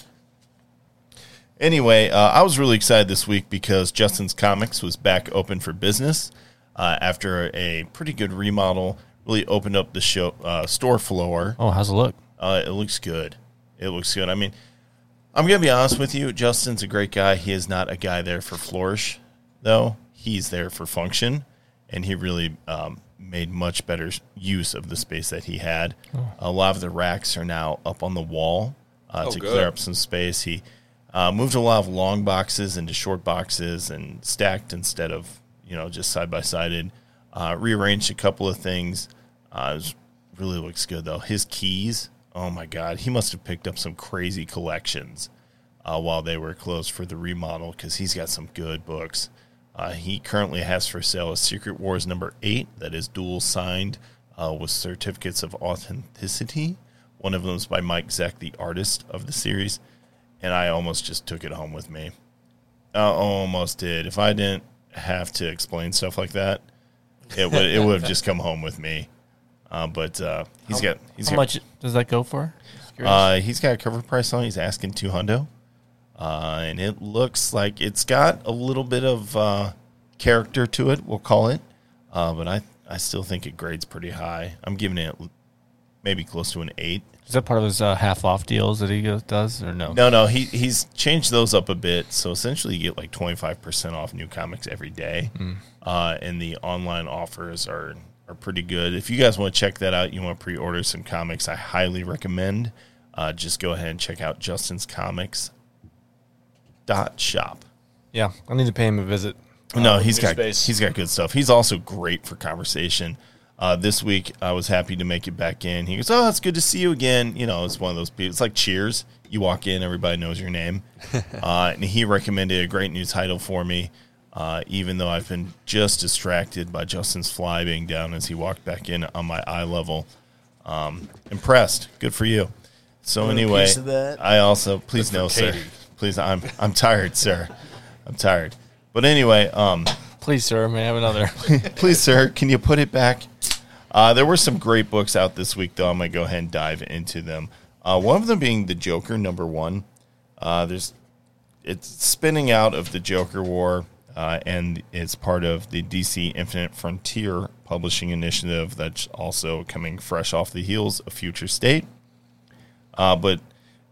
A: Anyway, uh, I was really excited this week because Justin's Comics was back open for business uh, after a pretty good remodel. Really opened up the show uh, store floor.
H: Oh, how's it look?
A: Uh, it looks good. It looks good. I mean, I'm gonna be honest with you. Justin's a great guy. He is not a guy there for flourish, though. He's there for function, and he really um, made much better use of the space that he had. A lot of the racks are now up on the wall uh,
I: Oh,
A: to
I: good.
A: clear up some space. He uh, moved a lot of long boxes into short boxes and stacked instead of you know just side by sided. Uh, rearranged a couple of things. Uh, it really looks good though. His keys, oh my god, he must have picked up some crazy collections uh, while they were closed for the remodel because he's got some good books. Uh, he currently has for sale a Secret Wars number eight that is dual signed uh, with certificates of authenticity. One of them is by Mike Zeck, the artist of the series, and I almost just took it home with me. I almost did. If I didn't, have to explain stuff like that, it would it would have just come home with me. Uh, but uh, he's got he's
H: How
A: got,
H: much does that go for?
A: Uh, he's got a cover price on. He's asking two hundo, uh, and it looks like it's got a little bit of uh, character to it. We'll call it, uh, but I I still think it grades pretty high. I'm giving it maybe close to an eight.
H: Is that part of his uh, half off deals that he does, or no?
A: No, no, he he's changed those up a bit. So essentially, you get like twenty five percent off new comics every day, uh, and the online offers are are pretty good. If you guys want to check that out, you want to pre order some comics, I highly recommend. Uh, just go ahead and check out Justin's Comics dot shop.
H: Yeah, I need to pay him a visit.
A: No,
H: Uh,
A: he's
H: new
A: got
H: space.
A: he's got good stuff. He's also great for conversation. Uh, this week, I was happy to make it back in. He goes, "Oh, it's good to see you again." You know, it's one of those people. It's like Cheers. You walk in, everybody knows your name. [laughs] uh, and he recommended a great new title for me, uh, even though I've been just distracted by Justin's fly being down as he walked back in on my eye level. Um, impressed. Good for you. So anyway,
F: piece of that?
A: I also please
I: Good for
A: sir. Please, I'm I'm tired, sir. I'm tired. But anyway, um,
H: Please, sir, may I have another? [laughs]
A: please, sir, can you put it back? Uh, there were some great books out this week, though. I'm going to go ahead and dive into them. Uh, one of them being The Joker, number one. Uh, there's It's spinning out of the Joker War, uh, and it's part of the DC Infinite Frontier publishing initiative that's also coming fresh off the heels of Future State. Uh, but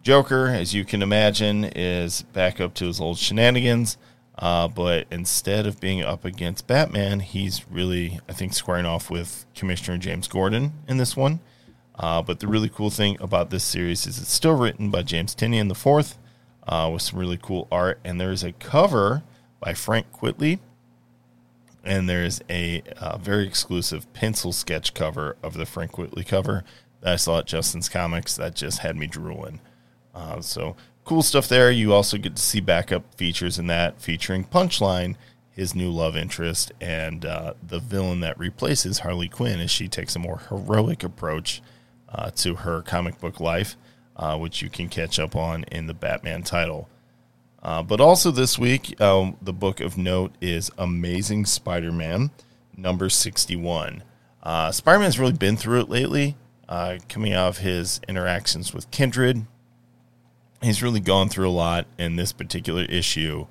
A: Joker, as you can imagine, is back up to his old shenanigans. Uh, but instead of being up against Batman, he's really, I think, squaring off with Commissioner James Gordon in this one. Uh, but the really cool thing about this series is it's still written by James Tynion the fourth, uh, with some really cool art, and there's a cover by Frank Quitely, and there's a uh, very exclusive pencil sketch cover of the Frank Quitely cover that I saw at Justin's Comics that just had me drooling. Uh, so cool stuff there. You also get to see backup features in that featuring Punchline, his new love interest, and uh, the villain that replaces Harley Quinn as she takes a more heroic approach uh, to her comic book life, uh, which you can catch up on in the Batman title. Uh, but also this week, um, the book of note is Amazing Spider Man, number 61. Uh, Spider Man's really been through it lately, coming out of his interactions with Kindred. He's really gone through a lot, and this particular issue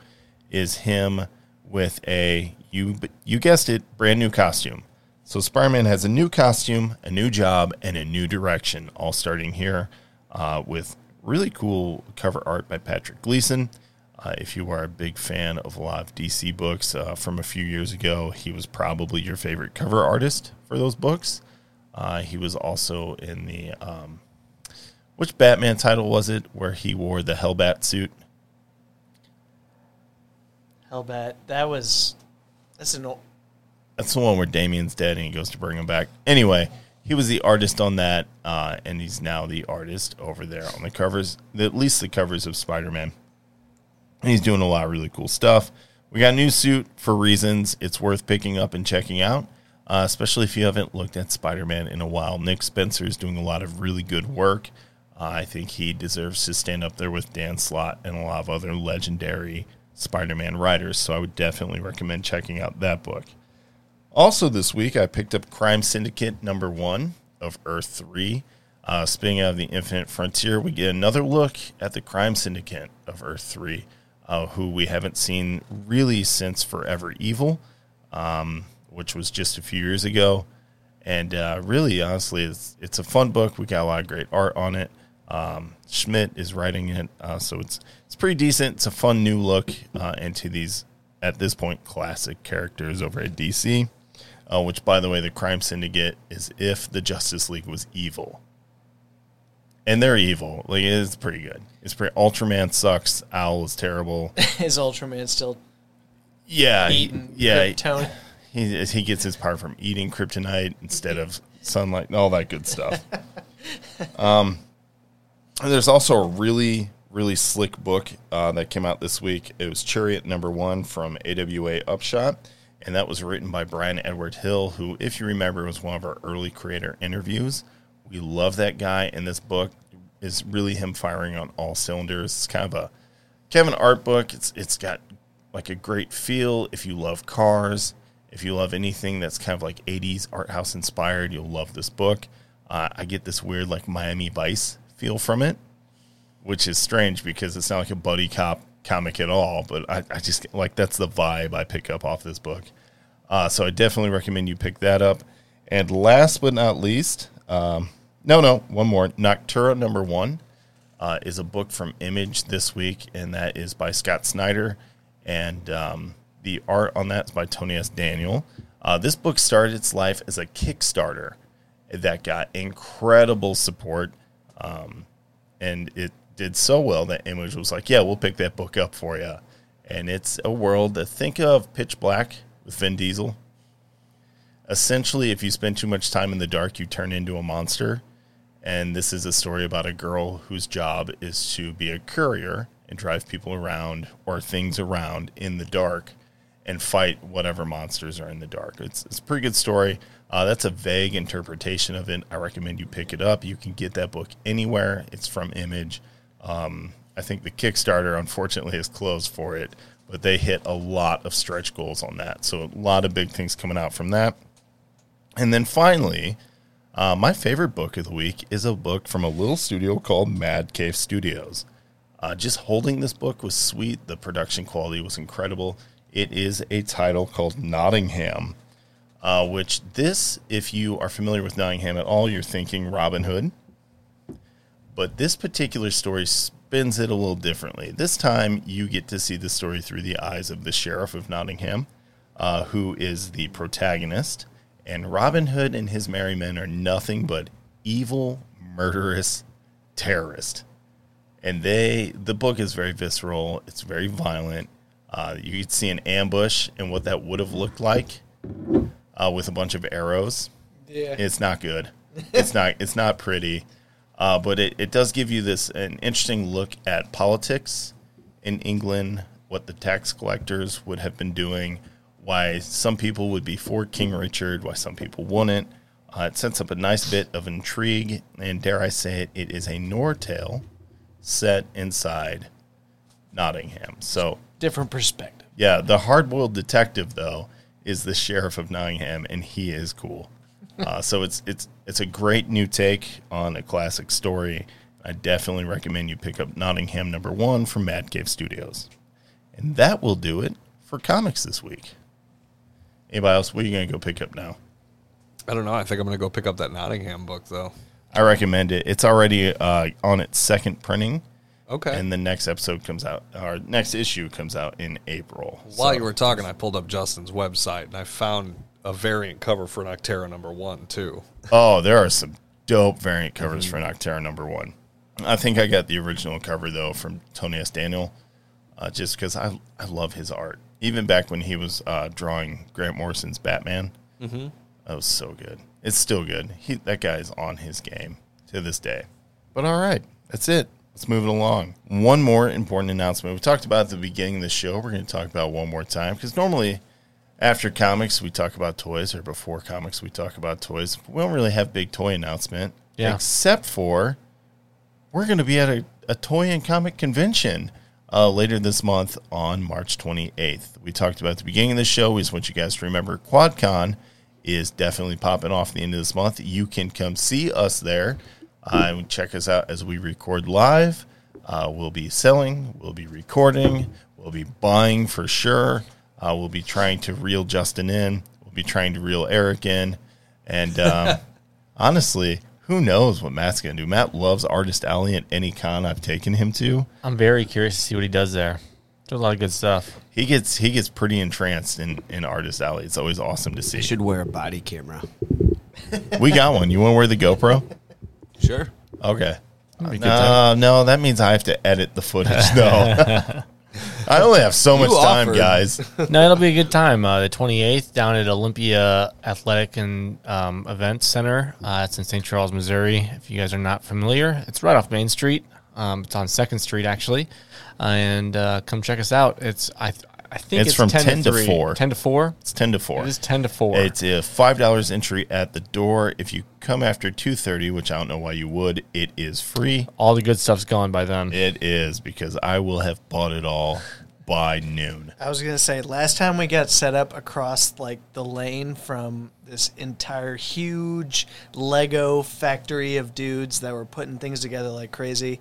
A: is him with a, you, you guessed it, brand new costume. So Spider Man has a new costume, a new job, and a new direction, all starting here uh, with really cool cover art by Patrick Gleason. Uh, if you are a big fan of a lot of DC books uh, from a few years ago, he was probably your favorite cover artist for those books. Uh, he was also in the um, which Batman title was it where he wore the Hellbat suit?
F: Hellbat. That was. That's an old.
A: That's the one where Damian's dead and he goes to bring him back. Anyway, he was the artist on that, uh, and he's now the artist over there on the covers, at least the covers of Spider Man. And he's doing a lot of really cool stuff. We got a new suit for reasons it's worth picking up and checking out, uh, especially if you haven't looked at Spider Man in a while. Nick Spencer is doing a lot of really good work. Uh, I think he deserves to stand up there with Dan Slott and a lot of other legendary Spider Man writers. So I would definitely recommend checking out that book. Also, this week I picked up Crime Syndicate number one of Earth 3. Uh, spinning out of the Infinite Frontier, we get another look at the Crime Syndicate of Earth 3, uh, who we haven't seen really since Forever Evil, um, which was just a few years ago. And uh, really, honestly, it's, it's a fun book. We got a lot of great art on it. Um, Schmidt is writing it, uh, so it's it's pretty decent. It's a fun new look uh, into these at this point classic characters over at DC. Uh, which, by the way, the Crime Syndicate is if the Justice League was evil, and they're evil. Like it's pretty good. It's pretty. Ultraman sucks. Owl is terrible. [laughs]
F: Is Ultraman still
A: Yeah,
F: eating
A: yeah.
F: Krypton? [laughs]
A: He he gets his power from eating kryptonite instead of [laughs] sunlight and all that good stuff. um, and there's also a really really slick book uh, that came out this week. It was Chariot Number One from AWA Upshot, and that was written by Bryan Edward Hill, who, if you remember, was one of our early creator interviews. We love that guy, and this book is really him firing on all cylinders. It's kind of a an art book. It's it's got like a great feel, if you love cars, if you love anything that's kind of like 80s art house inspired, you'll love this book. Uh, I get this weird like Miami Vice feel from it, which is strange because it's not like a buddy cop comic at all. But I, I just like that's the vibe I pick up off this book. Uh, so I definitely recommend you pick that up. And last but not least, um, no, no, one more. Nocterra number one uh, is a book from Image this week, and that is by Scott Snyder. And um, the art on that is by Tony S. Daniel. Uh, this book started its life as a Kickstarter that got incredible support. Um, and it did so well that Image was like, yeah, we'll pick that book up for you. And it's a world that think of Pitch Black with Vin Diesel. Essentially, if you spend too much time in the dark, you turn into a monster. And this is a story about a girl whose job is to be a courier and drive people around or things around in the dark and fight whatever monsters are in the dark. It's, it's a pretty good story. Uh, that's a vague interpretation of it. I recommend you pick it up. You can get that book anywhere. It's from Image. Um, I think the Kickstarter, unfortunately, is closed for it, but they hit a lot of stretch goals on that. So a lot of big things coming out from that. And then finally, uh, my favorite book of the week is a book from a little studio called Mad Cave Studios. Uh, just holding this book was sweet. The production quality was incredible. It is a title called Nottingham, uh, which this, if you are familiar with Nottingham at all, you're thinking Robin Hood. But this particular story spins it a little differently. This time, you get to see the story through the eyes of the sheriff of Nottingham, uh, who is the protagonist. And Robin Hood and his merry men are nothing but evil, murderous terrorists. And they, the book is very visceral. It's very violent. Uh, you could see an ambush and what that would have looked like uh, with a bunch of arrows.
F: Yeah.
A: It's not good. [laughs] It's not. It's not pretty. Uh, but it, it does give you this an interesting look at politics in England, what the tax collectors would have been doing, why some people would be for King Richard, why some people wouldn't. Uh, it sets up a nice bit of intrigue, and dare I say it, it is a noir tale set inside Nottingham. So
H: Different perspective.
A: yeah, the hard-boiled detective though is the sheriff of Nottingham, and he is cool. Uh, so it's it's it's a great new take on a classic story. I definitely recommend you pick up Nottingham number one from Mad Cave Studios, and that will do it for comics this week. Anybody else? What are you gonna go pick up now?
I: I don't know. I think I'm going to go pick up that Nottingham book, though.
A: I recommend it. It's already uh, on its second printing,
I: Okay.
A: and the next episode comes out. Our next issue comes out in April.
I: While
A: So-
I: you were talking, I pulled up Justin's website and I found a variant cover for Nocterra number one, too.
A: Oh, there are some dope variant covers for Nocterra number one. I think I got the original cover though from Tony S. Daniel, uh, just because I I love his art. Even back when he was uh, drawing Grant Morrison's Batman, mm-hmm. that was so good. It's still good. He that guy's on his game to this day. But all right, that's it. Let's move it along. One more important announcement. We talked about at the beginning of the show. We're going to talk about one more time because normally after comics we talk about toys, or before comics we talk about toys. We don't really have big toy announcement,
H: Yeah.
A: except for we're going to be at a, a toy and comic convention uh, later this month on March 28th. We talked about at the beginning of the show. We just want you guys to remember QuadCon is definitely popping off the end of this month. You can come see us there uh, and check us out as we record live. Uh, we'll be selling, we'll be recording, we'll be buying for sure. Uh, we'll be trying to reel Justin in, we'll be trying to reel Eric in. And um, [laughs] honestly, who knows what Matt's going to do? Matt loves Artist Alley at any con I've taken him to.
H: I'm very curious to see what he does there. Does a lot of good stuff.
A: He gets he gets pretty entranced in, in Artist Alley. It's always awesome to see.
G: You should wear a body camera.
A: We got one. You want to wear the GoPro?
G: Sure.
A: Okay.
H: That'd be a good
A: No,
H: time.
A: no, that means I have to edit the footage. No, [laughs] [laughs] I only have so much time,
G: offered.
A: guys. [laughs]
H: no, it'll be a good time. Uh, the 28th down at Olympia Athletic and um, Events Center. Uh, it's in St. Charles, Missouri. If you guys are not familiar, it's right off Main Street. Um, it's on Second Street actually, and uh, come check us out. It's I th- I think
A: It's
H: it's,
A: from
H: 10,
A: 10 to
H: 3.
A: 4.
H: 10 to four.
A: It's ten to four.
H: It is 10 to four.
A: It's a five dollars entry at the door. If you come after two thirty, which I don't know why you would, it is free.
H: All the good stuff's gone by then.
A: It is because I will have bought it all by noon.
F: I was gonna say last time we got set up across like the lane from this entire huge Lego factory of dudes that were putting things together like crazy.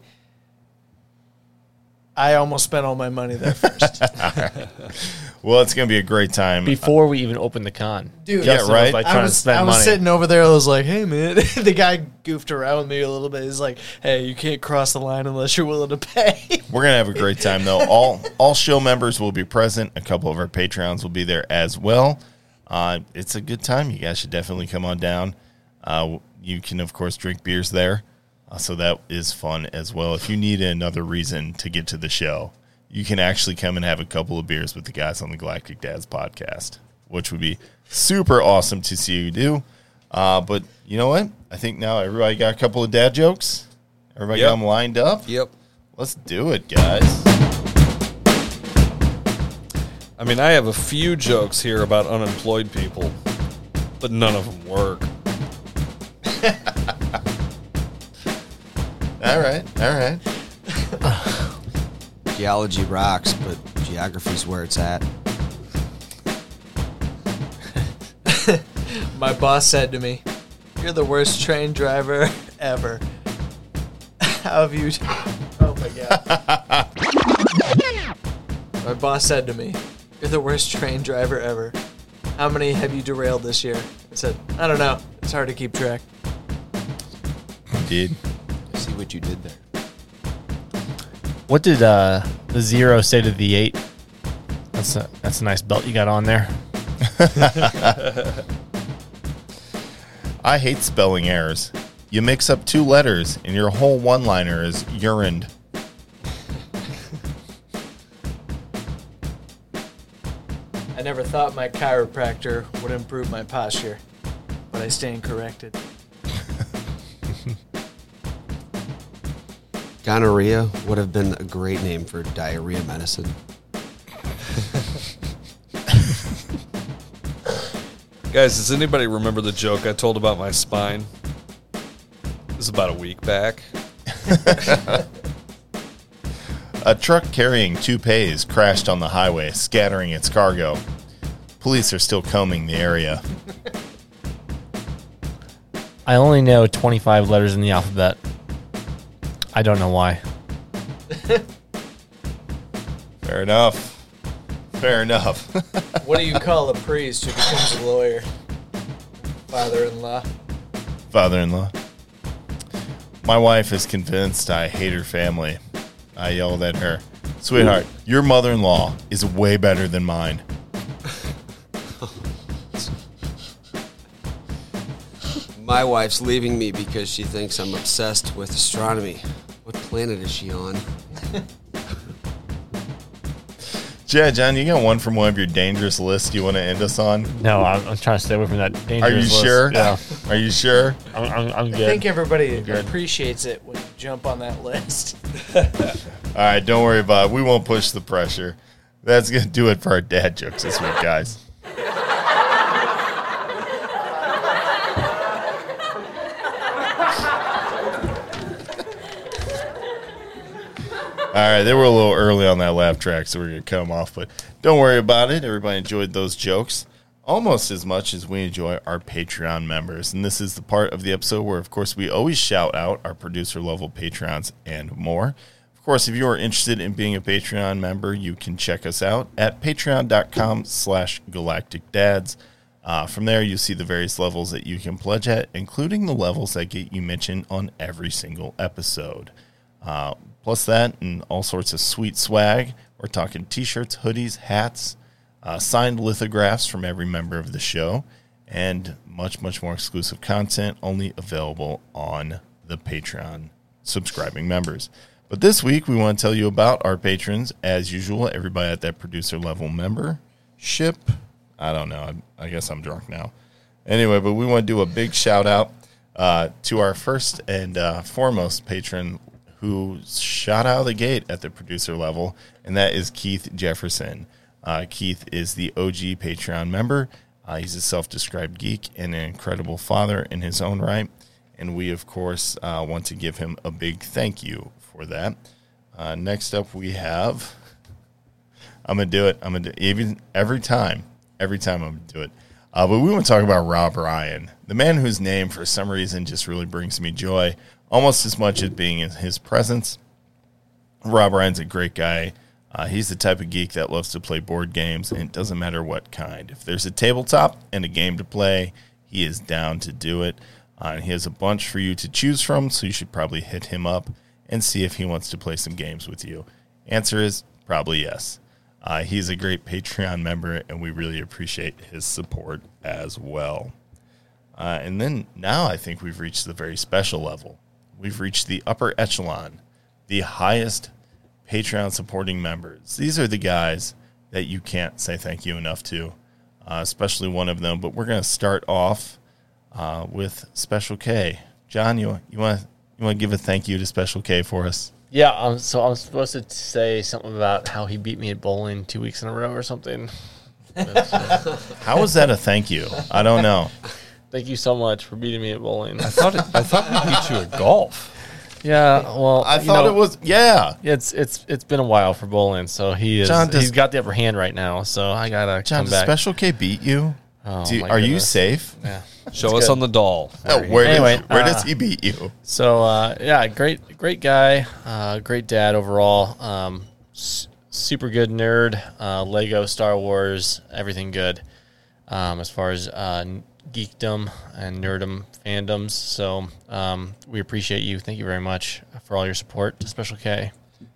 F: I almost spent all my money there first. [laughs]
A: Well, it's going to be a great time.
H: Before we even opened the con,
F: Dude.
H: Justin
A: Yeah, right.
H: Was like
F: I
H: trying
F: was,
H: to spend
F: I was
H: money.
F: sitting over there. I was like, "Hey, man." [laughs] the guy goofed around with me a little bit. He's like, "Hey, you can't cross the line unless you're willing to pay." [laughs]
A: We're gonna have a great time though. All all show members will be present. A couple of our patrons will be there as well. Uh, it's a good time. You guys should definitely come on down. Uh, you can of course drink beers there, so that is fun as well. If you need another reason to get to the show, you can actually come and have a couple of beers with the guys on the Galactic Dads podcast, which would be super awesome to see you do. Uh, but you know what? I think now everybody got a couple of dad jokes. Everybody
I: Yep.
A: got them lined up.
I: Yep.
A: Let's do it, guys.
I: I mean, I have a few jokes here about unemployed people, but none of them work. [laughs]
A: All right, all right. [laughs]
G: Geology rocks, but geography's where it's at. [laughs]
F: My boss said to me, "You're the worst train driver [laughs] ever." How have you? Oh my god! My boss said to me, "You're the worst train driver ever." How many have you derailed this year? I said, "I don't know. It's hard to keep track."
A: Indeed.
G: See what you did there.
H: What did uh, the zero say to the eight? That's a that's a nice belt you got on there. [laughs]
A: I hate spelling errors. You mix up two letters and your whole one liner is urined.
F: I never thought my chiropractor would improve my posture, but I stand corrected.
G: Gonorrhea would have been a great name for diarrhea medicine.
I: Guys, does anybody remember the joke I told about my spine? This is about a week back. [laughs]
A: A truck carrying toupees crashed on the highway, scattering its cargo. Police are still combing the area.
H: I only know 25 letters in the alphabet. I don't know why. [laughs]
A: Fair enough. Fair enough. [laughs]
F: What do you call a priest who becomes a lawyer? Father-in-law.
A: Father in law. My wife is convinced I hate her family. I yelled at her, Sweetheart, your mother in law is way better than mine. [laughs]
G: My wife's leaving me because she thinks I'm obsessed with astronomy. What planet is she on? [laughs]
A: Yeah, John, you got one from one of your dangerous lists you want to end us on?
H: No, I'm, I'm trying to stay away from that dangerous
A: Are you
H: list.
A: sure?
H: Yeah, [laughs]
A: Are you sure?
H: I'm, I'm, I'm
F: I think everybody
H: Good.
F: appreciates it when you jump on that list. [laughs]
A: All right, don't worry about it. We won't push the pressure. That's going to do it for our dad jokes this week, guys. Right, they were a little early on that laugh track, so we're to cut them off. But don't worry about it. Everybody enjoyed those jokes almost as much as we enjoy our Patreon members. And this is the part of the episode where, of course, we always shout out our producer level Patrons and more. Of course, if you are interested in being a Patreon member, you can check us out at patreon.com slash galactic dads. Uh, from there, you see the various levels that you can pledge at, including the levels that get you mentioned on every single episode. Uh, plus that and all sorts of sweet swag. We're talking t-shirts, hoodies, hats, uh, signed lithographs from every member of the show, and much, much more exclusive content only available on the Patreon subscribing members. But this week, we want to tell you about our patrons. As usual, everybody at that producer level membership. I don't know. I, I guess I'm drunk now. Anyway, but we want to do a big shout out uh, to our first and uh, foremost patron who shot out of the gate at the producer level, and that is Keith Jefferson. Uh, Keith is the OG Patreon member. Uh, he's a self described geek and an incredible father in his own right. And we, of course, uh, want to give him a big thank you for that. Uh, next up, we have I'm gonna do it. I'm gonna do even every time. Every time I'm gonna do it. Uh, but we want to talk about Rob Ryan, the man whose name for some reason just really brings me joy, almost as much as being in his presence. Rob Ryan's a great guy. Uh, he's the type of geek that loves to play board games, and it doesn't matter what kind. If there's a tabletop and a game to play, he is down to do it. Uh, and he has a bunch for you to choose from, so you should probably hit him up and see if he wants to play some games with you. Answer is probably yes. Uh, he's a great Patreon member, and we really appreciate his support as well. Uh, and then now I think we've reached the very special level. We've reached the upper echelon, the highest Patreon supporting members. These are the guys that you can't say thank you enough to, uh, especially one of them. But we're going to start off uh, with Special K. John, you you want you want to give a thank you to Special K for us?
H: Yeah, um, so I'm supposed to say something about how he beat me at bowling two weeks in a row or something. [laughs] [laughs]
A: How was that a thank you? I don't know.
H: Thank you so much for beating me at bowling.
I: I thought it, I thought we beat you at golf.
H: Yeah, well,
A: I thought
H: know,
A: it was yeah.
H: It's it's it's been a while for bowling, so he is
A: John, does-
H: he's got the upper hand right now. So I gotta
A: John,
H: come
A: does
H: back.
A: Special K beat you?
H: Oh,
A: you-
H: my
A: are you safe?
H: Yeah.
I: Show us
H: good.
I: on the doll.
A: Oh, where
H: Anyway,
A: does, where does
H: uh,
A: he beat you?
H: So uh, yeah, great great guy, uh, great dad overall. Um, s- super good nerd, uh, Lego, Star Wars, everything good. Um, as far as uh, n- geekdom and nerdom fandoms, so um, we appreciate you. Thank you very much for all your support to Special K.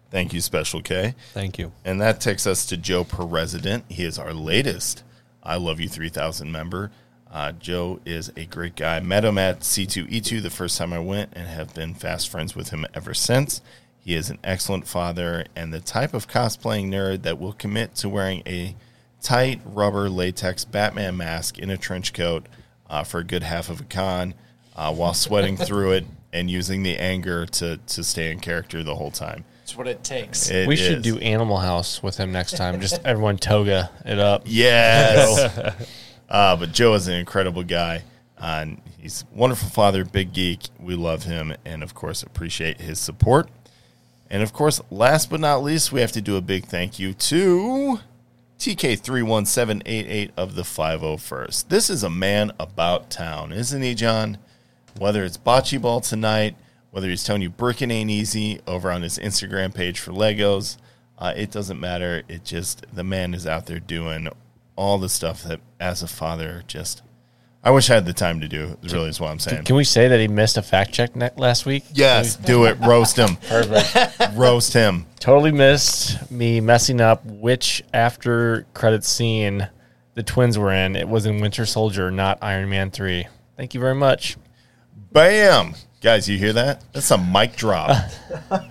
A: Thank you, Special K.
I: Thank you.
A: And that takes us to Joe Per Resident. He is our latest I Love You 3000 member. Uh, Joe is a great guy. Met him at C2E2 the first time I went and have been fast friends with him ever since. He is an excellent father and the type of cosplaying nerd that will commit to wearing a tight rubber latex Batman mask in a trench coat uh, for a good half of a con uh, while sweating [laughs] through it and using the anger to, to stay in character the whole time.
F: That's what it takes.
A: It
H: we should do Animal House with him next time. Just [laughs] everyone toga it up.
A: Yes. [laughs] uh, but Joe is an incredible guy. Uh, and he's a wonderful father, big geek. We love him and, of course, appreciate his support. And, of course, last but not least, we have to do a big thank you to TK31788 of the 501st. This is a man about town, isn't he, John? Whether it's bocce ball tonight, whether he's telling you bricking ain't easy over on his Instagram page for Legos, uh, it doesn't matter. It just, the man is out there doing all the stuff that, as a father, just, I wish I had the time to do, really, is what I'm saying.
H: Can we say that he missed a fact check ne- last week?
A: yes, do it. Roast him. [laughs]
H: Perfect.
A: Roast him.
H: totally missed me messing up which after credit scene the twins were in. It was in Winter Soldier, not Iron Man 3. Thank you very much.
A: Bam. Guys, you hear that? That's a mic drop. [laughs]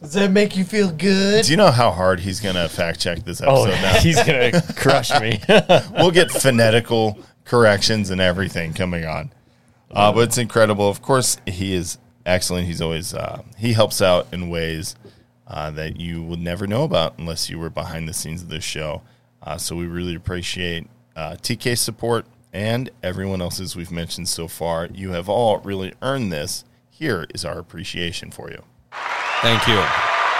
F: Does that make you feel good?
A: Do you know how hard he's going to fact check this
H: Oh,
A: episode now? [laughs]
H: he's going to crush me.
A: we'll get phonetical corrections and everything coming on. Uh, but it's incredible. Of course, he is excellent. He's always uh, he helps out in ways uh, that you would never know about unless you were behind the scenes of this show. Uh, so we really appreciate uh, TK support and everyone else's we've mentioned so far. You have all really earned this. Here is our appreciation for you.
I: Thank you.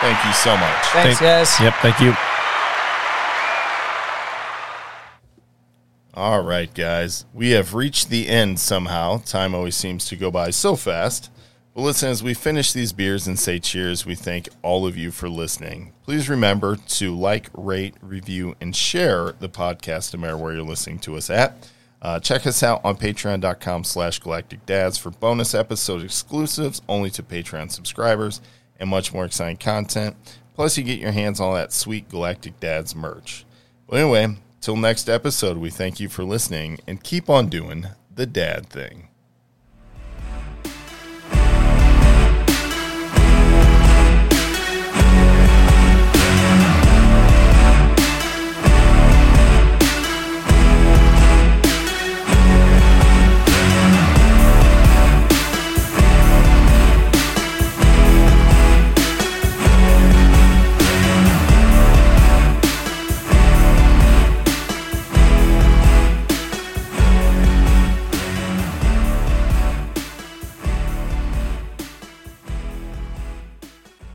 A: Thank you so much.
F: Thanks,
H: Thank-
F: guys.
H: yep, thank you.
A: All right, guys. We have reached the end somehow. Time always seems to go by so fast. But listen, as we finish these beers and say cheers, we thank all of you for listening. Please remember to like, rate, review, and share the podcast no matter where you're listening to us at. Uh, check us out on patreon.com slash galactic dads for bonus episode exclusives only to Patreon subscribers and much more exciting content. Plus, you get your hands on that sweet Galactic Dads merch. But anyway, till next episode, we thank you for listening and keep on doing the dad thing.